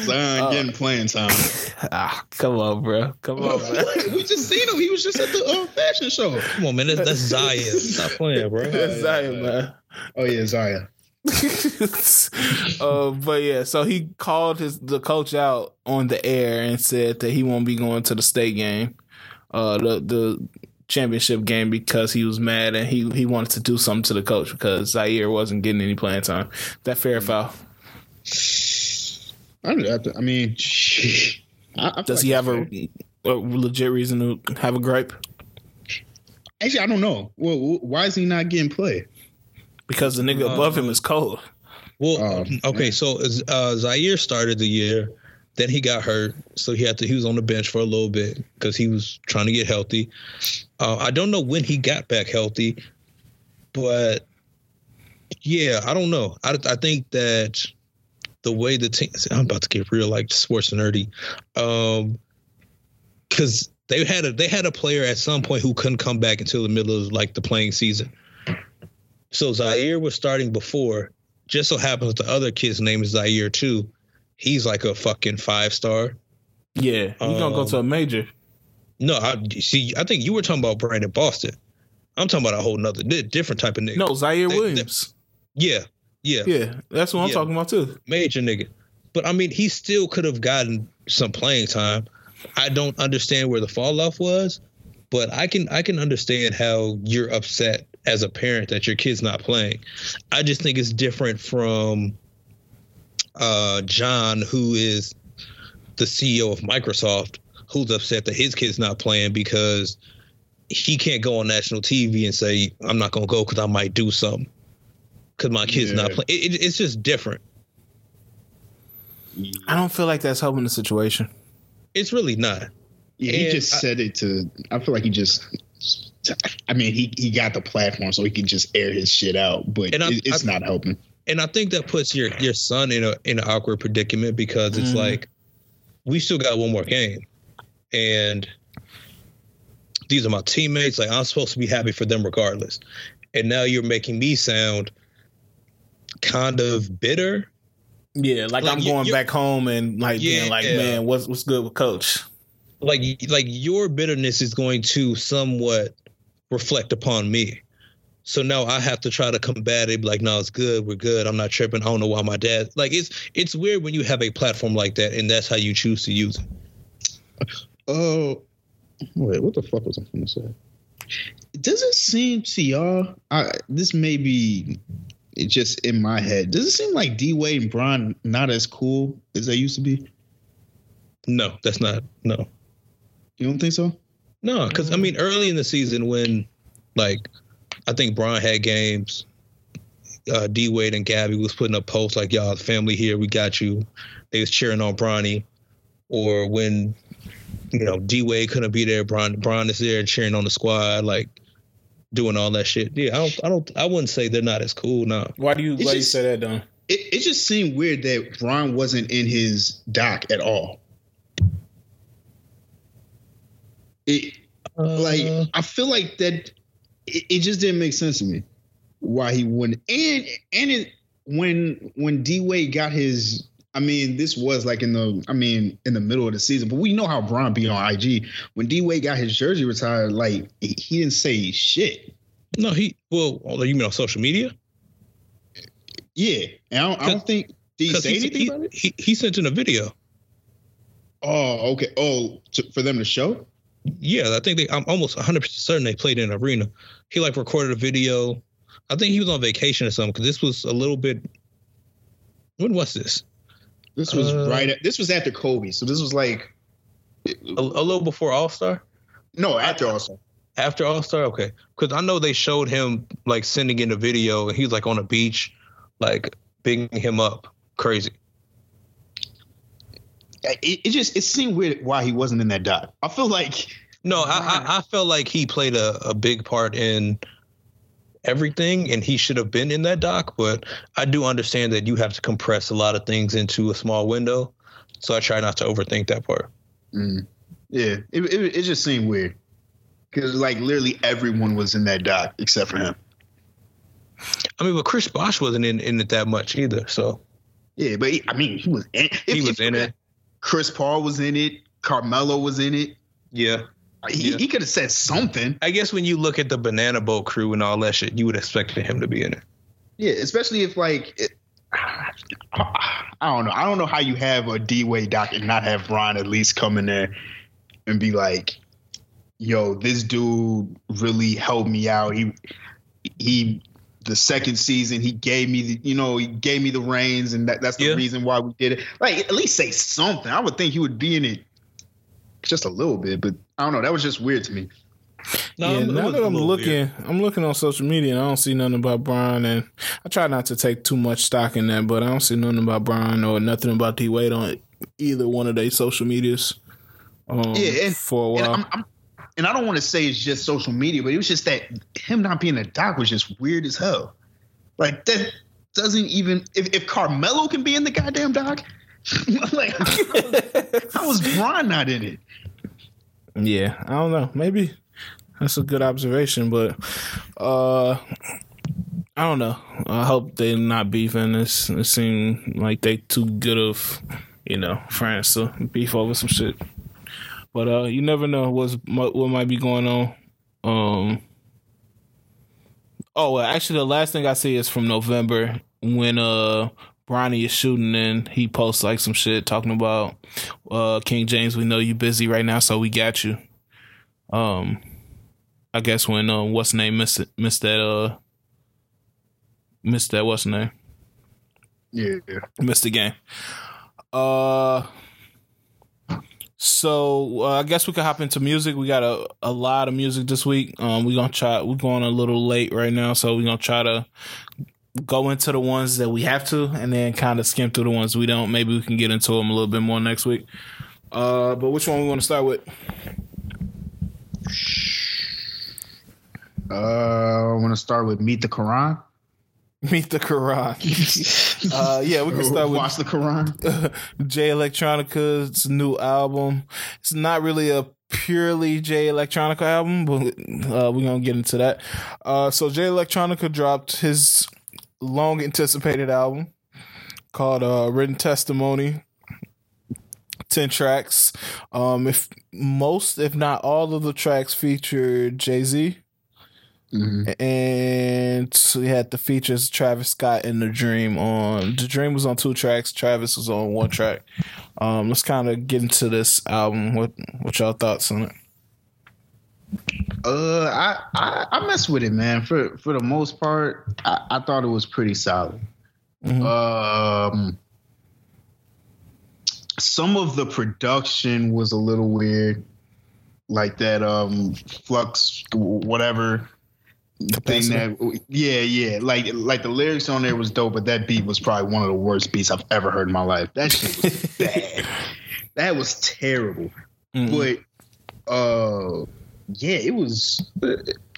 Zion Uh, getting playing time. ah, come on, bro. Come on, bro. we just seen him. He was just at the uh, fashion show. Come on, man. That's, that's Zaire. Stop playing, bro. Zaire, man. Oh yeah, Zion. uh, but yeah, so he called his the coach out on the air and said that he won't be going to the state game, uh, the the championship game because he was mad and he he wanted to do something to the coach because Zaire wasn't getting any playing time. That fair foul. I, I, I mean, I, I feel Does like he have a, a legit reason to have a gripe? Actually, I don't know. Well, why is he not getting played? Because the nigga above him is cold. Well, Oh, okay, so uh, Zaire started the year, then he got hurt, so he had to. He was on the bench for a little bit because he was trying to get healthy. Uh, I don't know when he got back healthy, but yeah, I don't know. I, I think that the way the team, I'm about to get real like sports nerdy, um, because they had a they had a player at some point who couldn't come back until the middle of like the playing season. So Zaire was starting before. Just so happens the other kid's name is Zaire too. He's like a fucking five star. Yeah, he's gonna go Um, to a major. No, I see. I think you were talking about Brandon Boston. I'm talking about a whole nother different type of nigga. No, Ziaire Williams. Yeah, yeah, Yeah, that's what I'm Yeah. talking about too. major nigga. But I mean, he still could have gotten some playing time. I don't understand where the fall off was, but I can I can understand how you're upset as a parent that your kid's not playing. I just think it's different from uh, John, who is the CEO of Microsoft, who's upset that his kid's not playing because he can't go on national TV and say, "I'm not gonna go because I might do something." Because my kid's not playing. It, it, it's just different. I don't feel like that's helping the situation. It's really not. Yeah, he just I- said it to. I feel like he just. I mean, he he got the platform so he can just air his shit out, but And I- it, it's I- not helping. and I think that puts your your son in a in an awkward predicament because it's Mhm. like we still got one more game, and these are my teammates. Like I'm supposed to be happy for them regardless, and now you're making me sound kind of bitter. Yeah, like, Like, I'm going back home and like being like, Yeah. man, what's what's good with coach? Like like your bitterness is going to somewhat reflect upon me. So now I have to try to combat it. Like, no, it's good. We're good. I'm not tripping. I don't know why my dad. Like, it's it's weird when you have a platform like that, and that's how you choose to use it. Oh, wait, what the fuck was I going to say? Does it seem to y'all? I, this may be just in my head. Does it seem like D Wade and Bron not as cool as they used to be? No, that's not. No, You don't think so? no, because I mean, early in the season when, like, I think Brian had games. Uh, D Wade and Gabby was putting up posts like, "Y'all, family here, we got you." They was cheering on Bronny, or when, you know, D Wade couldn't be there, Bron Bron is there cheering on the squad, like doing all that shit. Yeah, I don't, I don't, I wouldn't say they're not as cool. No, Why do you It's why do you say that, Don? It, it just seemed weird that Bron wasn't in his doc at all. It, like Uh, I feel like that it, it just didn't make sense to me why he wouldn't and and it when when D Wade got his I mean this was like in the I mean in the middle of the season but we know how Bron be on IG when D Wade got his jersey retired like he, didn't say shit no, he. Well, oh, you mean on social media? yeah and I don't, I don't think did he say he, anything he, about it he, he sent in a video. oh okay oh to, for them to show Yeah, I think they. I'm almost 100 percent certain they played in an arena. He like recorded a video. I think he was on vacation or something because this was a little bit. When was this? This was Uh, right at, this was after Kobe so this was like A, a little before All Star. no after All Star. After All Star, okay. Because I know they showed him like sending in a video, and he was like on a beach, like bigging him up, crazy. it, it just it seemed weird why he wasn't in that doc. I feel like No, I, I I felt like he played a, a big part in everything, and he should have been in that doc. But I do understand that you have to compress a lot of things into a small window, so I try not to overthink that part. mm, yeah, it, it it just seemed weird. because like literally everyone was in that doc except for him. I mean, but Chris Bosh wasn't in, in it that much either. So Yeah, but he, I mean, he was in. he was if- in it. Chris Paul was in it. Carmelo was in it. Yeah. He, Yeah. he could have said something. I guess when you look at the Banana Boat crew and all that shit, you would expect him to be in it. Yeah, especially if like. It, I don't know. I don't know how you have a D Wade doc and not have Ron at least come in there and be like, "Yo, this dude really helped me out. He he the second season he gave me the you know he gave me the reins and that, that's the Yeah. reason why we did it. Like at least say something. I would think he would be in it just a little bit, but I don't know. That was just weird to me. No, yeah, it now that I'm looking, weird. I'm looking on social media and I don't see nothing about Brian. And I try not to take too much stock in that, but I don't see nothing about Brian or nothing about D Wade on either one of their social medias. Um, Yeah, and- for a And, while. I'm, I'm, and I don't want to say it's just social media, but it was just that him not being a doc was just weird as hell. Like that doesn't even if, if Carmelo can be in the goddamn doc, like how was Brian not in it? Yeah, I don't know. Maybe that's a good observation, but uh I don't know. I hope they're not beefing. It's, it seems like they too good of, you know, friends to beef over some shit. But uh you never know what's what might be going on. Um Oh, well, actually the last thing I see is from November when uh Bronny is shooting and he posts like some shit talking about uh King James, we know you busy right now, so we got you. Um I guess when uh what's name missed it- missed that uh missed that what's name? Yeah, Missed the game. Uh so uh, I guess we could hop into music. We got a, a lot of music this week. Um, we're gonna try. We're going a little late right now, so we're gonna try to go into the ones that we have to, and then kind of skim through the ones we don't. Maybe we can get into them a little bit more next week. Uh, but which one we want to start with? uh, I want to start with Meet the Quran. Meet the Quran. uh, yeah, we can start with Watch the Quran. Jay Electronica's new album. It's not really a purely Jay Electronica album, but uh, we're gonna get into that. Uh, so Jay Electronica dropped his long anticipated album called uh, Written Testimony. 10 tracks. Um, if most, if not all of the tracks feature Jay Z, Mhm. and we had the features Travis Scott and The Dream on. The Dream was on two tracks. Travis was on one track. Um, let's kind of get into this album. What what y'all thoughts on it? Uh, I, I I mess with it, man. For for the most part, I, I thought it was pretty solid. Mhm. Um, some of the production was a little weird, like that um flux whatever thing that yeah yeah like like the lyrics on there was dope, but that beat was probably one of the worst beats I've ever heard in my life. That shit was bad. That was terrible Mhm. but uh yeah it was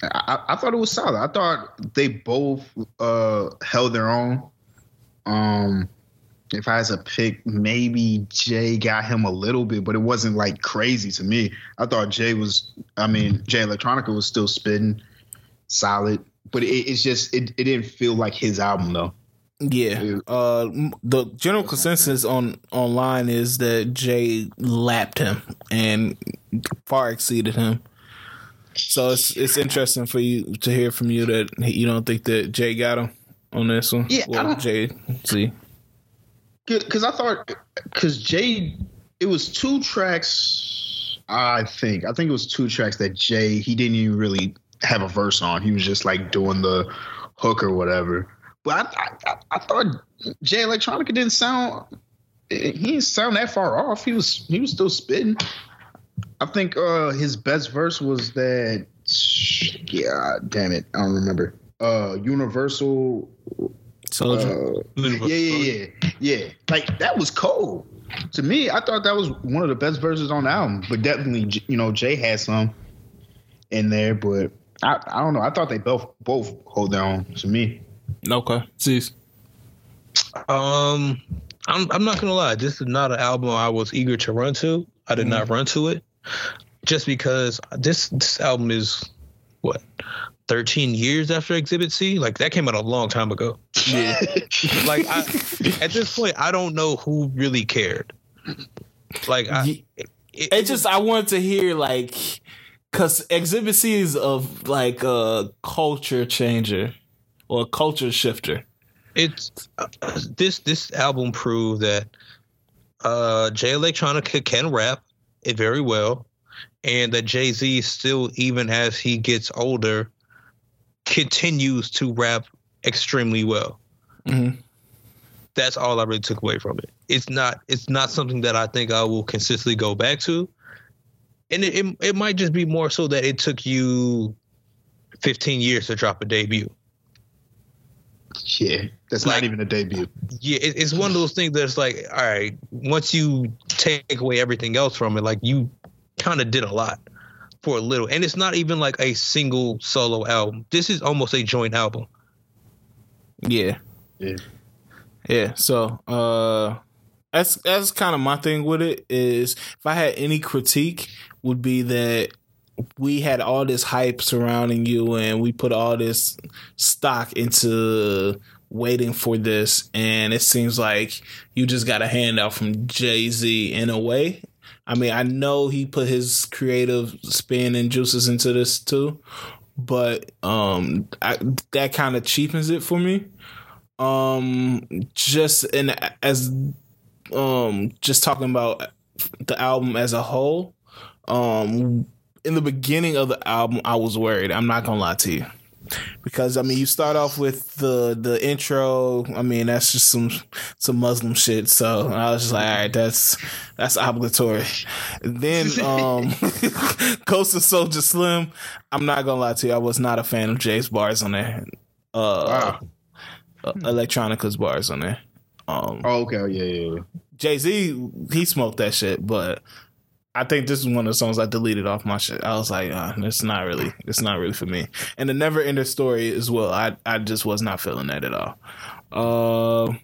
I, I thought it was solid i thought they both uh held their own um if i had to pick maybe jay got him a little bit but it wasn't like crazy to me i thought jay was i mean jay electronica was still spitting solid but it, it's just it, it didn't feel like his album though Yeah. Uh, the general consensus on online is that Jay lapped him and far exceeded him. So it's it's interesting for you to hear from you that you don't think that Jay got him on this one. Yeah, I well, don't- Jay, see, because I thought because Jay, it was two tracks. I think I think it was two tracks that Jay he didn't even really have a verse on. He was just like doing the hook or whatever. But I I, I thought Jay Electronica didn't sound he didn't sound that far off. He was he was still spitting. I think uh his best verse was that yeah damn it I don't remember uh Universal Soldier. uh, yeah, yeah, yeah, yeah. Like that was cold to me. I thought that was one of the best verses on the album. But definitely, you know, Jay had some in there. But I, I don't know. I thought they both both hold their own to me. okay, see, Um, I'm I'm not gonna lie. This is not an album I was eager to run to. I did not run to it. Just because this this album is what 13 years after Exhibit C. Like that came out a long time ago. Yeah. like I, at this point, I don't know who really cared. Like I, Ye- it, it just I wanted to hear like because Exhibit C is of like a culture changer or a culture shifter. it's uh, this this album proved that uh Jay Electronica can rap it very well, and that Jay Z still, even as he gets older, continues to rap extremely well. Mhm. That's all I really took away from it. It's not it's not something that I think I will consistently go back to, and it it, it might just be more so that it took you. 15 years to drop a debut. Yeah, that's Like- not even a debut. yeah, it, it's one of those things that's like, all right, once you take away everything else from it, like you kind of did a lot for a little, and it's not even like a single solo album. This is almost a joint album. Yeah. Yeah. Yeah. So uh that's that's kind of my thing with it is if I had any critique would be that we had all this hype surrounding you and we put all this stock into waiting for this and it seems like you just got a handout from Jay-Z in a way. I mean, I know he put his creative spin and juices into this too, but um I, that kind of cheapens it for me um just in as um just talking about the album as a whole um in the beginning of the album i was worried i'm not gonna lie to you because i mean you start off with the the intro i mean that's just some some muslim shit so i was just like all right that's that's obligatory then um Ghost of Soulja Slim i'm not gonna lie to you i was not a fan of jay's bars on there uh Wow. uh, Electronica's bars on there. Um, Oh, okay. Yeah, yeah, yeah. Jay Z, he smoked that shit, but I think this is one of the songs I deleted off my shit. I was like, uh, it's not really, it's not really for me. And the Never Ender Story as well. I, I just was not feeling that at all. Uh,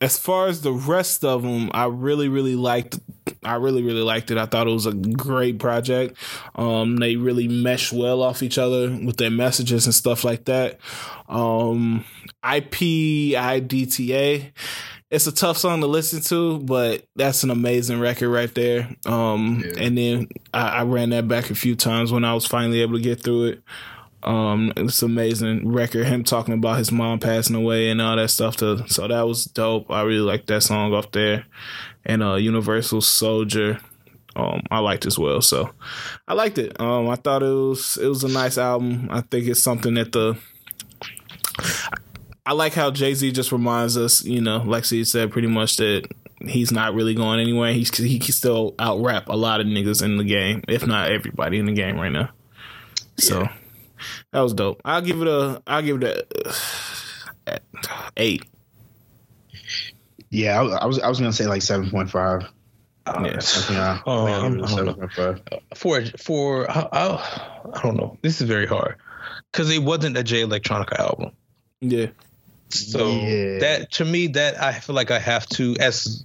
as far as the rest of them, I really, really liked. I really, really liked it. I thought it was a great project. Um, they really mesh well off each other with their messages and stuff like that. Um, IPIDTA. It's a tough song to listen to, but that's an amazing record right there. Um, Yeah. and then I, I ran that back a few times when I was finally able to get through it. Um, it's an amazing record. Him talking about his mom passing away and all that stuff. To so that was dope. I really liked that song off there, and uh, Universal Soldier. Um, I liked as well. So I liked it. Um, I thought it was it was a nice album. I think it's something that the I like how Jay Z just reminds us, you know, like he said, pretty much that he's not really going anywhere. He's he can still out rap a lot of niggas in the game, if not everybody in the game right now. So that was dope. I'll give it a I'll give it a uh, eight. Yeah, I, I was I was gonna say like seven point five. Yes. Yeah, Oh, I'm- I don't know. seven point five. For for I, I, I don't know. This is very hard because it wasn't a Jay Electronica album. Yeah. So Yeah. that to me, that I feel like I have to, as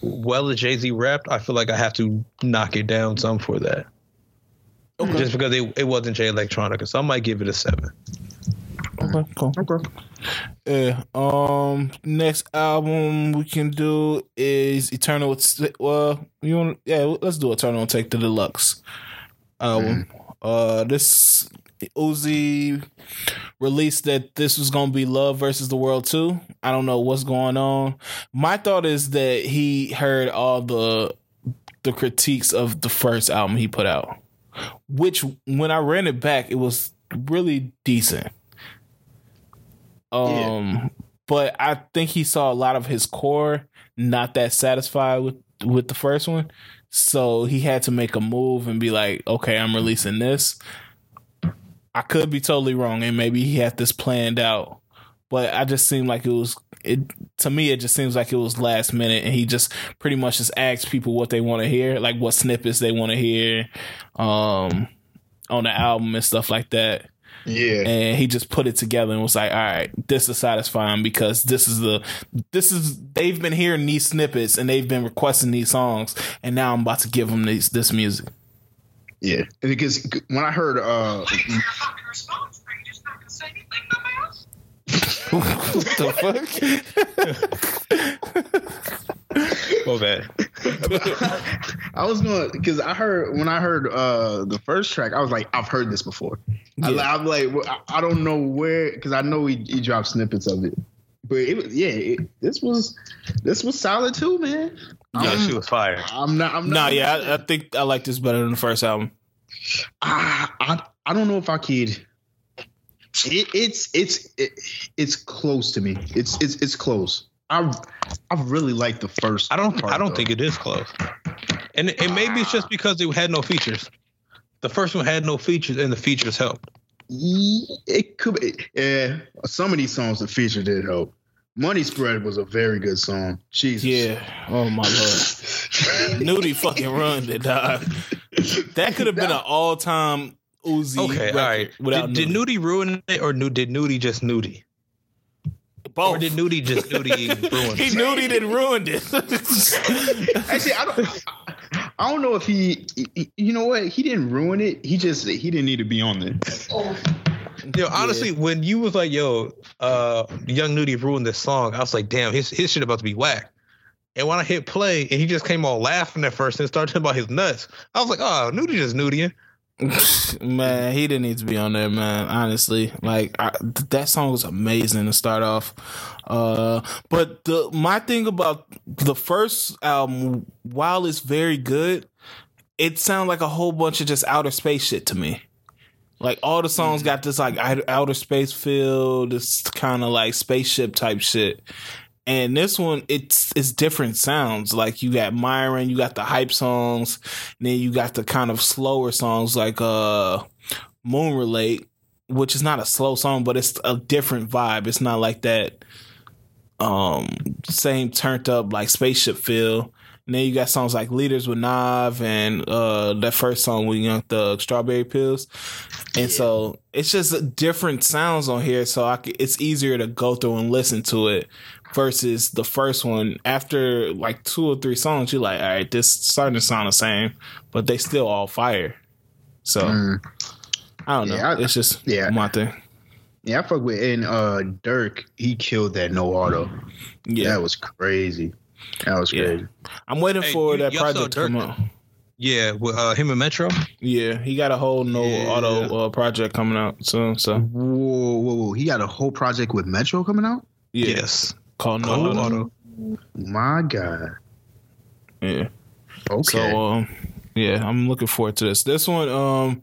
well as Jay Z rapped, I feel like I have to knock it down some for that. Okay. Just because it, it wasn't Jay Electronica, so I might give it a seven. Okay. Cool. Okay. Yeah. Um. Next album we can do is Eternal. Well, you want? Yeah. Let's do Eternal. Take the deluxe album. Uh. This Uzi released that this was gonna be Love versus the World too. I don't know what's going on. My thought is that he heard all the the critiques of the first album he put out, which when I ran it back, it was really decent. Um, but I think he saw a lot of his core not that satisfied with with the first one, so he had to make a move and be like, "Okay, I'm releasing this." I could be totally wrong, and maybe he had this planned out, but I just seemed like it was it to me. It just seems like it was last minute, and he just pretty much just asked people what they want to hear, like what snippets they want to hear, um, on the album and stuff like that Yeah. and he just put it together and was like, "All right, this is satisfying because this is the this is they've been hearing these snippets and they've been requesting these songs, and now I'm about to give them these this music." Yeah, because when I heard uh what the fuck? Oh bad. I was going because I heard when I heard uh the first track, I was like, I've heard this before. I, Yeah. I'm like, well, I, I don't know where because I know he, he dropped snippets of it, but it was yeah, it, this was this was solid too, man. Yeah, I'm, she was fire. I'm not. I'm Nah, yeah, I, I think I like this better than the first album. Ah, I I don't know if I could. It, it's it's it, it's close to me. It's it's it's close. I I really like the first. I don't. part, I don't though. think it is close. And and maybe it's just because it had no features. The first one had no features, and the features helped. It could be. Yeah, some of these songs the feature did help. Oh, Money Spread was a very good song. Jesus. Yeah. Oh my lord. Nudy fucking ruined it, dog. That could have been an all time Uzi. Okay, all record right. Without Did, did Nudy. Nudy ruin it, or nu- did Nudy just Nudy? Both. Or did Nudy just Nudy ruin he it? knew he didn't ruin it. Actually, I don't. I don't know if he, he- You know what? He didn't ruin it. He just he didn't need to be on there. Yo, honestly, when you was like, "Yo, uh, Young Nudy ruined this song," I was like, "Damn, his his shit about to be whack." And when I hit play, and he just came all laughing at first and started talking about his nuts, I was like, "Oh, Nudy just Nudy." man, he didn't need to be on there, man. Honestly, like I, th- that song was amazing to start off. Uh, but the my thing about the first album, while it's very good, it sounded like a whole bunch of just outer space shit to me. Like all the songs got this like outer space feel, this kind of like spaceship type shit. And this one, it's it's different sounds. Like you got Myron, you got the hype songs, and then you got the kind of slower songs like uh Moon Relate, which is not a slow song, but it's a different vibe. It's not like that um same turned up like spaceship feel. And then you got songs like Leaders with Nav and uh that first song with Young Thug, Strawberry Peels. And so it's just different sounds on here, so I it's easier to go through and listen to it versus the first one. After like two or three songs, you're like, all right, this starting to sound the same, but they still all fire. So Mm. I don't know. Yeah, I- it's just yeah. my thing. Yeah, I fuck with and uh Durk. He killed that no auto. Yeah, That was crazy. That was Yeah. crazy. I'm waiting Hey, for you- that y'all project to come Durk? out. Yeah, with uh, him and Metro. Yeah, he got a whole no Yeah. auto uh, project coming out soon. So Whoa, whoa, whoa! He got a whole project with Metro coming out. yeah, Yes, called no Called auto. Auto. My God. Yeah. Okay. So um, yeah, I'm looking forward to this. This one, um,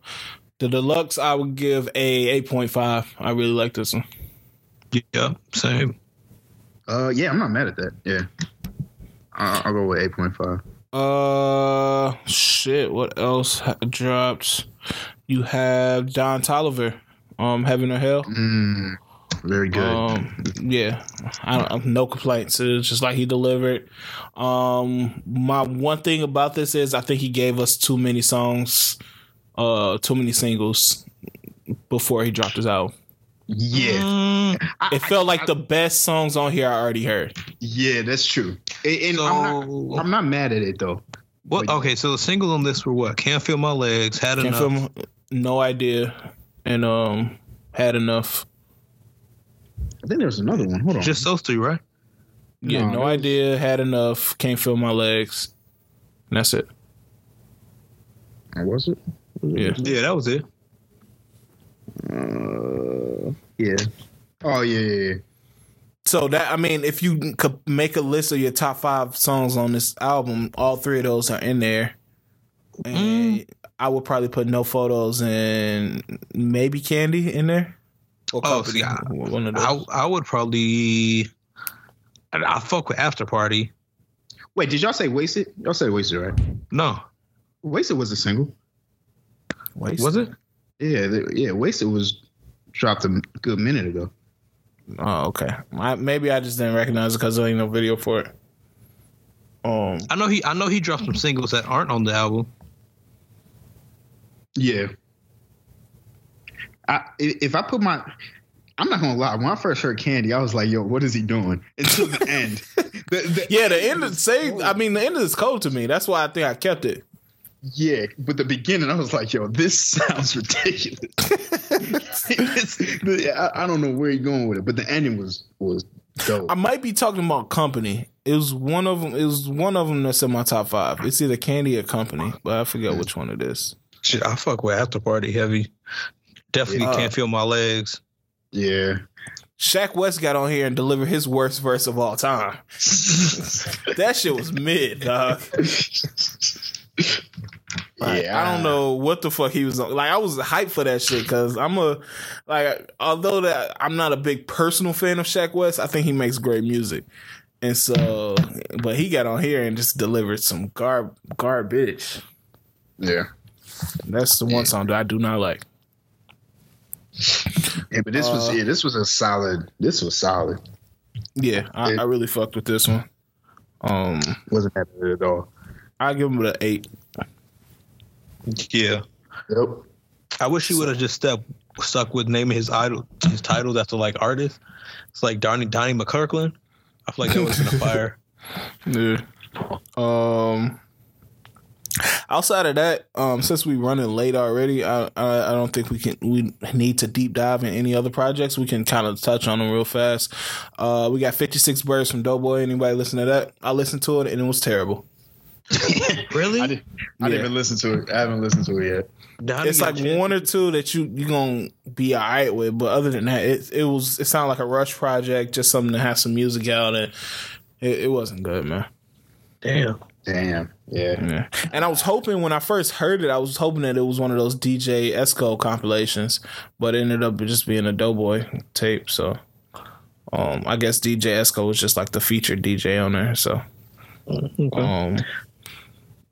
the deluxe, I would give a 8.5. I really like this one. Yeah, same. uh, yeah, I'm not mad at that. Yeah. I'll, I'll go with eight point five. Uh, shit. What else ha- dropped? You have Don Toliver, um, Heaven or Hell. Mm, very good. Um, yeah, I don't, no complaints. It's just like he delivered. Um, my one thing about this is I think he gave us too many songs, uh, too many singles before he dropped his album. yeah. Mm, I- It felt I- like I- the best songs on here I already heard. Yeah, that's true. And, and I'm not. I'm not mad at it though. what? Okay, so the single on this were what? Can't feel my legs. Had Can't enough. film, no idea, and um, had enough. I think there was another one. Hold on. Just those three, right? Yeah, No, no, that was- idea, had enough. Can't feel my legs. And that's it. Oh, was it? Yeah. Yeah, that was it. Uh, yeah. Oh yeah, yeah, yeah. So that I mean, if you could make a list of your top five songs on this album, all three of those are in there. And I would probably put no photos and maybe Candy in there. Or Oh, Company, see, I- one of those. I I would probably. I, I fuck with After Party. Wait, did y'all say wasted? Y'all said wasted, right? No, Wasted was a single. Wasted. was it? Yeah, the, yeah. Wasted was dropped a good minute ago. Oh, okay. I, maybe I just didn't recognize it because there ain't no video for it. Um, I know he. I know he dropped some singles that aren't on the album. Yeah. I i- if I put my, I'm not gonna lie. When I first heard Candy, I was like, "Yo, what is he doing?" Until the end. The- the- yeah, the end of say. Oh. I mean, the end of this cold to me. That's why I think I kept it. Yeah, but the beginning, I was like, "Yo, this sounds ridiculous." I, I, don't know where you're going with it, but the ending was was dope. I might be talking about Company. It was one of them. It was one of them that's in my top five. It's either Candy or Company, but I forget hmm. which one it is. Shit, I fuck with After Party heavy. Definitely yeah. can't feel my legs. Yeah. Sheck West got on here and delivered his worst verse of all time. that shit was mid, dog. Like, yeah, I don't know what the fuck he was on. Like I was hyped for that shit because I'm a like although that I'm not a big personal fan of Sheck West, I think he makes great music. And so, but he got on here and just delivered some garb garbage. Yeah, that's the one yeah. song that I do not like. Yeah, but this uh, was yeah, this was a solid. This was solid. Yeah, I, it, I really fucked with this one. Um, wasn't that bad at all. I give him an eight. Yeah. Yep. I wish he would have just stuck stuck with naming his idol his titles after like artists. It's like Donnie Donnie McKirkland. I feel like that was in a fire. Yeah. Um. Outside of that, um, since we're running late already, I, I, I don't think we can we need to deep dive in any other projects. We can kind of touch on them real fast. Uh, we got Fifty Six Birds from Doe Boy. Anybody listen to that? I listened to it and it was terrible. really? I, did, I yeah. didn't even listen to it. I haven't listened to it yet. it's like one or two that you you gonna be all right with, but other than that, it it was it sounded like a rush project, just something to have some music out, and it, it wasn't good, man. Damn. Damn. Yeah. yeah. And I was hoping when I first heard it, I was hoping that it was one of those DJ Esco compilations, but it ended up just being a Doe Boy tape. So, um, I guess DJ Esco was just like the featured DJ on there. So, okay. um,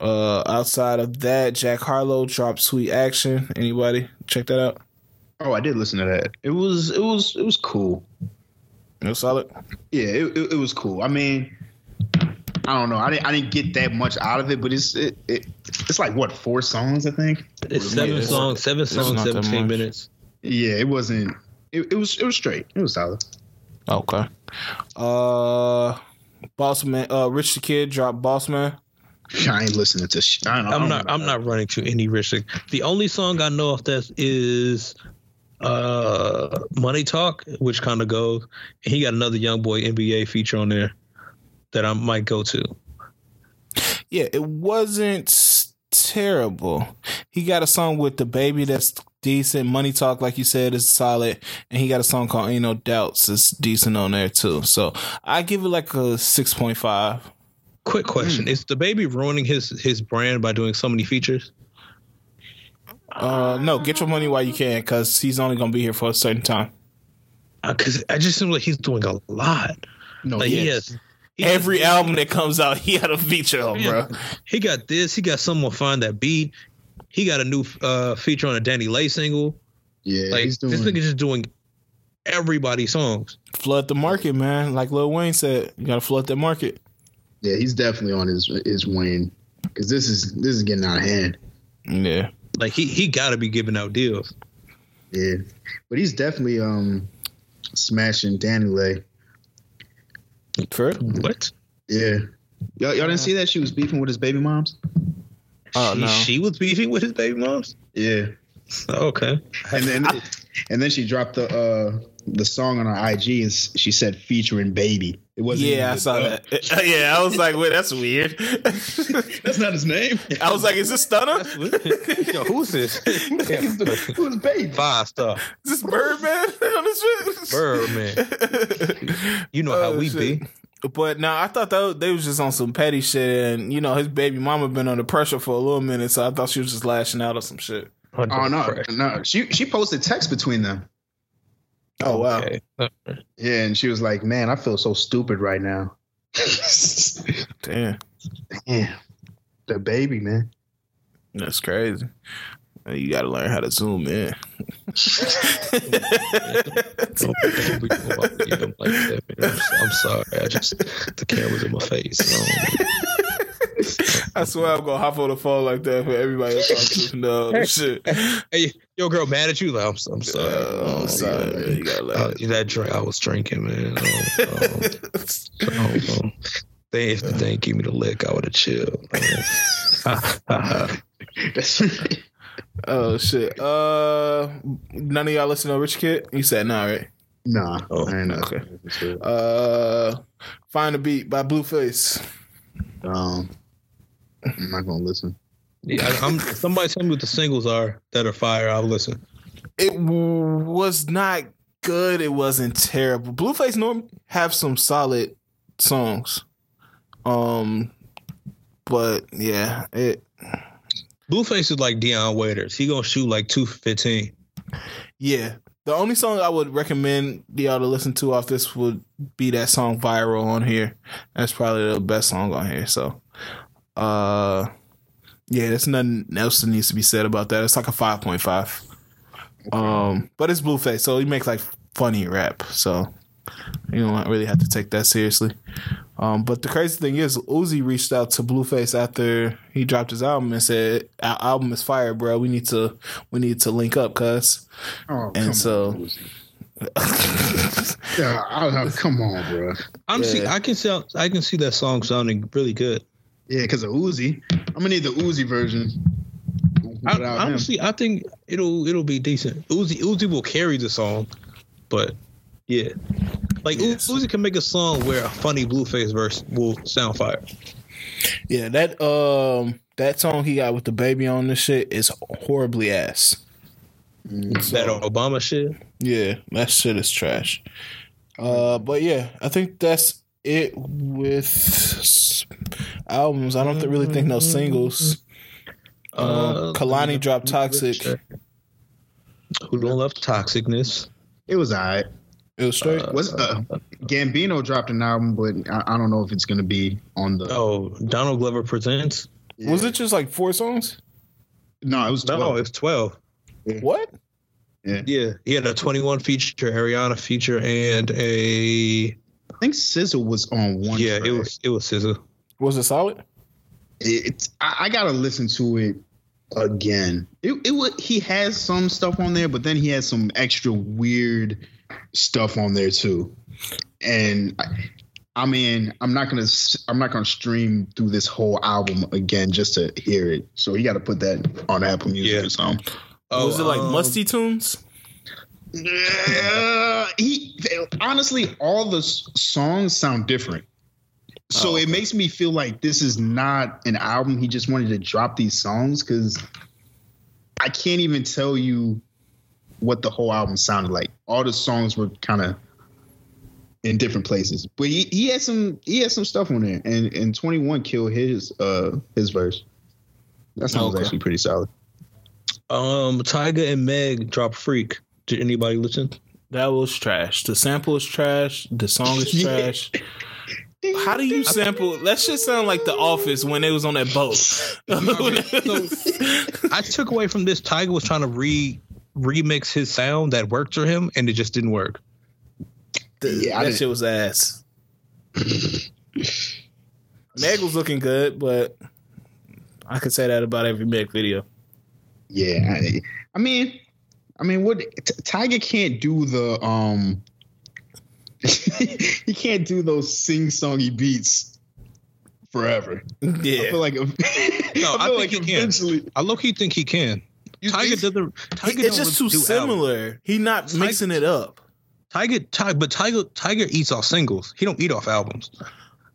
uh, outside of that, Jack Harlow dropped "Sweet Action." Anybody check that out? Oh, I did listen to that. It was it was it was cool. It was solid. Yeah, it, it, it was cool. I mean, I don't know. I didn't I didn't get that much out of it, but it's it, it it's like what four songs I think. It's seven yeah, songs, seven songs, seventeen minutes. Yeah, it wasn't. It, it was it was straight. It was solid. Okay. Uh, Bossman. Uh, Rich the Kid dropped Bossman. I ain't listening to. Sh- I am not. I'm not running to any Rich. The only song I know of that is uh Money Talk, which kind of goes. He got another Young Boy NBA feature on there that I might go to. Yeah, it wasn't terrible. He got a song with the baby that's decent. Money Talk, like you said, is solid, and he got a song called "Ain't No Doubts" is decent on there too. So I give it like a six point five. Quick question: mm. Is the baby ruining his his brand by doing so many features? Uh, no. Get your money while you can, because he's only gonna be here for a certain time. Because uh, I just seem like he's doing a lot. No, like he has. He Every has, album that comes out, he had a feature on, bro. He got this. He got someone find that beat. He got a new uh, feature on a DaniLeigh single. Yeah, like doing... this nigga just doing everybody's songs. Flood the market, man. Like Lil Wayne said, you gotta flood that market. Yeah, he's definitely on his his Wayne because this is this is getting out of hand. Yeah, like he he got to be giving out deals. Yeah, but he's definitely um smashing DaniLeigh. For what? Yeah, y'all, y'all didn't see that she was beefing with his baby moms. Oh she, no, she was beefing with his baby moms. Yeah. Okay. And then and then she dropped the uh the song on her IG and she said featuring baby. It wasn't. Yeah, I saw that. yeah, I was like, wait, that's weird. that's not his name. I was like, is this Stunner? Yo, who's this? Yeah. who's baby? Five star. Is this Birdman on this Birdman. You know how oh, we shit. be. But now I thought that they was just on some petty shit, and you know his baby mama been under pressure for a little minute, so I thought she was just lashing out or some shit. Oh no, no, she she posted text between them. Oh wow. Okay. Yeah, and she was like, "Man, I feel so stupid right now." Damn. Damn. The baby, man. That's crazy. You got to learn how to zoom in. I'm sorry. I just the camera's in my face. I swear I'm gonna hop on the phone like that for everybody to talk to. No shit. Hey, your girl mad at you? Like, I'm, I'm sorry. Uh, oh, I'm sorry, man. You gotta uh, that drink I was drinking, man. Um, um, they if they didn't give me the lick, I would have chilled. That's Oh shit. Uh, none of y'all listen to Rich Kid? You said no, right? nah. Oh, I ain't okay. okay. Uh, Find a Beat by Blueface. Um, I'm not gonna listen. Yeah, I, I'm. Somebody tell me what the singles are that are fire. I'll listen. It w- was not good. It wasn't terrible. Blueface normally have some solid songs. Um, but yeah, it Blueface is like Dion Waiters. He gonna shoot like two fifteen. yeah. The only song I would recommend y'all to listen to off this would be that song "Viral" on here. That's probably the best song on here. So, uh, yeah, there's nothing else that needs to be said about that. It's like a five point five. Um, but it's Blueface, so he makes like funny rap. So you don't really have to take that seriously. Um, but the crazy thing is, Uzi reached out to Blueface after he dropped his album and said, "Our album is fire, bro. We need to we need to link up, cuz." Oh, And come so- on, Uzi. yeah, I, I, come on, bro. I'm see. I can see. I can see that song sounding really good. Yeah, because of Uzi. I'm gonna need the Uzi version. I, without him. honestly, I think it'll it'll be decent. Uzi Uzi will carry the song, but yeah, like U- Yes. Uzi can make a song where a funny Blueface verse will sound fire. Yeah, that um that song he got with the baby on this shit is horribly ass. That Obama shit. Yeah, that shit is trash. Uh, but yeah, I think that's it with albums. I don't th- really think no singles. Uh, Kehlani dropped Toxic. Who don't love toxicness? It was alright. It was straight. Was uh, Gambino dropped an album, but I, I don't know if it's gonna be on the. Oh, Donald Glover presents. Was it just like four songs? No, it was No, twelve. it's twelve. What? yeah. Yeah, he had a twenty-one feature, Ariana feature, and a I think SZA was on one. yeah. It was it was SZA. Was it solid? It's I, I gotta listen to it again. It it would he has some stuff on there, but then he has some extra weird stuff on there too. And I, I mean, I'm not gonna I'm not gonna stream through this whole album again just to hear it. So you got to put that on Apple Music Yeah. or something. Oh, was it like um, Musty Tunes? Uh, he honestly, all the songs sound different. So Oh, it makes me feel like this is not an album. He just wanted to drop these songs because I can't even tell you what the whole album sounded like. All the songs were kind of in different places, but he, he had some he had some stuff on there, and and Twenty One killed his uh his verse. That song was Okay. actually pretty solid. Um, Tyga and Meg drop Freak. Did anybody listen? That was trash. The sample is trash. The song is trash. How do you sample? That shit sound like The Office when they was on that boat. I took away from this. Tyga was trying to re remix his sound that worked for him, and it just didn't work. Yeah, I that didn't- shit was ass. Meg was looking good, but I could say that about every Meg video. Yeah, I, I mean, I mean, what T- Tyga can't do the um, he can't do those sing songy beats forever. I Yeah, feel like no, I I feel think like he can. eventually I low key think he can. You Tyga think- doesn't. Tyga it's just too really do albums. similar. He not Tyga- mixing it up. Tyga, Ty, but Tyga, Tyga eats off singles. He don't eat off albums.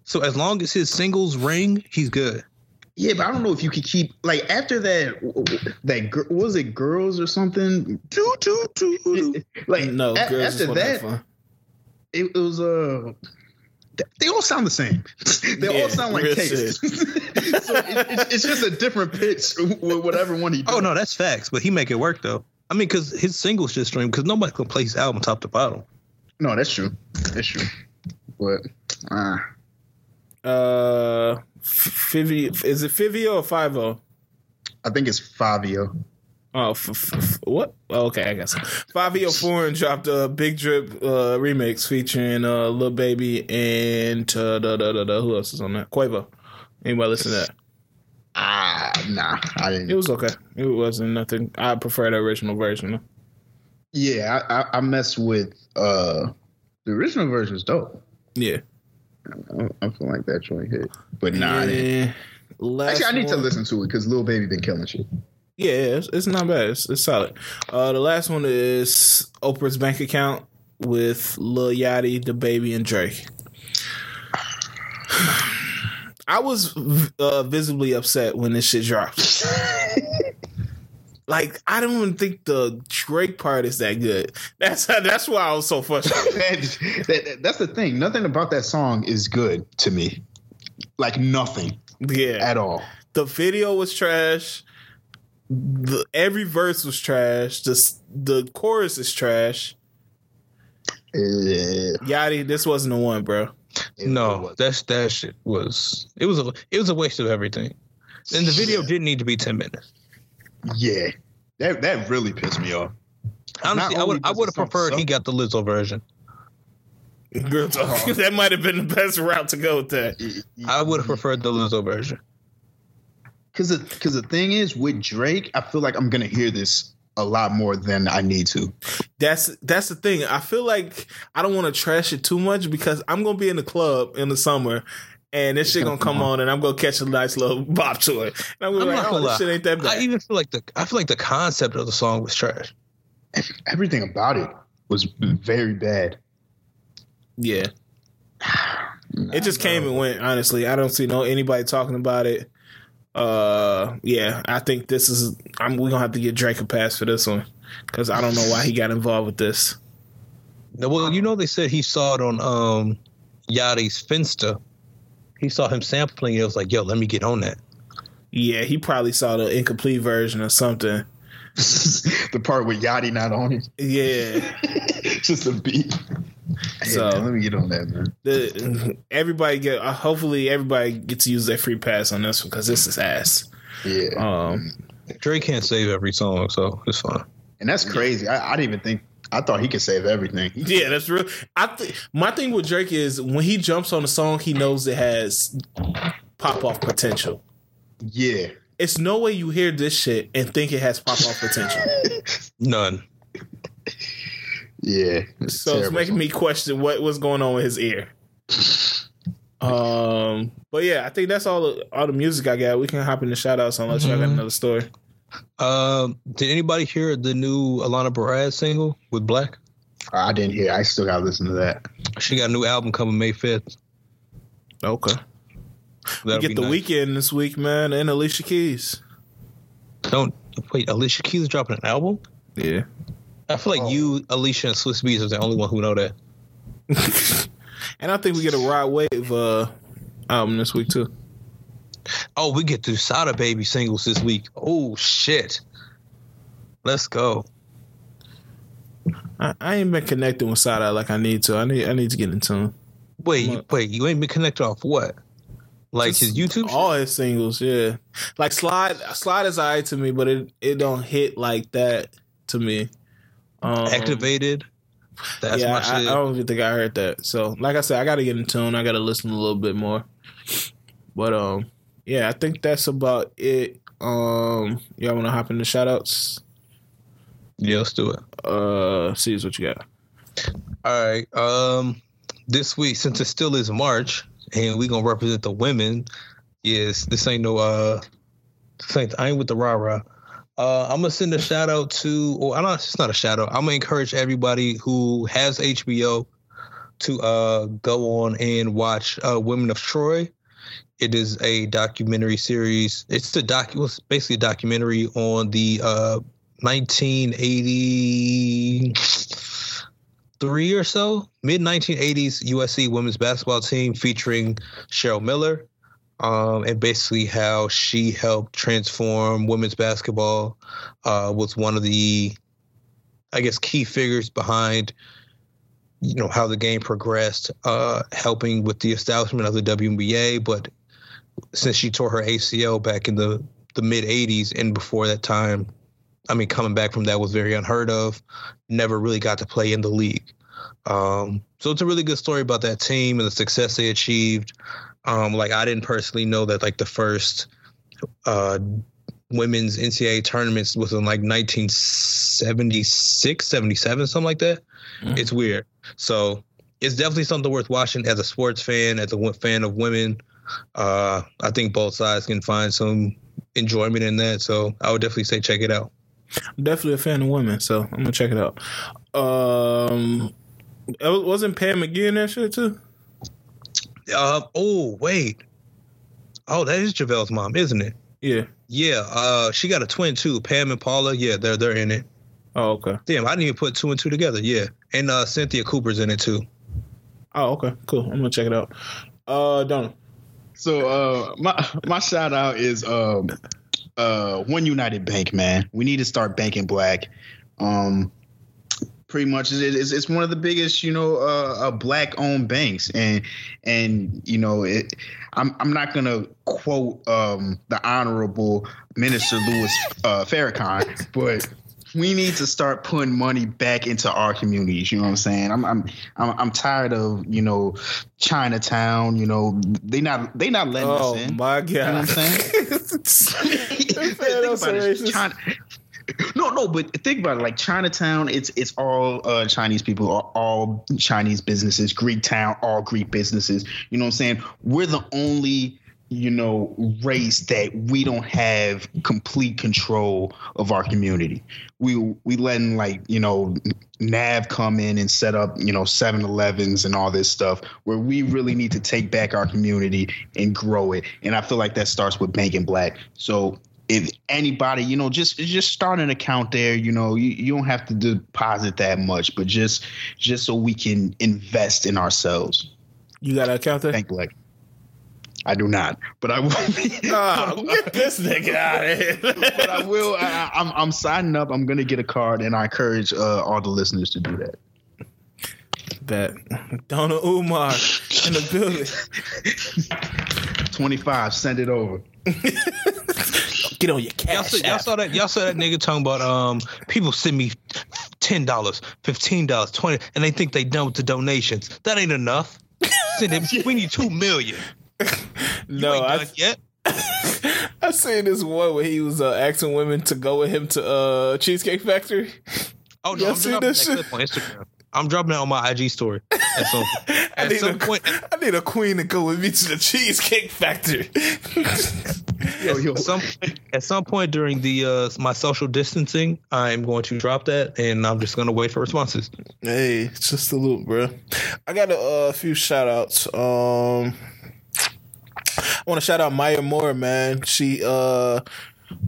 So as long as his singles ring, he's good. Yeah, but I don't know if you could keep like after that that was it girls or something? Do do do. Like No, a- girls after just want to have that, it, it was uh they all sound the same. they Yeah, all sound like real taste. so it, it's, it's just a different pitch with whatever one he. Oh does. no, that's facts. But he make it work though. I mean, because his singles just stream. Because nobody can play his album top to bottom. no, that's true. That's true. But uh, Uh, Fivio, is it Fivio or Fivo? I think it's Fabio. Oh, f- f- what? Oh, okay, I guess. Fabio Foreign dropped a Big Drip uh, remix featuring uh, Lil Baby and uh, da, da, da, da, who else is on that? Quavo. Anybody listen to that? Ah, nah, I It didn't. was okay. It wasn't nothing. I prefer the original version. Yeah, I, I, I messed with uh the original version is dope. Yeah. I, I feel like that joint hit, but nah, Last Actually, I need to listen to it because Lil Baby been killing shit. Yeah, yeah, it's, it's not bad. It's, it's solid. Uh, the last one is Oprah's bank account with Lil Yachty, the baby, and Drake. I was uh, visibly upset when this shit dropped. like, I don't even think the Drake part is that good. That's that's why I was so frustrated. that, that- that's the thing. Nothing about that song is good to me. Like nothing Yeah, at all. the video was trash. The, every verse was trash. The the chorus is trash. Yachty, this wasn't the one, bro. No, that's that shit was it was a it was a waste of everything. And the video Yeah. didn't need to be ten minutes. yeah, that that really pissed me off. Honestly, I would I would have the song preferred he got the Lizzo version. Real talk. that might have been the best route to go with that. I would have preferred the Lizzo version. because because the thing is with Drake, I feel like I'm gonna hear this a lot more than I need to. That's that's the thing. I feel like I don't want to trash it too much because I'm gonna be in the club in the summer. And this shit gonna come on, and I'm gonna catch a nice little bop to it. And I'm gonna I'm be not like, oh, this shit ain't that I even feel like the I feel like the concept of the song was trash. Everything about it was very bad. yeah, it just came and went. Honestly, I don't see no anybody talking about it. Uh, yeah, I think this is. I'm. We gonna have to get Drake a pass for this one because I don't know why he got involved with this. Now, Well, you know they said he saw it on um Yachty's Finsta. He saw him sampling it. It was like, yo, let me get on that. Yeah, he probably saw the incomplete version or something. the part with Yachty not on it, Yeah, just a beat. Hey, So- man, let me get on that, man. the, everybody get. Uh, hopefully, everybody gets to use their free pass on this one because this is ass. Yeah, Um, Drake can't save every song, so it's fine. and that's crazy. I, I didn't even think. I thought he could save everything. yeah, that's real. I think my thing with Drake is when he jumps on a song, he knows it has pop off potential. Yeah, It's no way you hear this shit and think it has pop off potential. None. yeah. So it's making song. me question what was going on with his ear. Um, but yeah, I think that's all the, all the music I got. We can hop in the shout outs unless y'all got Mhm. another story. Um, did anybody hear the new Alina Baraz single with Black? I didn't hear. I still gotta listen to that. She got a new album coming May fifth. Okay. We That'll get the nice. weekend this week, man, and Alicia Keys. Don't wait. Alicia Keys is dropping an album. Yeah. I feel like Oh. you, Alicia, and Swizz Beatz are the only one who know that. and I think we get a Rod Wave uh, album this week too. Oh, we get through Sada Baby singles this week. Oh shit. Let's go. I, I ain't been connecting with Sada like I need to. I need I need to get in tune. Wait, you, wait, you ain't been connected off what? Like his YouTube? all his singles, yeah. Like Slide, Slide is alright to me, but it it don't hit like that to me. Um, Activated. That's yeah, my I. I don't even think I heard that. So, like I said, I got to get in tune. I got to listen a little bit more. But um, yeah, I think that's about it. Um, y'all want to hop in the shout outs? yeah, let's do it. Uh, see what you got. All right. Um, this week, since it still is March, and we gonna represent the women. Yes, this ain't no uh, this ain't I ain't with the rah rah. Uh, I'm gonna send a shout out to, or I don't. It's not a shout out. I'm gonna encourage everybody who has HBO to uh go on and watch uh Women of Troy. It is a documentary series. It's the doc. It was basically a documentary on the uh 1980 three or so, mid 1980s USC women's basketball team featuring Cheryl Miller, um, and basically how she helped transform women's basketball. Uh, was one of the, I guess, key figures behind, you know, how the game progressed, uh, helping with the establishment of the WNBA. But since she tore her ACL back in the the mid 80s and before that time, I mean, coming back from that was very unheard of. Never really got to play in the league. Um, so it's a really good story about that team and the success they achieved. Um, like I didn't personally know that like the first uh, women's NCAA tournaments was in like 1976, 77, something like that. Mhm. It's weird. So it's definitely something worth watching as a sports fan, as a w- fan of women. Uh, I think both sides can find some enjoyment in that. So I would definitely say check it out. I'm definitely a fan of women, so I'm gonna check it out. Um, wasn't Pam McGee in that shit too? Uh, oh wait, oh that is JaVale's mom, isn't it? Yeah. Yeah. Uh, she got a twin too, Pam and Paula. Yeah, they're they're in it. Oh, okay. Damn, I didn't even put two and two together. Yeah, and uh, Cynthia Cooper's in it too. Oh, okay, cool. I'm gonna check it out. Uh, Donald. So uh, my my shout out is um uh One United Bank, man. We need to start banking black. Um, pretty much it's, it's one of the biggest you know uh, uh, black owned banks and and you know it, I'm I'm not gonna quote um, the honorable Minister Louis uh, Farrakhan, but we need to start putting money back into our communities. You know what I'm saying? I'm I'm I'm, I'm tired of you know Chinatown. You know they not they not letting oh, us in. Oh my god! You know what I'm saying? Think about it. China, no, no, but think about it. Like Chinatown, it's it's all uh, Chinese people, all, all Chinese businesses. Greek Town, all Greek businesses. You know what I'm saying? We're the only you know race that we don't have complete control of our community. We we letting like you know nav come in and set up you know 7-elevens and all this stuff where we really need to take back our community and grow it. And i feel like that starts with banking black. So if anybody you know just just start an account there you know you, you don't have to deposit that much but just just so we can invest in ourselves. You got an account there? Thank black I do not, but I will. Be, oh, get this nigga out of here. but I will. I, am I'm, I'm signing up. I'm gonna get a card, and I encourage uh, all the listeners to do that. That Donna Umar in the building. Twenty five. Send it over. Get on your cash. Y'all saw, y'all saw, that. Y'all saw that nigga talking about um people send me ten dollars, fifteen dollars, twenty, and they think they done with the donations. That ain't enough. Send him. We need two million. no, I yet. I seen this one where he was uh, asking women to go with him to uh, Cheesecake Factory. Oh no, I'm dropping that clip on Instagram. I'm dropping that on my IG story. At some, at I, some a, point, I need a queen to go with me to the Cheesecake Factory. yo, yo. Some, at some point during the uh, my social distancing, I'm going to drop that, and I'm just going to wait for responses. Hey, just a little, bro. I got a uh, few shout outs. Um, I want to shout out Maya Moore, man. She uh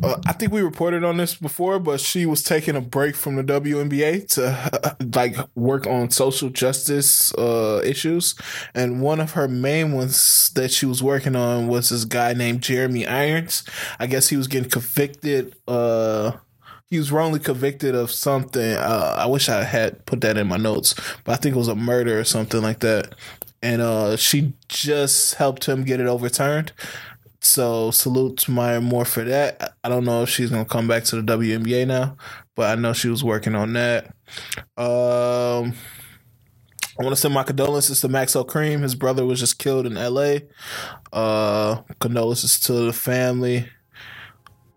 uh, I think we reported on this before, but she was taking a break from the WNBA to like work on social justice uh, issues, and one of her main ones that she was working on was this guy named Jeremy Irons. I guess he was getting convicted. Uh, he was wrongly convicted of something. Uh, I wish I had put that in my notes, but I think it was a murder or something like that and uh, she just helped him get it overturned. So salute to Maya Moore for that. I don't know if she's gonna come back to the WNBA now, but I know she was working on that. Um, I want to send my condolences to Maxo Kream. His brother was just killed in L.A. Uh, condolences to the family.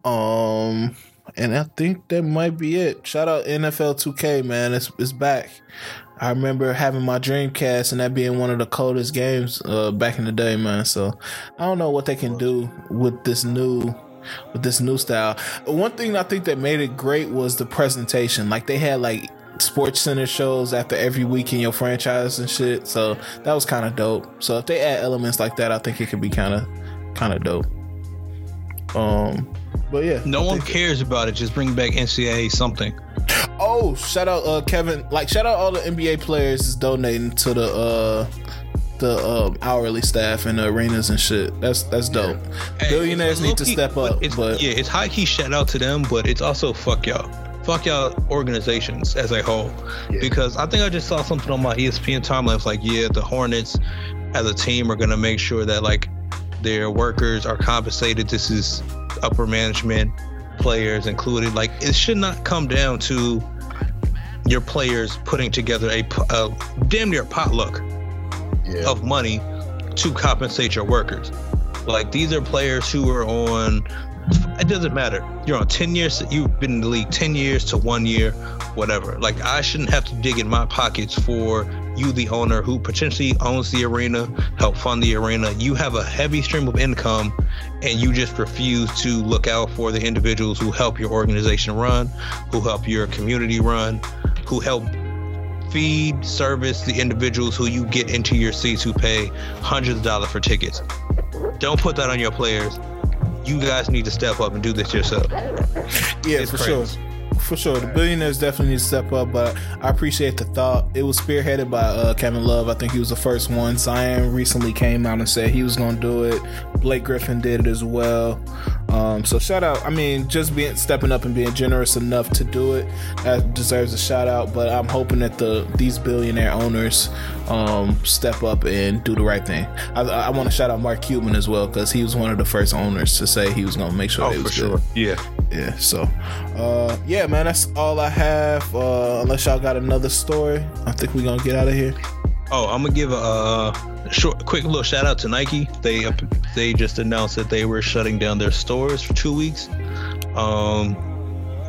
Um, and I think that might be it. Shout out NFL 2K, man. It's it's back. I remember having my Dreamcast and that being one of the coldest games uh, back in the day, man. So I don't know what they can do with this new with this new style. One thing I think that made it great was the presentation. Like they had like sports center shows after every week in your franchise and shit. So that was kind of dope. So if they add elements like that, I think it could be kind of kind of dope. Um but yeah. No one cares about it. Just bring back NCAA something. Oh, shout out uh, Kevin! Like shout out all the NBA players is donating to the uh, the uh, hourly staff and the arenas and shit. That's that's dope. Hey, Billionaires need to step up. It's, but yeah, it's high key shout out to them, but it's also fuck y'all. Fuck y'all organizations as a whole. Yeah. Because I think I just saw something on my ESPN timeline. It's like, yeah, the Hornets as a team are gonna make sure that like their workers are compensated. This is upper management players included. Like it should not come down to your players putting together a, a damn near potluck yeah. of money to compensate your workers. Like these are players who are on. It doesn't matter. You're on ten years. You've been in the league ten years to one year, whatever. Like I shouldn't have to dig in my pockets for you the owner who potentially owns the arena, help fund the arena. You have a heavy stream of income and you just refuse to look out for the individuals who help your organization run, who help your community run, who help feed, service the individuals who you get into your seats who pay hundreds of dollars for tickets. Don't put that on your players. You guys need to step up and do this yourself. Yeah, it's for crazy. sure for sure. The billionaires definitely need to step up, but I appreciate the thought. It was spearheaded by uh, Kevin Love. I think he was the first one. Zion recently came out and said he was going to do it. Blake Griffin did it as well. Um, so shout out. I mean, just being stepping up and being generous enough to do it that deserves a shout out. But I'm hoping that the these billionaire owners um, step up and do the right thing. I, I want to shout out Mark Cuban as well because he was one of the first owners to say he was going to make sure oh, for good. Sure. Yeah, yeah. So, uh, yeah, man, that's all I have. Uh, unless y'all got another story, I think we're gonna get out of here. Oh, I'm gonna give a, short, quick little shout out to Nike. They they just announced that they were shutting down their stores for two weeks, um,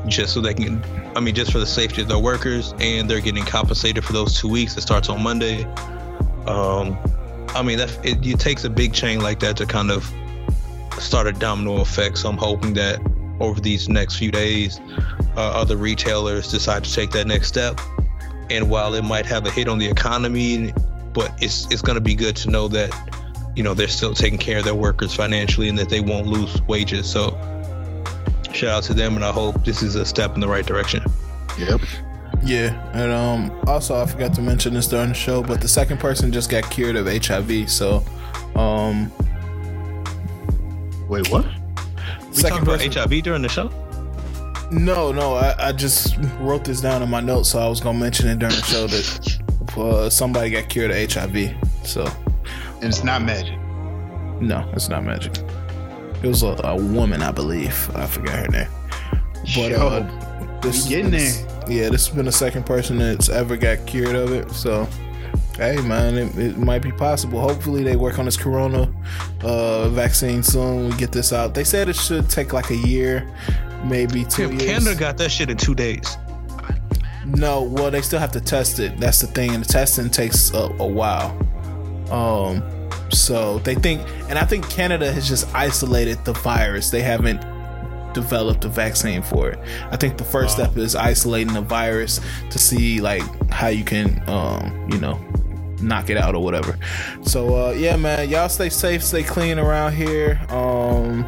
just so they can. I mean, just for the safety of their workers, and they're getting compensated for those two weeks. It starts on Monday. Um, I mean, that it, it takes a big chain like that to kind of start a domino effect. So I'm hoping that over these next few days, uh, other retailers decide to take that next step and while it might have a hit on the economy, but it's it's going to be good to know that you know they're still taking care of their workers financially and that they won't lose wages. So shout out to them, and I hope this is a step in the right direction. Yep. Yeah, and um, also I forgot to mention this during the show, but the second person just got cured of HIV. So, um, wait, what? We second person, about HIV during the show. No, no, I, I just wrote this down in my notes, so I was gonna mention it during the show that uh, somebody got cured of HIV. So, and it's not magic. No, it's not magic. It was a, a woman, I believe. I forgot her name. But uh, this getting there. Yeah, this has been the second person that's ever got cured of it. So, hey man, it, it, might be possible. Hopefully, they work on this corona uh, vaccine soon. We get this out. They said it should take like a year maybe two yeah, years. Canada got that shit in two days. No, well, they still have to test it. That's the thing, and the testing takes a, a while. Um, so they think, and I think Canada has just isolated the virus. They haven't developed a vaccine for it. I think the first step is isolating the virus to see like how you can, um, you know, knock it out or whatever. So uh, yeah, man, y'all stay safe, stay clean around here. Um,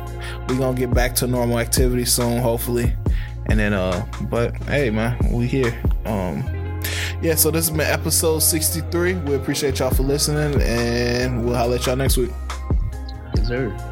we gonna get back to normal activity soon, hopefully. And then uh, but hey, man, we here. Um, yeah, so this has been episode 63. We appreciate y'all for listening, and we'll holler at y'all next week. Yes.